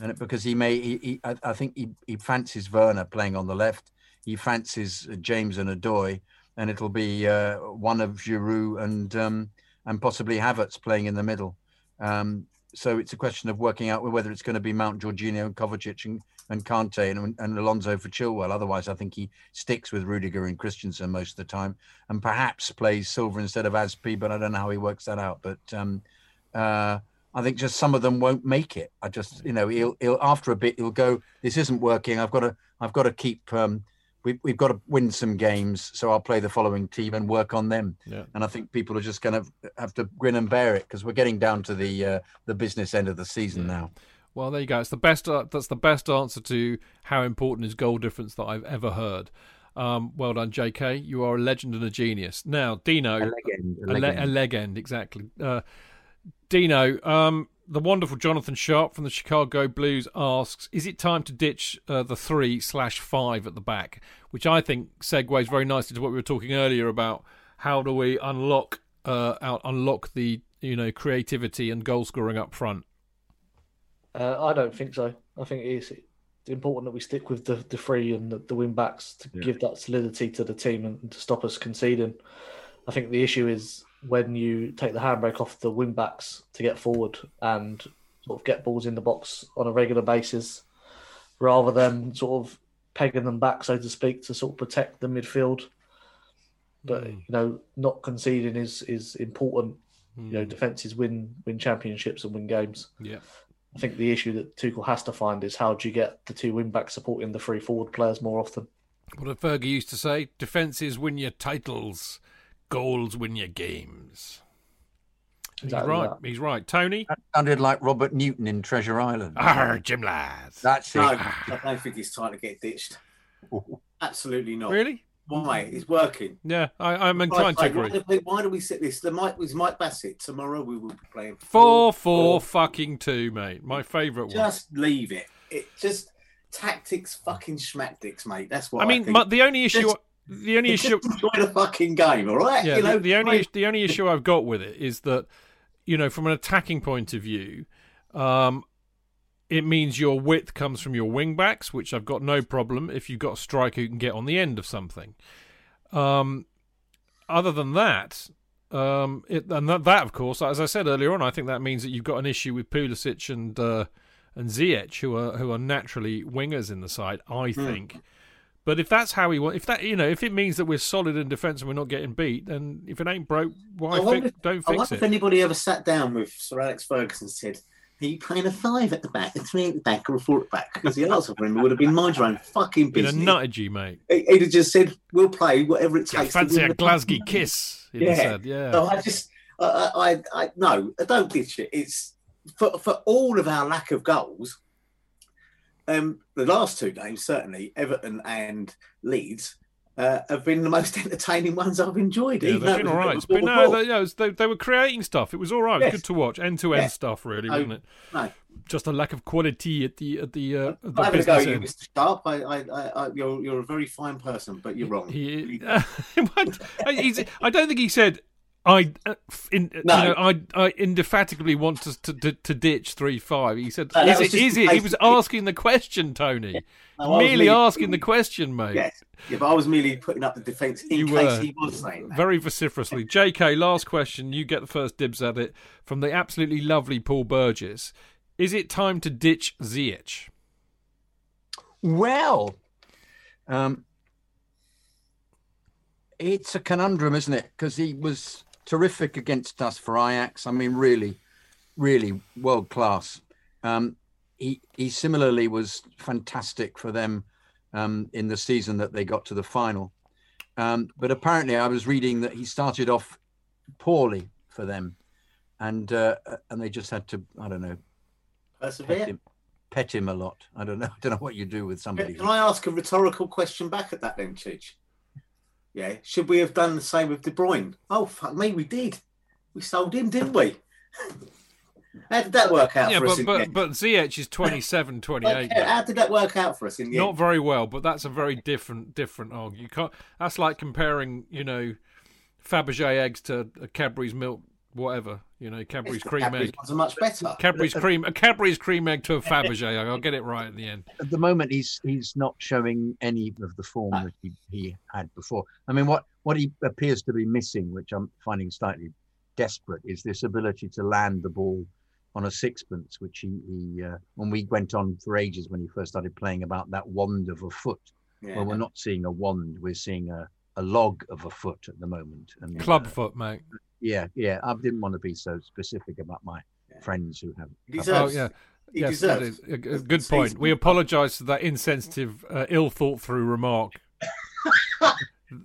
Speaker 3: and it, because he may he, he I, I think he, he fancies Werner playing on the left, he fancies James and Odoi, and it'll be uh, one of Giroud and um, and possibly Havertz playing in the middle. Um, so it's a question of working out whether it's going to be Mount Jorginho and Kovacic and, and Kante and, and Alonso for Chilwell. Otherwise, I think he sticks with Rudiger and Christensen most of the time, and perhaps plays Silva instead of Aspie. But I don't know how he works that out. But um, uh, I think just some of them won't make it. I just, you know, he'll, he'll after a bit he'll go. This isn't working. I've got to, I've got to keep. Um, we, we've got to win some games, so I'll play the following team and work on them.
Speaker 1: Yeah.
Speaker 3: And I think people are just going to have to grin and bear it because we're getting down to the uh, the business end of the season now.
Speaker 1: Well, there you go. It's the best. Uh, that's the best answer to how important is goal difference that I've ever heard. Um, well done, J.K. You are a legend and a genius. Now, Dino,
Speaker 3: A legend, a
Speaker 1: a, le- a legend, exactly. Uh, Dino, um, the wonderful Jonathan Sharpe from the Chicago Blues asks: Is it time to ditch uh, the three slash five at the back? Which I think segues very nicely to what we were talking earlier about. How do we unlock uh, out unlock the you know creativity and goal scoring up front?
Speaker 4: Uh, I don't think so. I think it's important that we stick with the, the free and the, the wing backs to
Speaker 3: Yeah.
Speaker 4: give that solidity to the team and to stop us conceding. I think the issue is when you take the handbrake off the wing backs to get forward and sort of get balls in the box on a regular basis, rather than sort of pegging them back, so to speak, to sort of protect the midfield. But hmm. you know, not conceding is is important. You know, hmm. defenses win win championships and win games.
Speaker 1: Yeah.
Speaker 4: I think the issue that Tuchel has to find is how do you get the two wing backs supporting the three forward players more often.
Speaker 1: What did Fergie used to say? Defences win your titles, goals win your games.
Speaker 4: Exactly
Speaker 1: He's right.
Speaker 4: that.
Speaker 1: He's right. Tony?
Speaker 3: That sounded like Robert Newton in Treasure Island.
Speaker 1: Arr, Jim Lads.
Speaker 3: That's it.
Speaker 2: No, I don't think it's time to get ditched. Absolutely not.
Speaker 1: Really?
Speaker 2: Why? It's working.
Speaker 1: Yeah, I, I'm inclined to agree.
Speaker 2: Why, do we- why do we sit this? The Mike was Mike Bassett. Tomorrow we will be playing
Speaker 1: Four, four, fucking two, mate. My favourite one.
Speaker 2: Just leave it. It just tactics, fucking schmactics, mate. That's what
Speaker 1: I
Speaker 2: I,
Speaker 1: mean,
Speaker 2: think.
Speaker 1: my, the only issue,
Speaker 2: Just-
Speaker 1: the only issue,
Speaker 2: enjoy the fucking game, all right?
Speaker 1: yeah,
Speaker 2: you know,
Speaker 1: the, only the only issue I've got with it is that, you know, from an attacking point of view, um, it means your width comes from your wing backs, which I've got no problem if you've got a striker who can get on the end of something. Um, other than that, um, it, and that, that, of course, as I said earlier on, I think that means that you've got an issue with Pulisic and uh, and Ziyech, who are who are naturally wingers in the side. I think. But if that's how we want, if that you know, if it means that we're solid in defence and we're not getting beat, then if it ain't broke, why
Speaker 2: I wonder
Speaker 1: fix, don't
Speaker 2: I
Speaker 1: fix
Speaker 2: wonder
Speaker 1: it?
Speaker 2: if anybody ever sat down with Sir Alex Ferguson and said, Are you playing a five at the back, a three at the back, or a four at the back? Because the answer for him would have been mind your own fucking
Speaker 1: a
Speaker 2: business.
Speaker 1: nutted you, mate.
Speaker 2: He- He'd have just said, We'll play whatever it takes.
Speaker 1: fancy a Glasgow kiss. He'd
Speaker 2: game."
Speaker 1: have
Speaker 2: Yeah.
Speaker 1: said, yeah.
Speaker 2: So I just, I, I, I, I, no, I don't ditch it. It's for, for all of our lack of goals. Um, the last two games, certainly Everton and Leeds, uh, have been the most entertaining ones I've enjoyed.
Speaker 1: Yeah, they've been all right.
Speaker 2: bit
Speaker 1: It's
Speaker 2: of a
Speaker 1: been, no, they, yeah, was- they, they were creating stuff. It was all right.
Speaker 2: Yes.
Speaker 1: good to watch. End to end stuff, really,
Speaker 2: No,
Speaker 1: wasn't it?
Speaker 2: no.
Speaker 1: Just a lack of quality at the at the, uh, at the
Speaker 2: I'm to go,
Speaker 1: business
Speaker 2: you,
Speaker 1: end.
Speaker 2: Mr. Sharpe. I, I, I, I, you're, you're a very fine person, but you're wrong.
Speaker 1: He? He's- I don't think he said. I, uh, in,
Speaker 2: No.
Speaker 1: you know, I, I indefatigably want to to, to, to ditch three five. He said,
Speaker 2: No,
Speaker 1: "Is
Speaker 2: was
Speaker 1: it?
Speaker 2: just
Speaker 1: Is it?" He was asking the question, Tony.
Speaker 2: No, I was
Speaker 1: merely
Speaker 2: merely-
Speaker 1: asking the question, mate.
Speaker 2: Yes. Yeah, but I was merely putting up the defence in
Speaker 1: You
Speaker 2: case
Speaker 1: were.
Speaker 2: he was saying that.
Speaker 1: Very vociferously. JK, last question. You get the first dibs at it from the absolutely lovely Paul Burgess. Is it time to ditch Ziyech?
Speaker 3: Well, um, it's a conundrum, isn't it? Because he was terrific against us for Ajax. I mean, really, really world class. Um, he he similarly was fantastic for them um, in the season that they got to the final. Um, but apparently, I was reading that he started off poorly for them, and uh, and they just had to I don't know pet
Speaker 2: Persevere.
Speaker 3: him, pet him a lot. I don't know. I don't know what you do with somebody.
Speaker 2: Can I ask a rhetorical question back at that then, Chich? Yeah. Should we have done the same with De Bruyne? Oh, fuck me, we did. We sold him, didn't we? How did that work out
Speaker 1: Yeah,
Speaker 2: for us?
Speaker 1: but
Speaker 2: in the
Speaker 1: but, but Ziyech is 27, 28.
Speaker 2: Okay, How did that work out for us in the
Speaker 1: Not
Speaker 2: end?
Speaker 1: very well, but that's a very different different argument. You can't. That's like comparing, you know, Fabergé eggs to a Cadbury's milk, whatever. You know, Cadbury's cream
Speaker 2: Cadbury's
Speaker 1: egg.
Speaker 2: ones are much better.
Speaker 1: Cadbury's cream, a Cadbury's cream egg to a Fabergé. I'll get it right at the end.
Speaker 3: at the moment he's he's not showing any of the form that he, he had before. I mean, what what he appears to be missing, which I'm finding slightly desperate, is this ability to land the ball on a sixpence, which he, he uh, when we went on for ages when he first started playing about that wand of a foot.
Speaker 2: Yeah.
Speaker 3: Well, we're not seeing a wand; we're seeing a, a log of a foot at the moment. And
Speaker 1: Club
Speaker 3: uh,
Speaker 1: foot, mate.
Speaker 3: Yeah, yeah. I didn't want to be so specific about my friends who have.
Speaker 2: He
Speaker 1: Oh yeah.
Speaker 2: He
Speaker 1: yes,
Speaker 2: deserves.
Speaker 1: is a, a good point. We apologise for that insensitive, uh, ill thought through remark.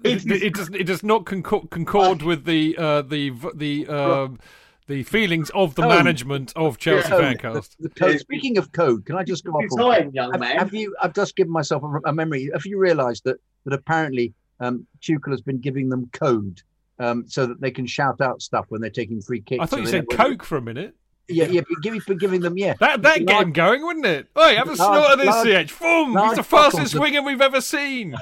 Speaker 1: it, it does it does not concord, concord with the uh, the the um, the feelings of the
Speaker 3: Code.
Speaker 1: management of Chelsea
Speaker 3: Code.
Speaker 1: Fancast.
Speaker 3: The code. Speaking of code, can I just go off?
Speaker 2: Time, young
Speaker 3: have,
Speaker 2: man.
Speaker 3: have you? I've just given myself a, a memory. Have you realised that that apparently um, Tuchel has been giving them code um, so that they can shout out stuff when they're taking free kicks?
Speaker 1: I thought you said Coke for a minute.
Speaker 3: Yeah, yeah, but giving, but giving them, yeah.
Speaker 1: That that get him going, wouldn't it? Hey, have a snort of this,
Speaker 3: large-
Speaker 1: CH. Boom! He's the fastest
Speaker 3: of-
Speaker 1: winger we've ever seen.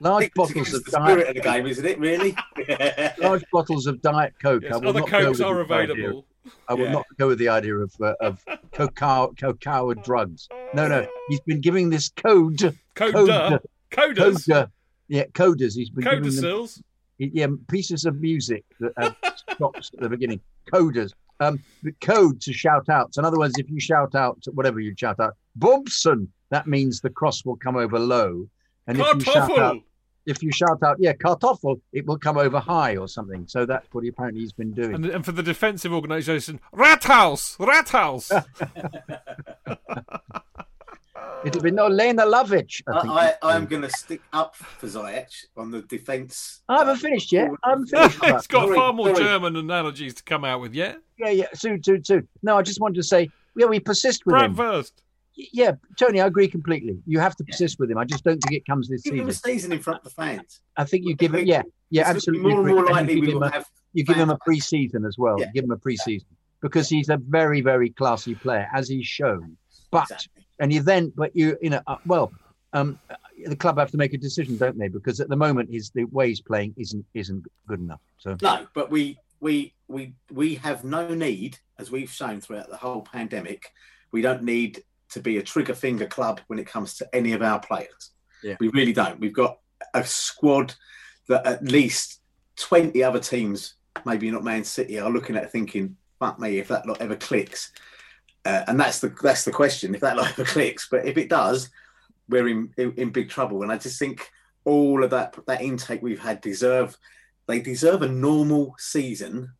Speaker 3: Large bottles of
Speaker 2: the spirit of
Speaker 3: diet,
Speaker 2: the game, isn't it? Really?
Speaker 3: large bottles of diet coke.
Speaker 1: Yes, other cokes are
Speaker 3: the idea-
Speaker 1: available.
Speaker 3: I will
Speaker 2: Yeah.
Speaker 3: not go with the idea of uh, of cacao cacao drugs. No, no, he's been giving this code.
Speaker 1: Coda. Coders.
Speaker 3: Coda. Yeah, coders. He's been giving them
Speaker 1: Codicils.
Speaker 3: Yeah, pieces of music that have stops at the beginning. Coders. Um, the code to shout out. So in other words, if you shout out whatever you shout out, Bobson, that means the cross will come over low. And if you shout out, if you shout out, yeah, kartoffel, it will come over high or something. So that's what he apparently he's been doing.
Speaker 1: And, and for the defensive organisation, Rathaus. Rathaus.
Speaker 3: It'll be no Lene Lovich. I, I,
Speaker 2: I, I am going to stick up for Ziyech on the defence.
Speaker 3: Uh, I haven't finished yet. I haven't finished.
Speaker 1: He's got
Speaker 2: Sorry,
Speaker 1: far more
Speaker 2: sorry.
Speaker 1: German analogies to come out with, yeah?
Speaker 3: yeah, yeah, soon, soon, soon. No, I just wanted to say, yeah, we persist with
Speaker 1: Brad
Speaker 3: him.
Speaker 1: first.
Speaker 3: Yeah, Tony, I agree completely. You have to persist with him. I just don't think it comes this
Speaker 2: Give him a
Speaker 3: season.
Speaker 2: season in front of the fans.
Speaker 3: I think you give him, yeah, yeah,
Speaker 2: It's
Speaker 3: absolutely.
Speaker 2: More and more likely we will
Speaker 3: a,
Speaker 2: have.
Speaker 3: you give him a pre-season as well.
Speaker 2: Yeah.
Speaker 3: Give him a pre-season because he's a very, very classy player, as he's shown. But
Speaker 2: Exactly.
Speaker 3: And you then, but you, you know, uh, well, um, the club have to make a decision, don't they? Because at the moment, is the way he's playing isn't isn't good enough. So
Speaker 2: No, but we we we we have no need, as we've shown throughout the whole pandemic, we don't need to be a trigger finger club when it comes to any of our players.
Speaker 3: Yeah.
Speaker 2: We really don't. We've got a squad that at least twenty other teams, maybe not Man City, are looking at thinking, "Fuck me, if that lot ever clicks." Uh, and that's the that's the question. If that lot ever clicks, but if it does, we're in, in in big trouble. And I just think all of that that intake we've had deserve they deserve a normal season.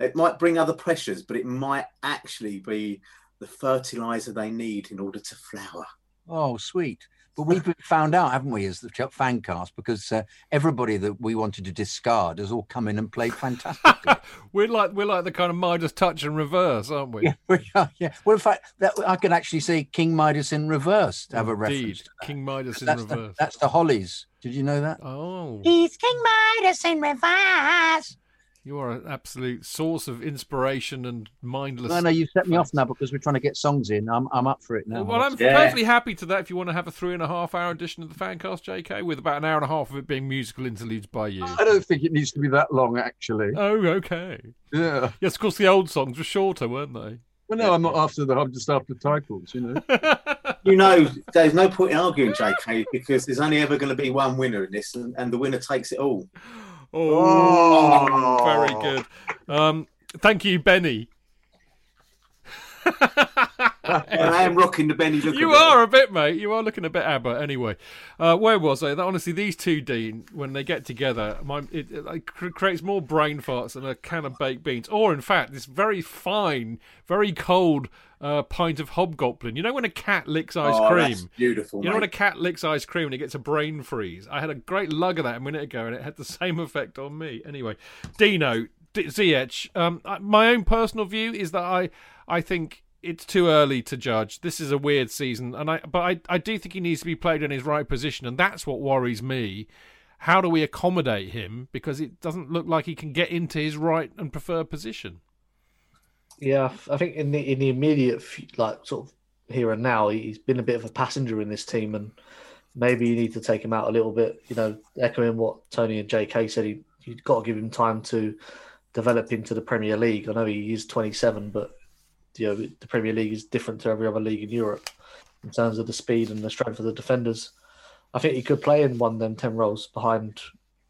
Speaker 2: It might bring other pressures, but it might actually be the fertilizer they need in order to flower.
Speaker 3: Oh, sweet. But we've been found out, haven't we, as the Ch- fan cast, because uh, everybody that we wanted to discard has all come in and played fantastically.
Speaker 1: We're like we're like the kind of Midas touch and reverse, aren't we?
Speaker 3: yeah, we are, yeah. Well, in fact, that, I could actually say King Midas in reverse to have a reference.
Speaker 1: Indeed. King Midas in
Speaker 3: That's
Speaker 1: reverse.
Speaker 3: the, that's the Hollies. Did you know that?
Speaker 1: Oh,
Speaker 3: He's King Midas in reverse.
Speaker 1: You are an absolute source of inspiration and mindless.
Speaker 3: No, no, you've set me off now because we're trying to get songs in. I'm, I'm up for it now.
Speaker 1: Well, I'm
Speaker 2: Yeah.
Speaker 1: perfectly happy to that if you want to have a three and a half hour edition of the Fancast, JK, with about an hour and a half of it being musical interludes by you.
Speaker 3: I don't think it needs to be that long, actually.
Speaker 1: Oh, okay.
Speaker 3: Yeah.
Speaker 1: Yes, of course, the old songs were shorter, weren't they?
Speaker 3: Well, no, I'm not after the. I'm just after titles, you know.
Speaker 2: You know, there's no point in arguing, JK, because there's only ever going to be one winner in this, and, and the winner takes it all.
Speaker 1: Oh, very good. Um, thank you, Benny.
Speaker 2: I am rocking the Benny look.
Speaker 1: You
Speaker 2: a
Speaker 1: are a bit, mate. You are looking a bit Abba. Anyway, uh, where was I? Honestly, these two, Dean, when they get together, my, it, it creates more brain farts than a can of baked beans. Or, in fact, this very fine, very cold uh, pint of hobgoblin. You know when a cat licks ice
Speaker 2: Oh,
Speaker 1: cream?
Speaker 2: that's beautiful.
Speaker 1: You know when a cat licks ice cream and it gets a brain freeze? I had a great lug of that a minute ago and it had the same effect on me. Anyway, Dino, D- Ziyech, um, my own personal view is that I, I think it's too early to judge. This is a weird season, and I, but I, I do think he needs to be played in his right position, and that's what worries me. How do we accommodate him? Because it doesn't look like he can get into his right and preferred position.
Speaker 4: Yeah, I think in the in the immediate, like sort of here and now, he's been a bit of a passenger in this team, and maybe you need to take him out a little bit. You know, echoing what Tony and JK said, he you've got to give him time to develop into the Premier League. I know he is 27, but you know the Premier League is different to every other league in Europe in terms of the speed and the strength of the defenders. I think he could play in one of them ten roles behind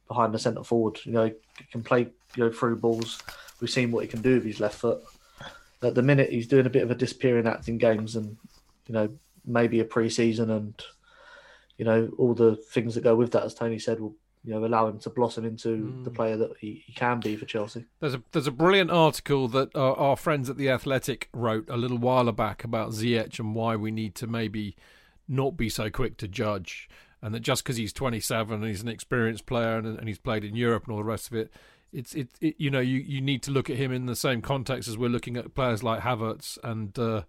Speaker 4: behind the centre forward. You know, he can play you know through balls. We've seen what he can do with his left foot. At the minute, he's doing a bit of a disappearing act in games, and you know maybe a pre-season and you know all the things that go with that, as Tony said, will you know allow him to blossom into the player that he, he can be for Chelsea.
Speaker 1: There's a there's a brilliant article that our, our friends at the Athletic wrote a little while back about Ziyech and why we need to maybe not be so quick to judge, and that just because he's 27 and he's an experienced player and, and he's played in Europe and all the rest of it, it's it, it you know you, you need to look at him in the same context as we're looking at players like Havertz and. Uh,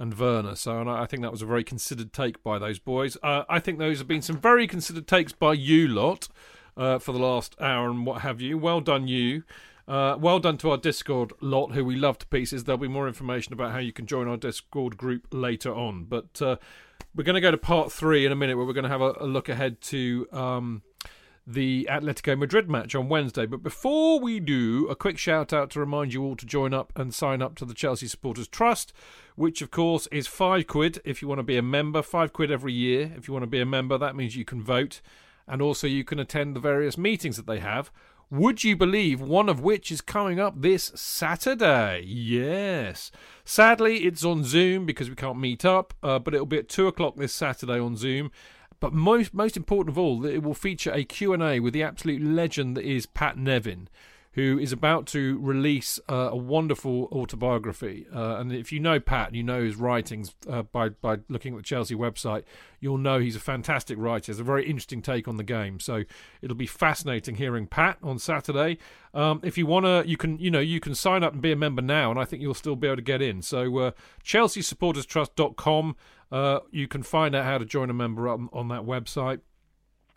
Speaker 1: and Werner. So, and I think that was a very considered take by those boys. Uh, I think those have been some very considered takes by you lot uh, for the last hour and what have you. Well done, you. Uh, well done to our Discord lot, who we love to pieces. There'll be more information about how you can join our Discord group later on. But uh, we're going to go to part three in a minute, where we're going to have a, a look ahead to um, the Atletico Madrid match on Wednesday. But before we do, a quick shout out to remind you all to join up and sign up to the Chelsea Supporters Trust, which of course is five quid if you want to be a member, five quid every year. If you want to be a member, that means you can vote and also you can attend the various meetings that they have. Would you believe one of which is coming up this Saturday? Yes. Sadly, it's on Zoom because we can't meet up, uh, but it'll be at two o'clock this Saturday on Zoom. But most most important of all, it will feature a Q&A with the absolute legend that is Pat Nevin, who is about to release uh, a wonderful autobiography. Uh, and if you know Pat, you know his writings uh, by by looking at the Chelsea website, you'll know he's a fantastic writer. Has a very interesting take on the game. So it'll be fascinating hearing Pat on Saturday. Um, if you wanna, you can you know you can sign up and be a member now, and I think you'll still be able to get in. So uh, ChelseaSupportersTrust.com. Uh, you can find out how to join a member on, on that website.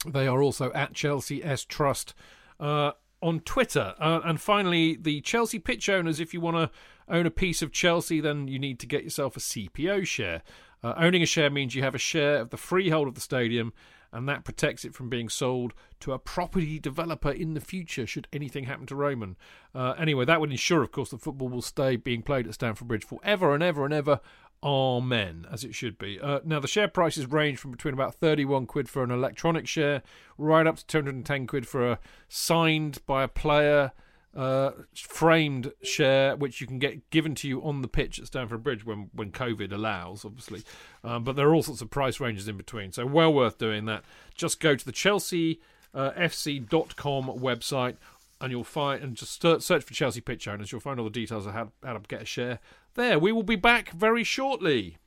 Speaker 1: They are also at Chelsea S Trust uh, on Twitter. Uh, and finally, the Chelsea pitch owners. If you want to own a piece of Chelsea, then you need to get yourself a CPO share. Uh, owning a share means you have a share of the freehold of the stadium, and that protects it from being sold to a property developer in the future should anything happen to Roman. Uh, anyway, that would ensure, of course, that football will stay being played at Stamford Bridge forever and ever and ever. Amen, as it should be. Uh, now, the share prices range from between about 31 quid for an electronic share right up to 210 quid for a signed by a player uh, framed share, which you can get given to you on the pitch at Stamford Bridge when, when COVID allows, obviously. Um, but there are all sorts of price ranges in between, so well worth doing that. Just go to the Chelsea uh, FC.com website and you'll find and just search for Chelsea pitch owners. You'll find all the details of how, how to get a share there. We will be back very shortly.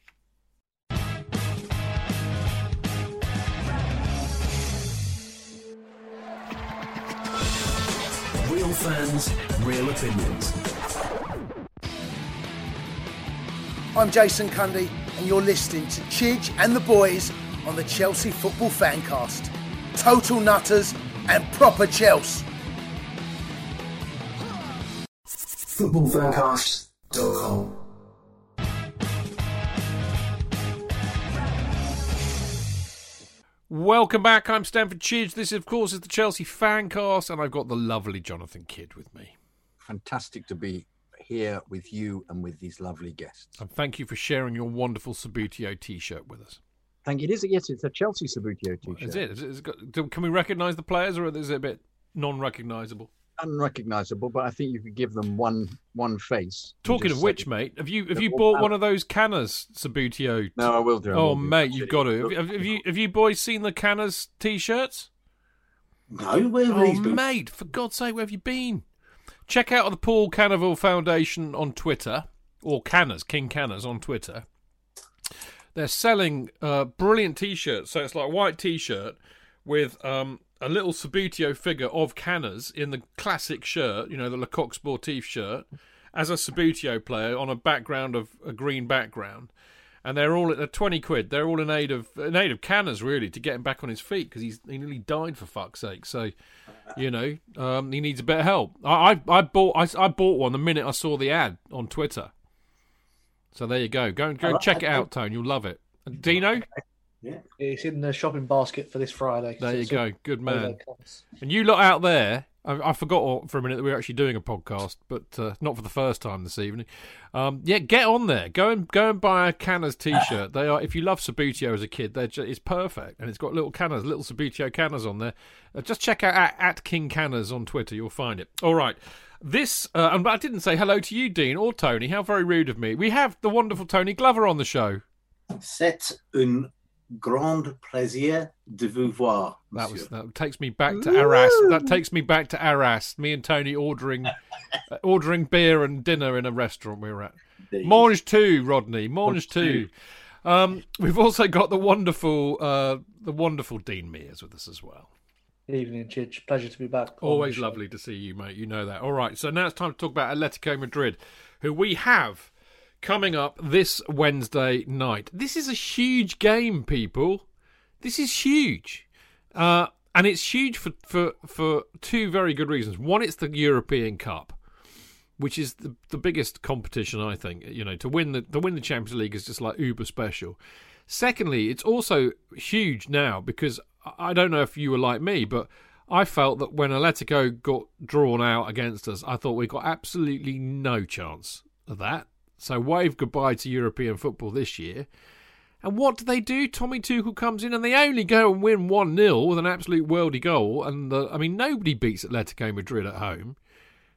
Speaker 8: Real fans, real opinions.
Speaker 7: I'm Jason Cundy, and you're listening to Chidge and the boys on the Chelsea Football Fancast. Total nutters and proper Chelsea.
Speaker 8: Footballfancast.com.
Speaker 1: Welcome back. I'm Stamford Chidge. This, of course, is the Chelsea Fancast, and I've got the lovely Jonathan Kidd with me.
Speaker 3: Fantastic to be here with you and with these lovely guests.
Speaker 1: And thank you for sharing your wonderful Subbuteo T-shirt with us.
Speaker 3: Thank you. It is, yes, it's a Chelsea Subbuteo t-shirt.
Speaker 1: Is it? Is it, is it got, do, can we recognise the players, or is it a bit non-recognisable?
Speaker 3: Unrecognizable, but I think you could give them one one face.
Speaker 1: Talking of which, mate, have you have you bought
Speaker 3: out.
Speaker 1: one of those Canners Subbuteo?
Speaker 3: No, I will do. I
Speaker 1: Oh,
Speaker 3: will do.
Speaker 1: mate, you've got to. Have, you- have you have you boys seen the Canners t-shirts?
Speaker 2: No, where have
Speaker 1: Oh,
Speaker 2: these been?
Speaker 1: mate, for God's sake, where have you been? Check out the Paul Canoville Foundation on Twitter, or Canners, King Canners on Twitter. They're selling uh, brilliant t-shirts. So it's like a white t-shirt with um, a little Subbuteo figure of Canners in the classic shirt, you know, the Le Coq Sportif shirt, as a Subbuteo player on a background of a green background. And they're all at they're twenty quid. They're all in aid of in aid of Canners really to get him back on his feet because he's he nearly died for fuck's sake. So, you know, um, he needs a bit of help. I I, I bought I, I bought one the minute I saw the ad on Twitter. So there you go. Go and go and check it out, Tone. You'll love it. Dino,
Speaker 4: It's in the shopping basket for this Friday.
Speaker 1: there you go. Good man. And you lot out there, I, I forgot for a minute that we were actually doing a podcast, but uh, not for the first time this evening. Um, yeah, get on there. Go and go and buy a Canners t-shirt. They are, if you love Subbuteo as a kid, they're ju- it's perfect, and it's got little Canners, little Subbuteo Canners on there. Uh, just check out at, at King Canners on Twitter. You'll find it. All right. This, uh, and I didn't say hello to you, Dean or Tony. How very rude of me. We have the wonderful Tony Glover on the show.
Speaker 2: C'est un grand plaisir de vous voir.
Speaker 1: That was that takes me back to Arras. That takes me back to Arras. Me and Tony ordering uh, ordering beer and dinner in a restaurant we were at.
Speaker 2: Indeed.
Speaker 1: Mange two, Rodney. Mange
Speaker 2: Mange
Speaker 1: two. Um, we've also got the wonderful uh, the wonderful Dean Mears with us as well.
Speaker 4: Evening, Chidge. Pleasure to be back.
Speaker 1: Always lovely to see you, mate. You know that. All right, so now it's time to talk about Atletico Madrid, who we have coming up this Wednesday night. This is a huge game, people. This is huge. Uh, and it's huge for, for, for two very good reasons. One, it's the European Cup, which is the, the biggest competition, I think. You know, to win the to win the Champions League is just like uber special. Secondly, it's also huge now because I don't know if you were like me, but I felt that when Atletico got drawn out against us, I thought we got absolutely no chance of that. So wave goodbye to European football this year. And what do they do? Tommy Tuchel comes in and they only go and win 1 0 with an absolute worldy goal. And uh, I mean, nobody beats Atletico Madrid at home.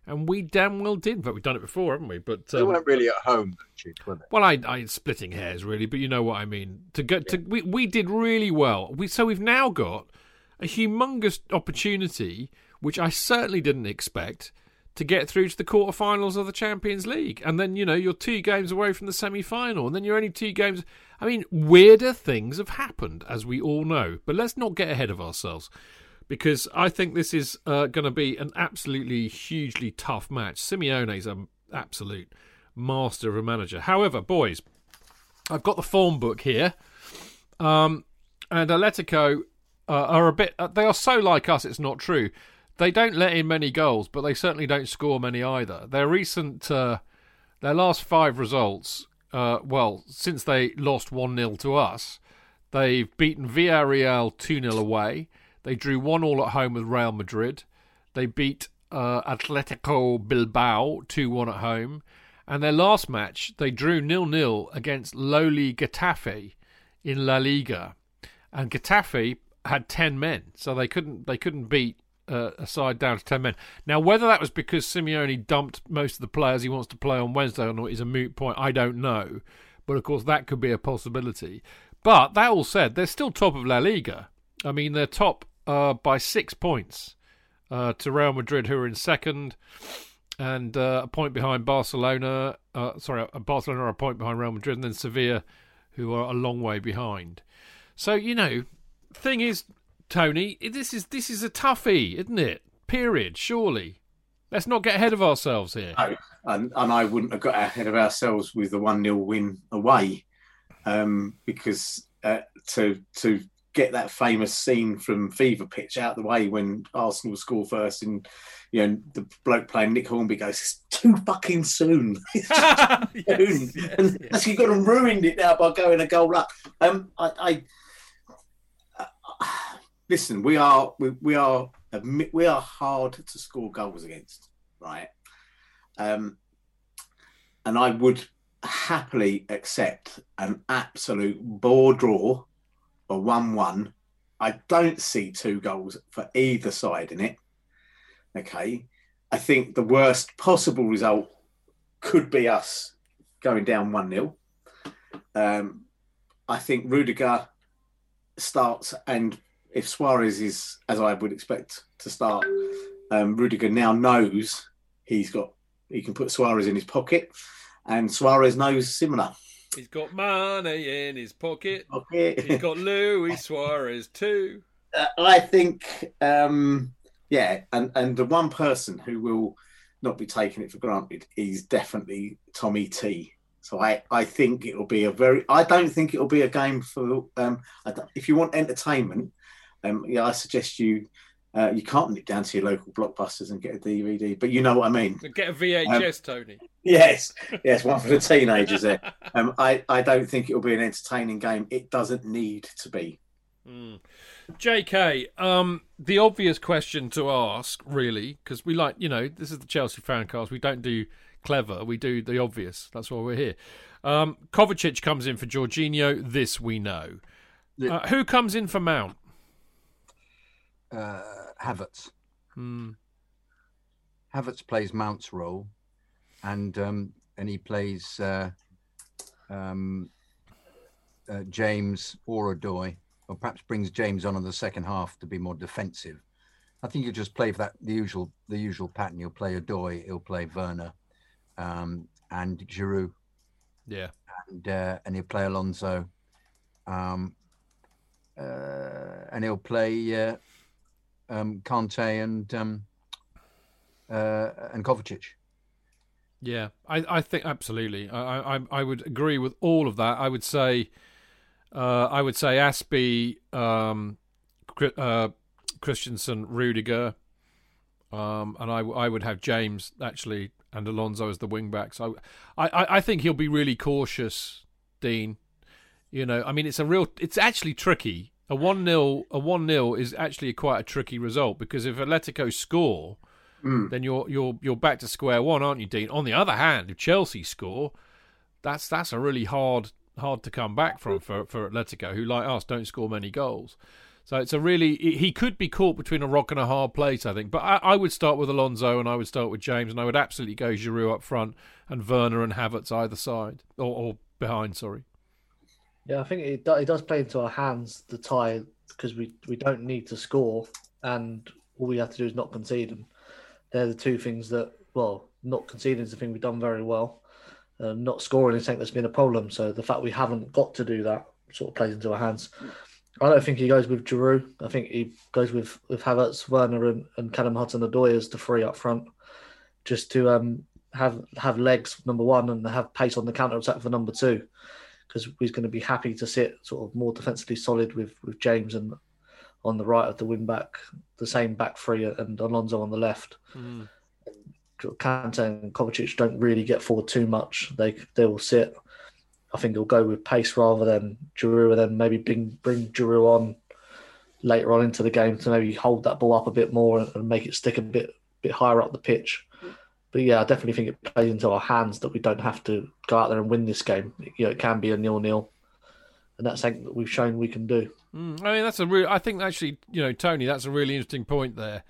Speaker 1: And we damn well did. But we've done it before, haven't we? But
Speaker 3: They
Speaker 1: um,
Speaker 3: weren't really at home, though, were they?
Speaker 1: well, I, I splitting hairs really, but you know what I mean. To go to we, we did really well. We so we've now got a humongous opportunity, which I certainly didn't expect, to get through to the quarterfinals of the Champions League, and then you know you're two games away from the semi-final, and then you're only two games. I mean, weirder things have happened, as we all know. But let's not get ahead of ourselves because I think this is uh, going to be an absolutely hugely tough match. Simeone's an absolute master of a manager. However, boys, I've got the form book here, um, and Atletico uh, are a bit. Uh, they are so like us. It's not true. They don't let in many goals, but they certainly don't score many either. Their recent, uh, their last five results, uh, well, since they lost one 0 to us, they've beaten Villarreal two 0 away. They drew one all at home with Real Madrid. They beat uh, Atletico Bilbao 2 1 at home. And their last match, they drew nil nil against lowly Getafe in La Liga. And Getafe had 10 men, so they couldn't they couldn't beat uh, a side down to 10 men. Now, whether that was because Simeone dumped most of the players he wants to play on Wednesday or not is a moot point. I don't know. But of course, that could be a possibility. But that all said, they're still top of La Liga. I mean, they're top uh, by six points uh, to Real Madrid, who are in second, and uh, a point behind Barcelona. Uh, sorry, Barcelona are a point behind Real Madrid, and then Sevilla, who are a long way behind. So you know, thing is, Tony, this is this is a toughie, isn't it? Period. Surely, let's not get ahead of ourselves here.
Speaker 2: No, and, and I wouldn't have got ahead of ourselves with the one 0 win away, um, because uh, to to get that famous scene from Fever Pitch out the way when Arsenal score first, and you know the bloke playing Nick Hornby goes, "It's too fucking soon." Just soon. and that's you've gone and ruined it now by going a goal up. Um, I, I listen. We are we, we are we are hard to score goals against, right? Um, and I would happily accept an absolute bore draw, a one-one. I don't see two goals for either side in it. Okay, I think the worst possible result could be us going down 1 0. Um, I think Rudiger starts, and if Suarez is, as I would expect to start, um, Rudiger now knows he's got, he can put Suarez in his pocket, and Suarez knows similar.
Speaker 1: He's got money in his pocket.
Speaker 2: Pocket.
Speaker 1: He's got Luis Suarez too.
Speaker 2: Uh, I think, um, yeah, and, and the one person who will not be taking it for granted is definitely Tommy T. So I, I think it'll be a very. I don't think it'll be a game for. Um, I if you want entertainment, um, yeah, I suggest you. Uh, you can't nip down to your local blockbusters and get a DVD, but you know what I mean.
Speaker 1: Get a VHS, Tony.
Speaker 2: Yes, yes, one for the teenagers there. Um, I, I don't think it'll be an entertaining game. It doesn't need to be.
Speaker 1: Mm. JK, um, the obvious question to ask, really, because we like, you know, this is the Chelsea fan cast. We don't do clever, we do the obvious. That's why we're here. Um, Kovacic comes in for Jorginho. This we know. Uh, who comes in for Mount?
Speaker 3: Uh, Havertz.
Speaker 1: Hmm.
Speaker 3: Havertz plays Mount's role, and um, and he plays uh, um, uh, James or Odoi, or perhaps brings James on in the second half to be more defensive. I think you just play for that the usual the usual pattern. You'll play Odoi, he'll play Werner, um, and Giroud,
Speaker 1: Yeah.
Speaker 3: and uh, and he'll play Alonso, um, uh, and he'll play uh, um, Kante and um, uh, and Kovacic.
Speaker 1: Yeah, I, I think absolutely. I, I I would agree with all of that. I would say, uh, I would say Aspie, um, uh, Christensen, Rudiger, um, and I I would have James actually and Alonso as the wing backs. I, I I think he'll be really cautious, Dean. You know, I mean, it's a real, it's actually tricky. A one 0 a one 0 is actually quite a tricky result because if Atletico score, hmm. then you're you're you're back to square one, aren't you, Dean? On the other hand, if Chelsea score, that's that's a really hard hard to come back from for for Atletico, who like us don't score many goals. So it's a really he could be caught between a rock and a hard place, I think. But I, I would start with Alonso and I would start with James and I would absolutely go Giroud up front and Werner and Havertz either side or, or behind. Sorry.
Speaker 4: Yeah, I think it, it does play into our hands the tie because we, we don't need to score and all we have to do is not concede. And they're the two things that, well, not conceding is the thing we've done very well. Uh, not scoring is something that's been a problem. So the fact we haven't got to do that sort of plays into our hands. I don't think he goes with Giroud. I think he goes with, with Havertz, Werner, and, and Callum Hudson-Odoi three up front, just to um, have have legs number one and have pace on the counter attack for number two because he's going to be happy to sit sort of more defensively solid with, with James and on the right of the wing back, the same back three, and Alonso on the left. Mm. Kante and Kovacic don't really get forward too much. They they will sit. I think he'll go with pace rather than Giroud, and then maybe bring bring Giroud on later on into the game to maybe hold that ball up a bit more and, and make it stick a bit bit higher up the pitch. But yeah, I definitely think it plays into our hands that we don't have to go out there and win this game. You know, it can be a nil-nil, and that's something that we've shown we can do.
Speaker 1: Mm, I mean, that's a real. I think actually, you know, Tony, that's a really interesting point there.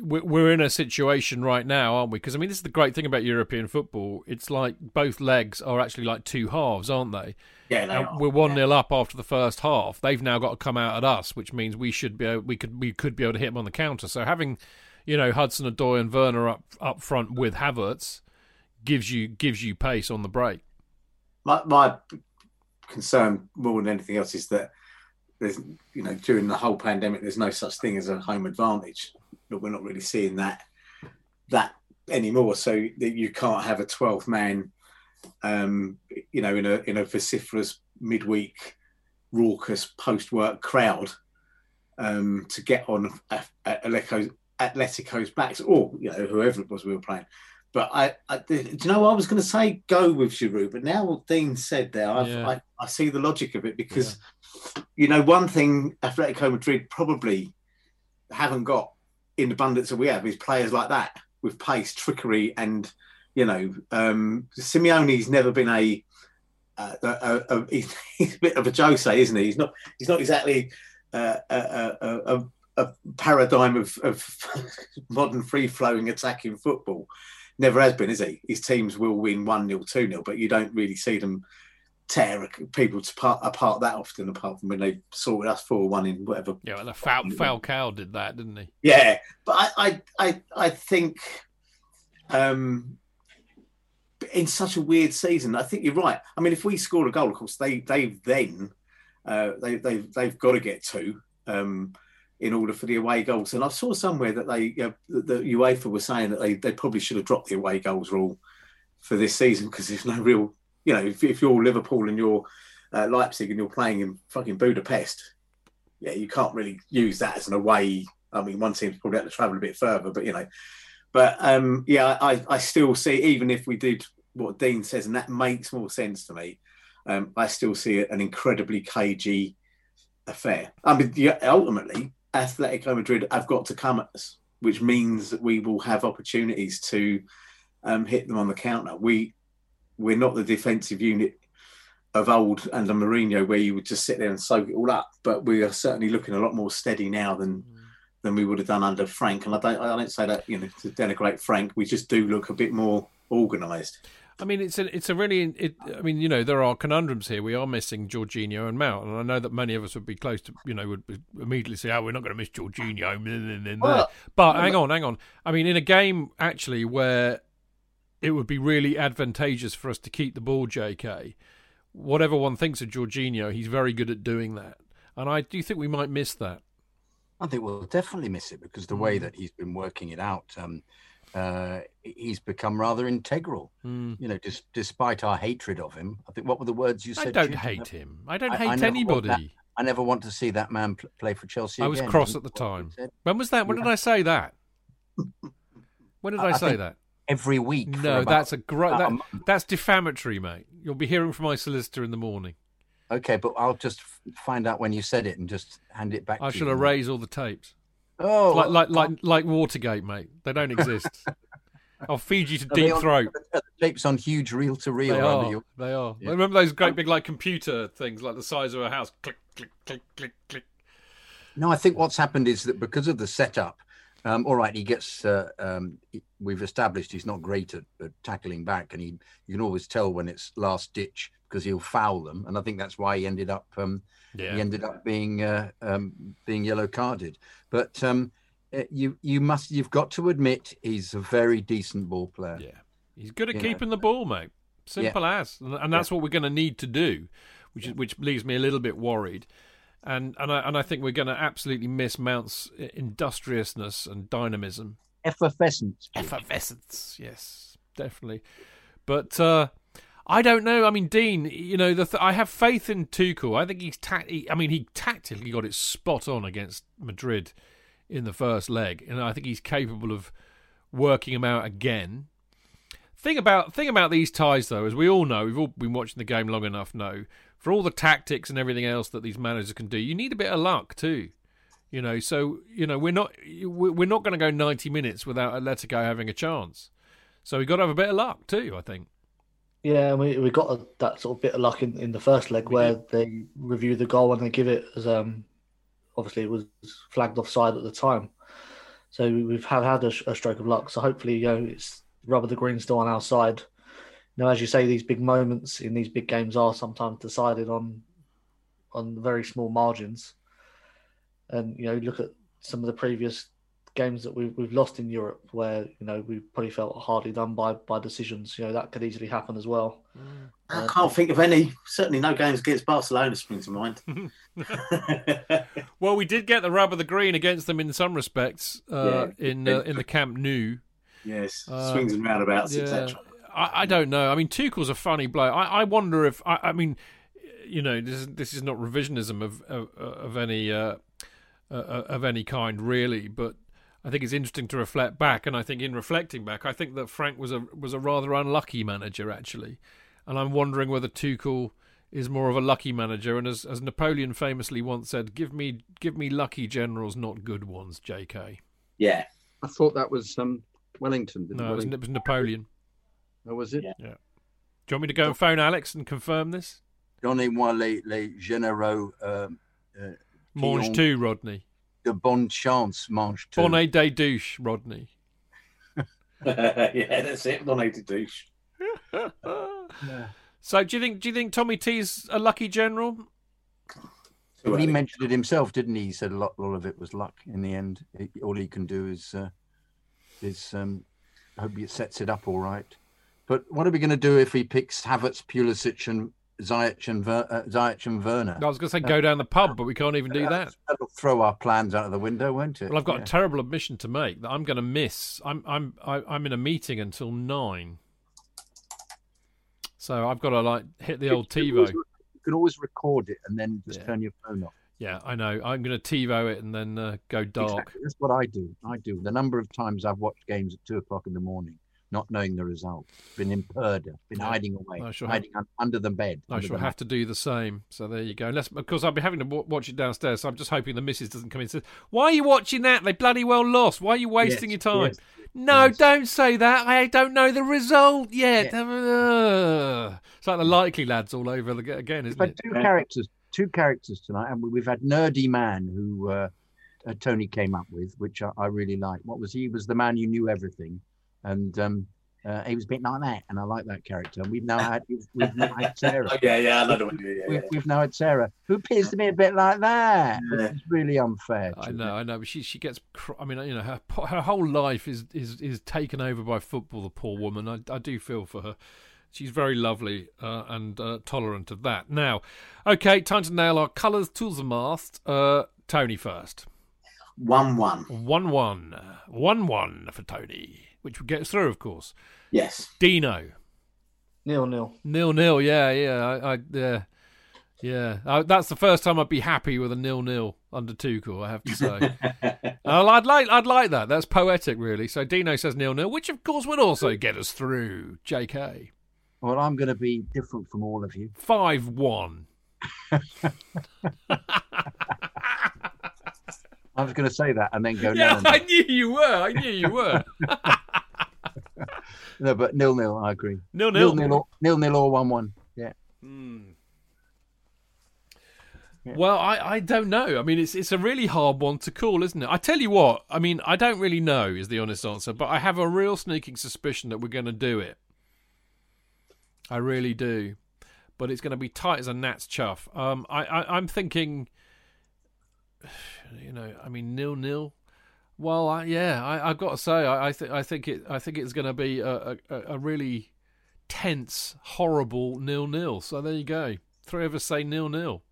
Speaker 1: We're we're in a situation right now, aren't we? Because I mean, this is the great thing about European football. It's like both legs are actually like two halves, aren't they?
Speaker 2: Yeah, they are.
Speaker 1: we're one 0 up after the first half. They've now got to come out at us, which means we should be able, we could we could be able to hit them on the counter. So having, you know, Hudson Odoi and Werner up up front with Havertz gives you gives you pace on the break.
Speaker 2: my, my concern more than anything else is that there's you know during the whole pandemic there's no such thing as a home advantage but we're not really seeing that that anymore so that you can't have a 12 man um you know in a in a vociferous midweek raucous post-work crowd um to get on a- a- Atletico's, Atletico's backs or you know whoever it was we were playing but I, I do you know what I was going to say? Go with Giroud, but now what Dean said there, I've,
Speaker 1: Yeah.
Speaker 2: I, I see the logic of it because you know one thing Atletico Madrid probably haven't got in abundance that we have is players like that with pace, trickery, and you know um, Simeone's never been a, uh, a, a, a he's, he's a bit of a Jose, isn't he? He's not he's not exactly uh, a, a, a, paradigm of, of modern free flowing attacking football. Never has been, is he? His teams will win 1 0, 2 0, but you don't really see them tear people to part, apart that often, apart from when they sorted us 4 1 in whatever.
Speaker 1: Yeah, well, the foul, Falcao did that, didn't he?
Speaker 2: Yeah, but I, I, I, I think um, in such a weird season, I think you're right. I mean, if we scored a goal, of course, they they then uh, they they've they've got to get two um, in order for the away goals. And I saw somewhere that they the UEFA were saying that they they probably should have dropped the away goals rule for this season because there's no real you know if, if you're Liverpool and you're uh, Leipzig and you're playing in fucking Budapest, yeah, you can't really use that as an away. I mean, one team's probably had to travel a bit further, but you know, but um, yeah, I, I still see, even if we did what Dean says, and that makes more sense to me, um, I still see it an incredibly cagey affair. I mean, ultimately, Atletico Madrid have got to come at us, which means that we will have opportunities to um, hit them on the counter. We we're not the defensive unit of old under Mourinho, where you would just sit there and soak it all up. But we are certainly looking a lot more steady now than than we would have done under Frank. And I don't I don't say that you know to denigrate Frank. We just do look a bit more organised.
Speaker 1: I mean, it's a it's a really. It, I mean, you know, there are conundrums here. We are missing Jorginho and Mount, and I know that many of us would be close to, you know, would immediately say, "Oh, we're not going to miss Jorginho." Well, but hang on, hang on. I mean, in a game actually where it would be really advantageous for us to keep the ball, J.K. Whatever one thinks of Jorginho, he's very good at doing that, and I do think we might miss that.
Speaker 3: I think we'll definitely miss it because the way that he's been working it out. Um, uh, he's become rather integral.
Speaker 1: Mm.
Speaker 3: You know, dis- despite our hatred of him, I think what were the words you said?
Speaker 1: I don't hate him. I don't
Speaker 3: I- I
Speaker 1: hate
Speaker 3: never
Speaker 1: anybody.
Speaker 3: that- I never want to see that man pl- play for Chelsea.
Speaker 1: I was
Speaker 3: again.
Speaker 1: cross at the
Speaker 3: that what you
Speaker 1: time. When was that? When did I say that? When did I,
Speaker 3: I
Speaker 1: say that?
Speaker 3: Every week.
Speaker 1: No,
Speaker 3: about-
Speaker 1: that's a great. That, that's defamatory, mate. You'll be hearing from my solicitor in the morning.
Speaker 3: Okay, but I'll just find out when you said it and just hand it back.
Speaker 1: I shall erase all the tapes.
Speaker 3: Oh,
Speaker 1: like like like like Watergate, mate. They don't exist. I'll feed you to
Speaker 3: Are
Speaker 1: deep
Speaker 3: on-
Speaker 1: throat.
Speaker 3: the tapes on huge reel to reel.
Speaker 1: They are.
Speaker 3: your-
Speaker 1: They are.
Speaker 3: Yeah.
Speaker 1: Remember those great big like computer things, like the size of a house. Click, click, click, click, click.
Speaker 3: No, I think what's happened is that because of the setup, um, all right, he gets. Uh, um, we've established he's not great at, at tackling back, and he you can always tell when it's last ditch because he'll foul them, and I think that's why he ended up. Um,
Speaker 1: Yeah.
Speaker 3: He ended up being uh, um, being yellow carded, but um, uh, you you must you've got to admit he's a very decent ball player.
Speaker 1: Yeah, he's good at
Speaker 3: You know.
Speaker 1: keeping the ball, mate. Simple as, and, that's what we're going to need to do, which is which leaves me a little bit worried. And and I and I think we're going to absolutely miss Mount's industriousness and dynamism.
Speaker 3: Effervescence.
Speaker 1: Effervescence, yes, definitely. But uh, I don't know. I mean, Dean, you know, th- I have faith in Tuchel. I think he's ta- he, I mean, he tactically got it spot on against Madrid in the first leg, and I think he's capable of working him out again. Thing about thing about these ties, though, as we all know, we've all been watching the game long enough. Know for all the tactics and everything else that these managers can do, you need a bit of luck too. You know, so you know we're not we're not going to go ninety minutes without Atletico having a chance. So we've got to have a bit of luck too. I think.
Speaker 4: Yeah, we we got a, that sort of bit of luck in, in the first leg where they review the goal and they give it as um obviously it was flagged offside at the time. So we've had had a, a stroke of luck. So hopefully, you know, it's rubber the green still on our side. You know, as you say, these big moments in these big games are sometimes decided on on very small margins. And you know, look at some of the previous games that we've we've lost in Europe, where you know we probably felt hardly done by by decisions. You know, that could easily happen as well.
Speaker 2: I can't think of any. Certainly, no games against Barcelona springs to mind.
Speaker 1: Well, we did get the rub of the green against them in some respects uh,
Speaker 2: Yeah.
Speaker 1: in uh, in the Camp Nou.
Speaker 2: yes,
Speaker 1: Uh,
Speaker 2: swings and roundabouts,
Speaker 1: yeah.
Speaker 2: etc.
Speaker 1: I, I don't know. I mean, Tuchel's a funny bloke. I, I wonder if I, I mean, you know, this is, this is not revisionism of of, of any uh, uh, of any kind, really. But I think it's interesting to reflect back, and I think in reflecting back, I think that Frank was a was a rather unlucky manager actually, and I'm wondering whether Tuchel is more of a lucky manager. And as as Napoleon famously once said, "Give me give me lucky generals, not good ones." J.K.
Speaker 2: Yeah,
Speaker 3: I thought that was um, Wellington. didn't
Speaker 1: No, it was,
Speaker 3: Wellington-
Speaker 1: it was Napoleon.
Speaker 3: Oh, was it?
Speaker 2: Yeah.
Speaker 1: Do you want me to go and phone Alex and confirm this?
Speaker 3: Donnez-moi les, les généraux. Um, uh,
Speaker 1: Mange
Speaker 3: qui ont-
Speaker 1: too, Rodney.
Speaker 3: The bon chance manche too.
Speaker 1: Bonnet de douche, Rodney.
Speaker 2: yeah, that's it. Bonnet de douche.
Speaker 1: So do you think do you think Tommy T's a lucky general?
Speaker 3: Well, he mentioned it himself, didn't he? He said a lot, a lot of it was luck. In the end, He- all he can do is uh, is um, hope he sets it up all right. But what are we going to do if he picks Havertz, Pulisic, and Ziyech and Ver- uh, and Werner?
Speaker 1: I was going to say go down the pub, but we can't even do that.
Speaker 3: That'll throw our plans out of the window, won't it?
Speaker 1: Well, I've got
Speaker 3: Yeah.
Speaker 1: a terrible admission to make that I'm going to miss. I'm I'm I- I'm in a meeting until nine, so I've got to like hit the old
Speaker 3: can always-
Speaker 1: TiVo.
Speaker 3: You can always record it and then just
Speaker 1: Yeah.
Speaker 3: turn your phone off.
Speaker 1: Yeah, I know. I'm going to TiVo it and then uh, go dark.
Speaker 3: Exactly. That's what I do. I do. The number of times I've watched games at two o'clock in the morning, not knowing the result, been in purdah, been
Speaker 1: Yeah.
Speaker 3: hiding away,
Speaker 1: I have-
Speaker 3: hiding un- under the bed.
Speaker 1: I shall have to do the same. So there you go. Unless, of course, I'll be having to wa- watch it downstairs. So I'm just hoping the missus doesn't come in and says, "Why are you watching that? They bloody well lost. Why are you wasting
Speaker 3: Yes,
Speaker 1: your time?"
Speaker 3: yes,
Speaker 1: no,
Speaker 3: yes.
Speaker 1: don't say that. I don't know the result yet. It's like the likely lads all over again, isn't
Speaker 3: We've
Speaker 1: it?
Speaker 3: had two characters, two characters tonight, and we- we've had Nerdy Man, who uh, uh, Tony came up with, which I, I really like. What was he? He was the man who knew everything, and um, uh, he was a bit like that, and I like that character. And we've now had we've, we've now had Sarah.
Speaker 2: Oh, yeah, yeah, I know the one. Yeah, yeah,
Speaker 3: We've,
Speaker 2: yeah.
Speaker 3: we've now had Sarah, who appears to be a bit like that.
Speaker 2: Yeah.
Speaker 3: Which is really unfair.
Speaker 1: I know,
Speaker 3: her.
Speaker 1: I know, but she she gets. Cr- I mean, you know, her her whole life is is is taken over by football. The poor woman. I I do feel for her. She's very lovely uh, and uh, tolerant of that. Now, okay, time to nail our colours to the mast. Uh, Tony first.
Speaker 2: One-one.
Speaker 1: One one, one one for Tony, which would get us through, of course.
Speaker 2: Yes.
Speaker 1: Dino.
Speaker 4: Nil nil.
Speaker 1: Nil nil. Yeah, yeah. I, I yeah. Yeah, uh, that's the first time I'd be happy with a nil nil under Tuchel. I have to say, well, I'd like I'd like that. That's poetic, really. So Dino says nil nil, which of course would also get us through. J.K.
Speaker 3: Well, I'm going to be different from all of you.
Speaker 1: five one.
Speaker 3: I was going to say that and then go
Speaker 1: Yeah,
Speaker 3: no,
Speaker 1: I knew you were. I knew you were.
Speaker 3: no, but nil nil. I agree.
Speaker 1: Nil
Speaker 3: Nil
Speaker 1: nil.
Speaker 3: nil or, nil nil or one one. Yeah.
Speaker 1: Well, I, I don't know. I mean, it's it's a really hard one to call, isn't it? I tell you what. I mean, I don't really know is the honest answer, but I have a real sneaking suspicion that we're going to do it. I really do, but it's going to be tight as a gnat's chuff. Um, I, I I'm thinking, you know, I mean, nil nil. Well, I, yeah, I, I've got to say, I, I think I think it I think it's going to be a, a, a really tense, horrible nil nil. So there you go. Three of us say nil nil.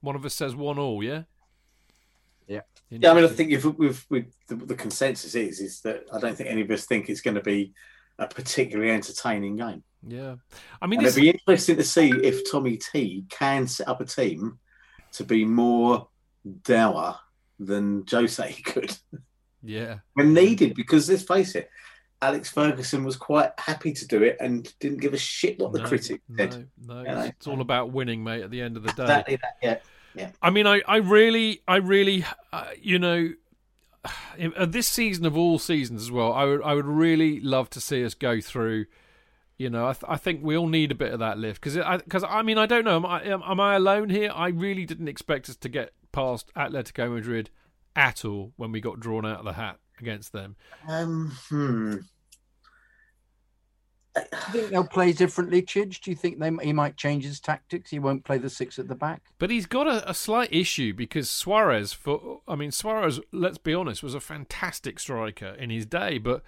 Speaker 1: One of us says one all. Yeah.
Speaker 3: Yeah.
Speaker 2: Yeah, I mean, I think if we've, we the, the consensus is is that I don't think any of us think it's going to be a particularly entertaining game.
Speaker 1: Yeah. I mean,
Speaker 2: it'd be interesting to see if Tommy T can set up a team to be more dour than Jose could
Speaker 1: yeah.
Speaker 2: when needed. Because let's face it, Alex Ferguson was quite happy to do it and didn't give a shit what the
Speaker 1: No,
Speaker 2: critic said.
Speaker 1: No, no,
Speaker 2: You know?
Speaker 1: it's all about winning, mate. At the end of the day,
Speaker 2: Exactly that. Yeah. Yeah.
Speaker 1: I mean, I, I really, I really, uh, you know, in, this season of all seasons as well, I would, I would really love to see us go through. You know, I, th- I think we all need a bit of that lift because, because I, mean, I don't know, am I, am, am I alone here? I really didn't expect us to get past Atletico Madrid at all when we got drawn out of the hat against them.
Speaker 2: Um, hmm.
Speaker 3: Do you think they'll play differently, Chidge? Do you think they he might change his tactics? He won't play the six at the back.
Speaker 1: But he's got a, a slight issue because Suarez, for I mean Suarez, let's be honest, was a fantastic striker in his day. But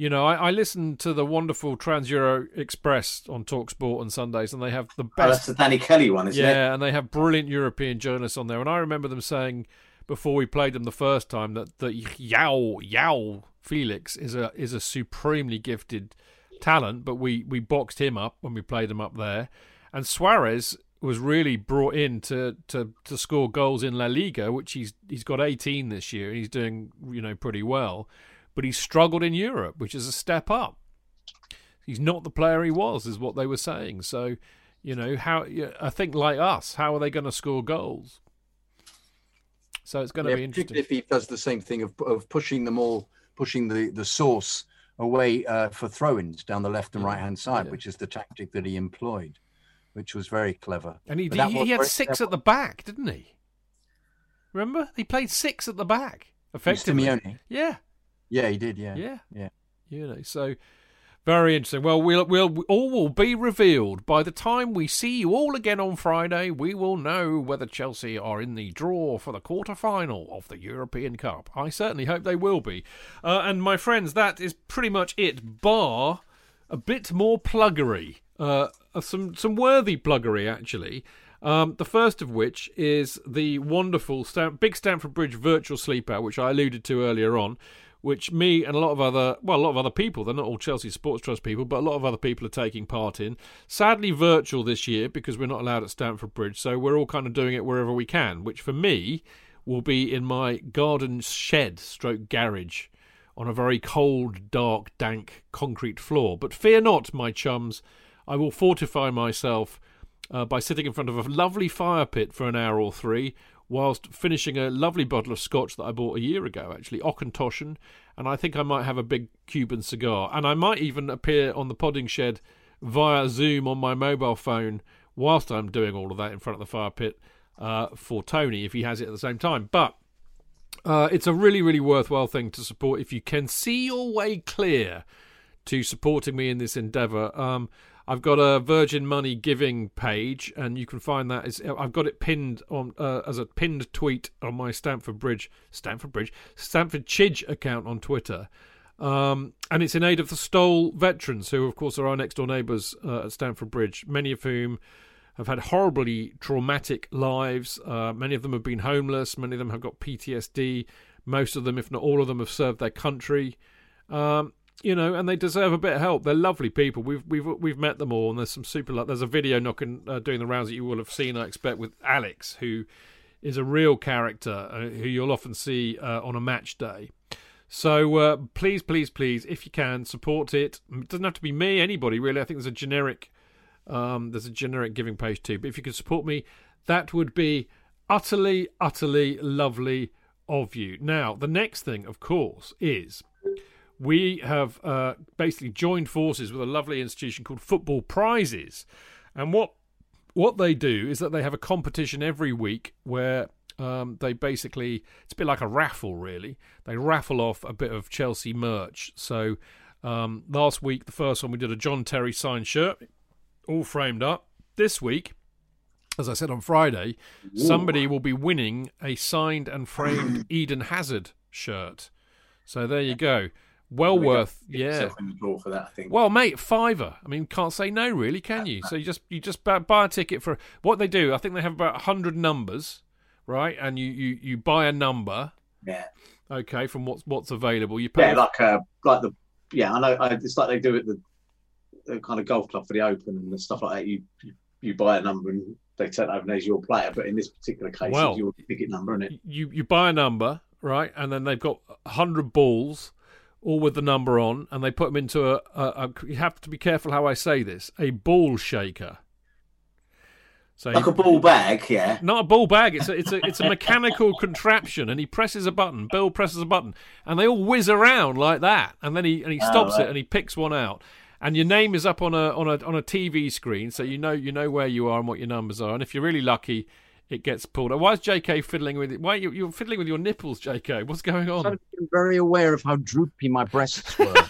Speaker 1: you know, I, I listened to the wonderful Trans Europe Express on Talksport on Sundays, and they have the
Speaker 2: Oh, that's
Speaker 1: best.
Speaker 2: the Danny Kelly one, isn't
Speaker 1: yeah,
Speaker 2: it?
Speaker 1: Yeah, and they have brilliant European journalists on there. And I remember them saying before we played them the first time that that João João Felix is a is a supremely gifted talent, but we we boxed him up when we played him up there, and Suarez was really brought in to, to, to score goals in La Liga, which he's he's got 18 this year, and he's doing you know pretty well, but he struggled in Europe, which is a step up. He's not the player he was, is what they were saying. So, you know how I think like us, how are they going to score goals? So it's going to
Speaker 3: Yeah,
Speaker 1: be interesting.
Speaker 3: if he does the same thing of of pushing them all, pushing the the source away uh, for throw-ins down the left and right hand side,
Speaker 1: yeah.
Speaker 3: which is the tactic that he employed, which was very clever.
Speaker 1: And he he, he had six
Speaker 3: clever.
Speaker 1: at the back, didn't he? Remember, he played six at the back. Effectively,
Speaker 3: Simeone.
Speaker 1: yeah,
Speaker 3: Yeah, he did. Yeah.
Speaker 1: yeah,
Speaker 3: Yeah.
Speaker 1: You know, so very interesting. Well, we'll we'll all will be revealed by the time we see you all again on Friday. We will know whether Chelsea are in the draw for the quarter final of the European Cup. I certainly hope they will be. Uh, and my friends, that is pretty much it. Bar a bit more pluggery, uh, uh, some some worthy pluggery actually. Um, the first of which is the wonderful Stam- Big Stamford Bridge virtual sleepout, which I alluded to earlier on, which me and a lot of other well, a lot of other people, they're not all Chelsea Sports Trust people, but a lot of other people are taking part in. Sadly, virtual this year because we're not allowed at Stamford Bridge, so we're all kind of doing it wherever we can. Which for me will be in my garden shed, stroke garage, on a very cold, dark, dank concrete floor. But fear not, my chums, I will fortify myself uh, by sitting in front of a lovely fire pit for an hour or three, whilst finishing a lovely bottle of scotch that I bought a year ago, actually, Auchentoshan, and I think I might have a big Cuban cigar. And I might even appear on the podding shed via Zoom on my mobile phone whilst I'm doing all of that in front of the fire pit uh, for Tony if he has it at the same time. But uh, it's a really, really worthwhile thing to support if you can see your way clear to supporting me in this endeavour. Um, I've got a Virgin Money giving page, and you can find that. Is, I've got it pinned on uh, as a pinned tweet on my Stamford Bridge, Stamford Bridge, Stamford Chidge account on Twitter. Um, and it's in aid of the Stoll veterans, who, of course, are our next door neighbours uh, at Stamford Bridge, many of whom have had horribly traumatic lives. Uh, many of them have been homeless. Many of them have got PTSD. Most of them, if not all of them, have served their country. Um, you know, and they deserve a bit of help. They're lovely people. We've we've we've met them all, and there's some super. There's a video knocking uh, doing the rounds that you will have seen, I expect, with Alex, who is a real character uh, who you'll often see uh, on a match day. So uh, please, please, please, if you can, support it. It doesn't have to be me, anybody really. I think there's a generic, um, there's a generic giving page too. But if you could support me, that would be utterly, utterly lovely of you. Now, the next thing, of course, is we have uh, basically joined forces with a lovely institution called Football Prizes, and what what they do is that they have a competition every week where um, they basically it's a bit like a raffle really. They raffle off a bit of Chelsea merch. So um, last week, the first one we did a John Terry signed shirt, all framed up. This week, as I said on Friday, somebody will be winning a signed and framed Eden Hazard shirt. So there you go. Well
Speaker 2: We
Speaker 1: worth, yeah.
Speaker 2: in the draw for that, I think.
Speaker 1: Well, mate, fiver. I mean, can't say no, really, can you? So you just you just buy, a ticket for what they do. I think they have about hundred numbers, right? And you, you you buy a number,
Speaker 2: yeah,
Speaker 1: okay, from what's what's available. You pay
Speaker 2: yeah, like uh, like the yeah, I know. I, it's like they do at the, the kind of golf club for the Open and the stuff like that. You you, you buy a number and they turn it over and there's your player. But in this particular case,
Speaker 1: Well-
Speaker 2: it's your ticket number, isn't it?
Speaker 1: you you buy a number, right? And then they've got hundred balls, all with the number on, and they put them into a, a, a. You have to be careful how I say this. A ball shaker. So
Speaker 2: Like
Speaker 1: you-
Speaker 2: a ball bag, yeah.
Speaker 1: Not a ball bag. It's a it's a it's a mechanical contraption, and he presses a button. Bill presses a button, and they all whiz around like that. And then he and he
Speaker 2: Oh,
Speaker 1: stops
Speaker 2: right.
Speaker 1: it, and he picks one out. And your name is up on a on a on a TV screen, so you know you know where you are and what your numbers are. And if you're really lucky, it gets pulled. Why is J.K. fiddling with it? Why you you're fiddling with your nipples, J.K. What's going on?
Speaker 3: I'm very aware of how droopy my breasts were.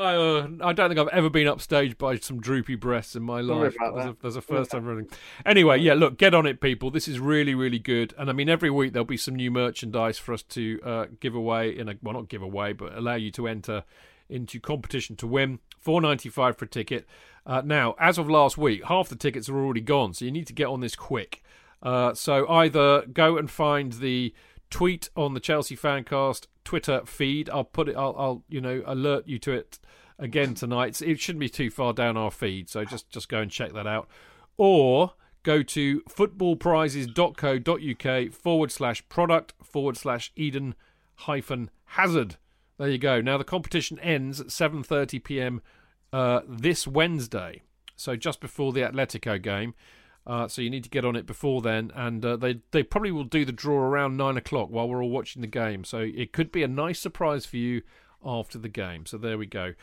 Speaker 1: I, uh, I don't think I've ever been upstaged by some droopy breasts in my life. There's a, a first time running. Anyway, yeah, look, get on it, people. This is really, really good. And I mean, every week there'll be some new merchandise for us to uh, give away in a well, not give away, but allow you to enter into competition to win. Four ninety five for a ticket. Uh, now, as of last week, half the tickets are already gone, so you need to get on this quick. Uh, so either go and find the tweet on the Chelsea Fancast Twitter feed. I'll put it. I'll, I'll you know alert you to it again tonight. It shouldn't be too far down our feed, so just just go and check that out. Or go to footballprizes.co.uk forward slash product forward slash Eden hyphen hazard. There you go. Now the competition ends at 7:30 p.m. Uh, this Wednesday, so just before the Atletico game. Uh, so you need to get on it before then, and uh, they they probably will do the draw around nine o'clock while we're all watching the game. So it could be a nice surprise for you after the game. So there we go.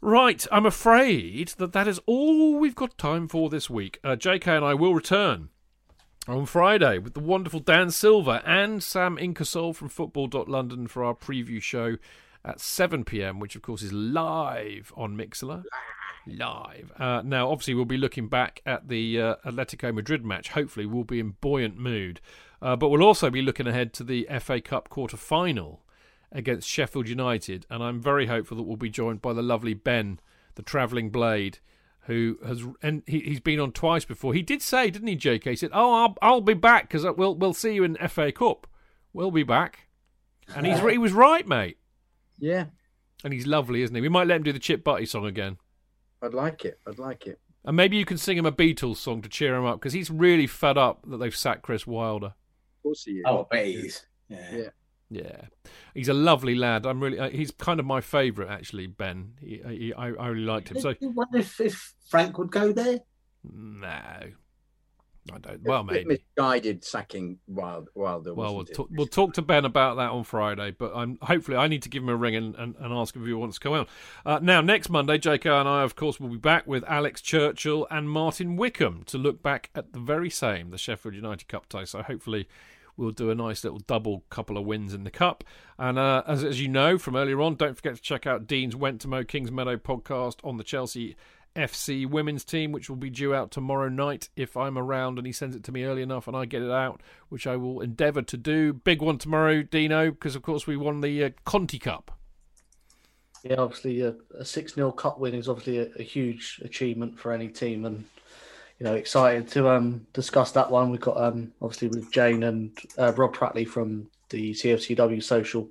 Speaker 1: Right, I'm afraid that that is all we've got time for this week. Uh, JK and I will return on Friday with the wonderful Dan Silver and Sam Ingersoll from Football.London for our preview show at 7 pm, which of course is live on Mixlr. Live. Uh, now, obviously, we'll be looking back at the uh, Atletico Madrid match. Hopefully, we'll be in buoyant mood. Uh, but we'll also be looking ahead to the FA Cup quarter final against Sheffield United, and I'm very hopeful that we'll be joined by the lovely Ben, the travelling blade, who has and he, he's been on twice before. He did say, didn't he, J.K.? He said, "Oh, I'll, I'll be back because we'll we'll see you in FA Cup. We'll be back." And he's he was right, mate.
Speaker 3: Yeah,
Speaker 1: And he's lovely, isn't he? We might let him do the Chip Butty song again.
Speaker 3: I'd like it. I'd like it.
Speaker 1: And maybe you can sing him a Beatles song to cheer him up because he's really fed up that they've sacked Chris Wilder.
Speaker 3: Of course he is.
Speaker 2: Oh, I bet he is. Yeah.
Speaker 3: Yeah.
Speaker 1: Yeah, he's a lovely lad. I'm really. Uh, he's kind of my favourite, actually. Ben. He, he, I, I really liked him. So
Speaker 2: you wonder if, if Frank would go there.
Speaker 1: no, I don't. Well, maybe.
Speaker 3: misguided sacking Wild, Wilder.
Speaker 1: Well, we'll
Speaker 3: wasn't it?
Speaker 1: talk, we'll talk to Ben about that on Friday, but I'm hopefully I need to give him a ring and, and, and ask if he wants to come on. Uh, now, next Monday, JK and I, of course, will be back with Alex Churchill and Martin Wickham to look back at the very same, the Sheffield United Cup tie. So hopefully we'll do a nice little double couple of wins in the cup. And uh, as, as you know from earlier on, don't forget to check out Dean's Went to Mo Kings Meadow podcast on the Chelsea FC women's team, which will be due out tomorrow night if I'm around and he sends it to me early enough and I get it out, which I will endeavour to do. Big one tomorrow, Dino, because of course we won the uh, Conti Cup.
Speaker 4: Yeah, obviously a, a 6 0 cup win is obviously a, a huge achievement for any team, and you know excited to um discuss that one. We've got um obviously with Jane and uh, Rob Prattley from the CFCW social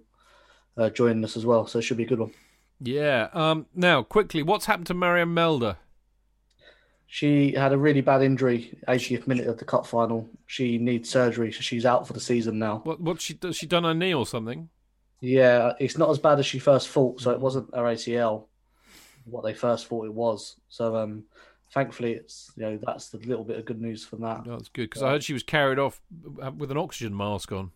Speaker 4: uh, joining us as well, so it should be a good one.
Speaker 1: Yeah. Um. Now, quickly, what's happened to Maren Mjelde?
Speaker 4: She had a really bad injury, 80th minute of the cup final. She needs surgery, so she's out for the season now.
Speaker 1: What? What she? She done her knee or something?
Speaker 4: Yeah, it's not as bad as she first thought, so it wasn't her ACL, what they first thought it was. So um, thankfully, it's you know that's the little bit of good news from that.
Speaker 1: No, that's good because I heard she was carried off uh, with an oxygen mask on.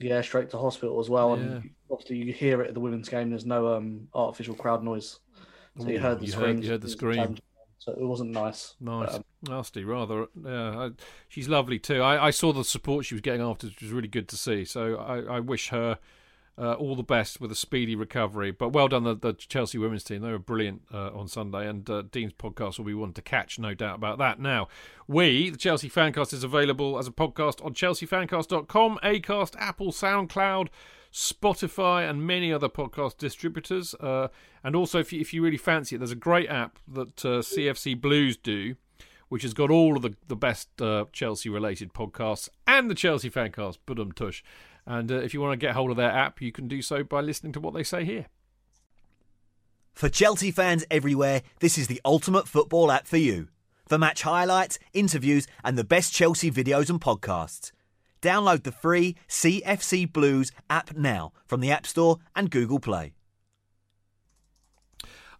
Speaker 4: Yeah, straight to hospital as well.
Speaker 1: Yeah.
Speaker 4: And obviously, you hear it at the women's game. There's no um, artificial crowd noise, so you heard the
Speaker 1: you heard-
Speaker 4: screams.
Speaker 1: you heard the scream.
Speaker 4: So it wasn't nice.
Speaker 1: Nice,
Speaker 4: But, um,
Speaker 1: nasty, rather. Yeah, I, she's lovely too. I, I saw the support she was getting after, which was really good to see. So I, I wish her uh, all the best with a speedy recovery. But well done, the, the Chelsea women's team. They were brilliant uh, on Sunday, and uh, Dean's podcast will be one to catch, no doubt about that. Now, we, the Chelsea Fancast, is available as a podcast on chelseafancast.com, Acast, Apple, SoundCloud. Spotify and many other podcast distributors, uh, and also if you, if you really fancy it, there's a great app that uh, CFC Blues do, which has got all of the, the best uh, Chelsea related podcasts and the Chelsea fancast, Budum Tush. And uh, if you want to get hold of their app, you can do so by listening to what they say here.
Speaker 9: For Chelsea fans everywhere, this is the ultimate football app for you. For match highlights, interviews, and the best Chelsea videos and podcasts. Download the free CFC Blues app now from the App Store and Google Play.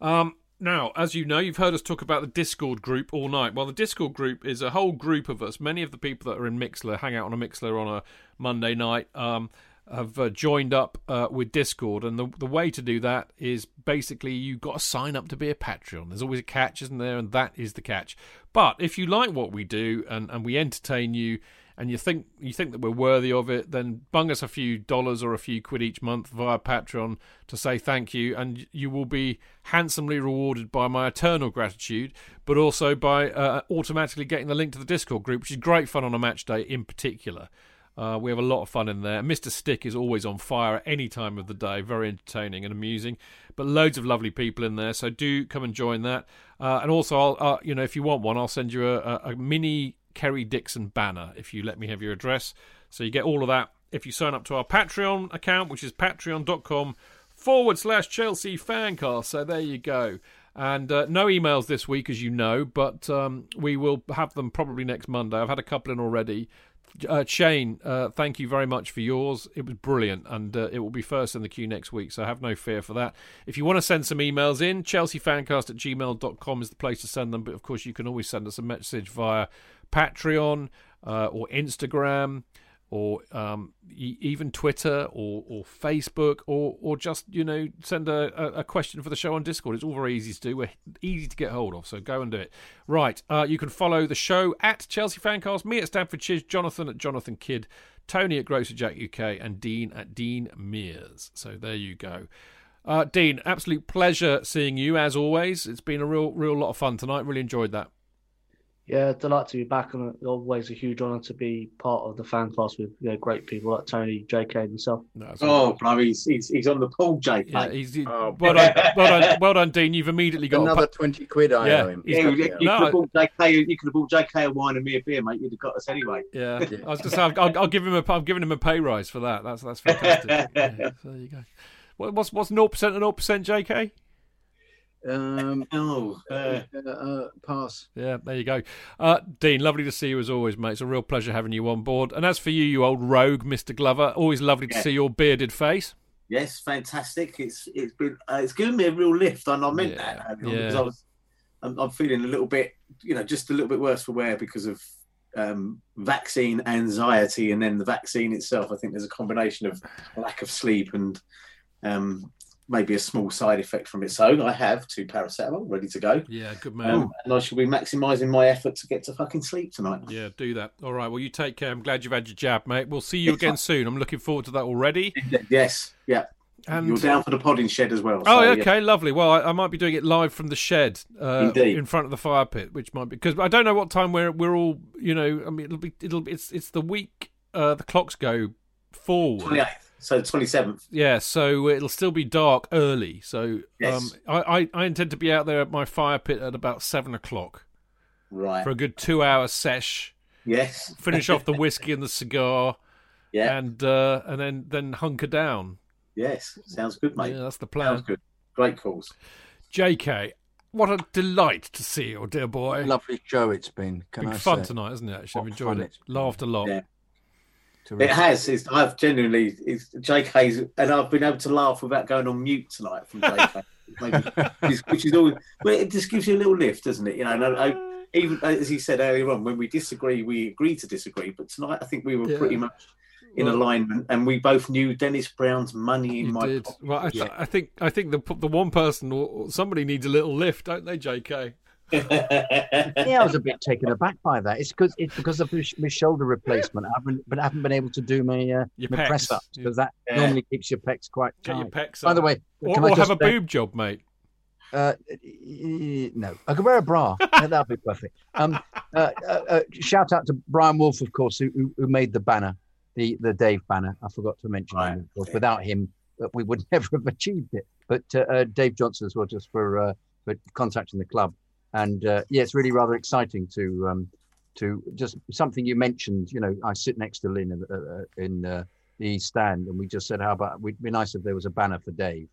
Speaker 1: Um, now, as you know, you've heard us talk about the Discord group all night. Well, the Discord group is a whole group of us. Many of the people that are in Mixlr hang out on a Mixlr on a Monday night. Um, have uh, joined up uh, with Discord, and the the way to do that is basically you've got to sign up to be a Patreon. There's always a catch, isn't there? And that is the catch. But if you like what we do and, and we entertain you, and you think you think that we're worthy of it, then bung us a few dollars or a few quid each month via Patreon to say thank you, and you will be handsomely rewarded by my eternal gratitude, but also by uh, automatically getting the link to the Discord group, which is great fun on a match day in particular. Uh, we have a lot of fun in there. Mr. Stick is always on fire at any time of the day, very entertaining and amusing. But loads of lovely people in there, so do come and join that. Uh, and also, I'll, uh, you know, if you want one, I'll send you a, a, a mini Kerry Dixon banner if you let me have your address. So you get all of that if you sign up to our Patreon account, which is patreon.com forward slash Chelsea Fancast. So there you go. And uh, no emails this week, as you know, but um, we will have them probably next Monday. I've had a couple in already. Uh, Shane, uh, thank you very much for yours. It was brilliant, and uh, it will be first in the queue next week, so have no fear for that. If you want to send some emails in, chelseafancast at gmail.com is the place to send them, but of course, you can always send us a message via Patreon uh, or Instagram. or um, even Twitter or, or Facebook or or just you know send a, a, a question for the show on Discord. It's all very easy to do. We're easy to get hold of, so go and do it. Right, uh, you can follow the show at Chelsea Fancast, me at Stamford Chidge, Jonathan at Jonathan Kidd, Tony at Grocer Jack UK, and Dean at Dean Mears. So there you go. Uh, Dean, absolute pleasure seeing you as always. It's been a real, real lot of fun tonight. Really enjoyed that.
Speaker 4: Yeah, delight to be back, and always a huge honour to be part of the fan cast with you know, great people like Tony, JK, and yourself.
Speaker 1: No,
Speaker 2: Oh, bro, he's, he's, he's on the pool, JK.
Speaker 1: Yeah, he's, he-
Speaker 2: Oh,
Speaker 1: well, done, well done, well done, Dean. You've immediately got
Speaker 10: Another
Speaker 1: pu-
Speaker 10: 20 quid I
Speaker 1: Yeah,
Speaker 10: owe him.
Speaker 2: Yeah, you, you
Speaker 1: no,
Speaker 2: could have bought JK. You could have bought JK a wine and me a beer, mate. You'd have got us anyway.
Speaker 1: Yeah, I was just saying, I'll, I'll give him a, I'm giving him a pay rise for that. That's that's fantastic. Yeah, so there you go. What, what's what's zero percent and zero percent, JK?
Speaker 10: Um,
Speaker 2: oh,
Speaker 10: uh, uh, pass.
Speaker 1: Yeah, there you go. Uh, Dean, lovely to see you as always, mate. It's a real pleasure having you on board. And as for you, you old rogue, Mister Glover, always lovely to
Speaker 2: Yeah.
Speaker 1: see your bearded face.
Speaker 2: Yes, fantastic. It's it's been uh, it's given me a real lift, and I meant that uh,
Speaker 1: yeah.
Speaker 2: because I was I'm, I'm feeling a little bit, you know, just a little bit worse for wear because of um, vaccine anxiety, and then the vaccine itself. I think there's a combination of lack of sleep and um, maybe a small side effect from its own. I have two paracetamol ready to go,
Speaker 1: Yeah, good man.
Speaker 2: um, and I shall be maximising my effort to get to fucking sleep tonight.
Speaker 1: Yeah, do that. All right. Well, you take care. I'm glad you've had your jab, mate. We'll see you again soon. I'm looking forward to that already.
Speaker 2: Yes, yeah.
Speaker 1: And-
Speaker 2: You're down for the podding shed as well.
Speaker 1: Oh,
Speaker 2: so,
Speaker 1: okay,
Speaker 2: yeah.
Speaker 1: lovely. Well, I, I might be doing it live from the shed, uh, in front of the fire pit, which might be because I don't know what time we're we're all. You know, I mean, it'll be it'll be it's it's the week uh, the clocks go forward.
Speaker 2: 28th, so 27th.
Speaker 1: Yeah, so it'll still be dark early. So
Speaker 2: Yes.
Speaker 1: um, I, I I intend to be out there at my fire pit at about seven o'clock
Speaker 2: Right.
Speaker 1: for a good two hour sesh.
Speaker 2: Yes.
Speaker 1: Finish off the whiskey and the cigar.
Speaker 2: Yeah.
Speaker 1: And uh, and then then hunker down.
Speaker 2: Yes, sounds good, mate.
Speaker 1: Yeah, that's the plan.
Speaker 2: Sounds good. Great calls.
Speaker 1: JK, what a delight to see you, dear boy.
Speaker 10: Lovely show it's been. Can
Speaker 1: Been
Speaker 10: I
Speaker 1: fun
Speaker 10: say?
Speaker 1: tonight, isn't it? Actually, I've enjoyed it. Laughed a lot.
Speaker 2: Yeah.
Speaker 10: Terrific.
Speaker 2: It has. It's, I've genuinely, it's JK's, and I've been able to laugh without going on mute tonight from JK, Maybe, which, is, which is always, well, it just gives you a little lift, doesn't it? You know, and I, I, even as he said earlier on, when we disagree, we agree to disagree. But tonight, I think we were
Speaker 1: Yeah.
Speaker 2: pretty much in
Speaker 1: Well-
Speaker 2: alignment, and we both knew Dennis Brown's money in my
Speaker 1: did.
Speaker 2: pocket.
Speaker 1: Well, I, th- I think I think the the one person or or somebody needs a little lift, don't they, JK?
Speaker 3: Yeah, I was a bit taken aback by that. It's because it's because of my shoulder replacement. I haven't, but I haven't been able to do my uh,
Speaker 1: Your
Speaker 3: my
Speaker 1: pecs.
Speaker 3: press ups because that
Speaker 1: Yeah.
Speaker 3: normally keeps your pecs quite
Speaker 1: Get
Speaker 3: tight.
Speaker 1: your pecs
Speaker 3: By the way,
Speaker 1: Or,
Speaker 3: can I just
Speaker 1: have a
Speaker 3: say-
Speaker 1: boob job, mate.
Speaker 3: Uh, no, I could wear a bra. Yeah, That'd be perfect. Um, uh, uh, uh, shout out to Brian Wolf, of course, who, who, who made the banner, the the Dave banner. I forgot to mention him. Of course. Without him, uh, we would never have achieved it. But uh, uh, Dave Johnson as well, just for uh, for contacting the club. And uh, yeah, it's really rather exciting to um, to just something you mentioned. You know, I sit next to Lynn in, uh, uh, in uh, the stand, and we just said, how about we'd be nice if there was a banner for Dave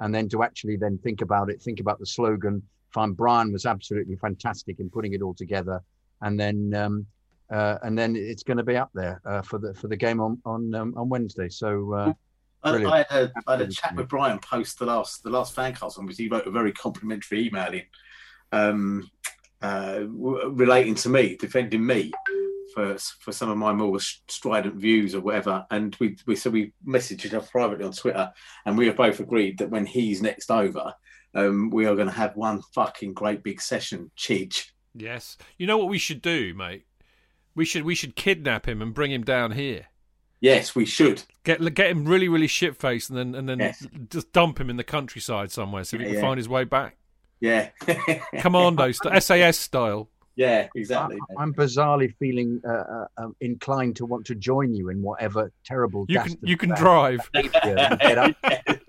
Speaker 3: and then to actually then think about it, think about the slogan. Find Brian was absolutely fantastic in putting it all together, and then um, uh, and then it's going to be up there uh, for the for the game on on um, on Wednesday. So uh,
Speaker 2: I,
Speaker 3: brilliant.
Speaker 2: I, had a, I had a chat with Brian post the last the last fan cast on which he wrote a very complimentary email in, um, uh, w- relating to me, defending me for for some of my more strident views or whatever. And we we so we messaged each other privately on Twitter, and we have both agreed that when he's next over, um, we are going to have one fucking great big session, Chidge.
Speaker 1: Yes. You know what we should do, mate? We should we should kidnap him and bring him down here.
Speaker 2: Yes, we should.
Speaker 1: Get get him really really shit faced and then and then
Speaker 2: Yes.
Speaker 1: just dump him in the countryside somewhere so he can
Speaker 2: yeah.
Speaker 1: find his way back.
Speaker 2: Yeah,
Speaker 1: Commando st- SAS style.
Speaker 2: yeah, exactly.
Speaker 3: I, am bizarrely feeling uh, uh, um, inclined to want to join you in whatever terrible.
Speaker 1: You can you can drive.
Speaker 3: you get up.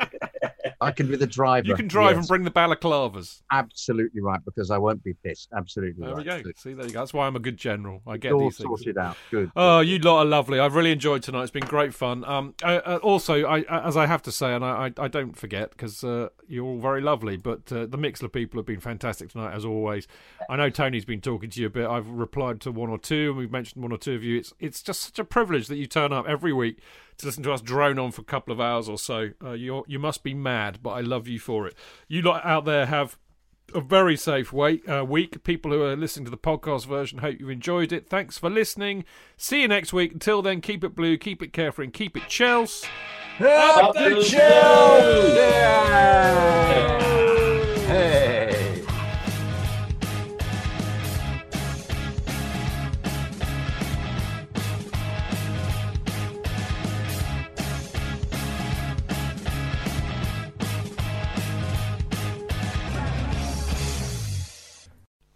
Speaker 3: I can be the driver.
Speaker 1: You can drive and bring the balaclavas.
Speaker 3: Absolutely right, because I won't be pissed. Absolutely
Speaker 1: There
Speaker 3: right.
Speaker 1: we go. See, there you go. That's why I'm a good general. I get
Speaker 3: All
Speaker 1: these things.
Speaker 3: sorted out. Good.
Speaker 1: Oh, you lot are lovely. I've really enjoyed tonight. It's been great fun. Um, uh, uh, also, I, uh, as I have to say, and I, I, I don't forget because uh, you're all very lovely. But uh, the Mixlr people have been fantastic tonight, as always. I know Tony's been talking to you a bit. I've replied to one or two, and we've mentioned one or two of you. It's it's just such a privilege that you turn up every week to listen to us drone on for a couple of hours or so. Uh, you you must be mad, but I love you for it. You lot out there have a very safe wait, uh, week. People who are listening to the podcast version, hope you enjoyed it. Thanks for listening. See you next week. Until then, keep it blue, keep it carefree, and keep it Chels.
Speaker 5: Up the Chelsea! Hey.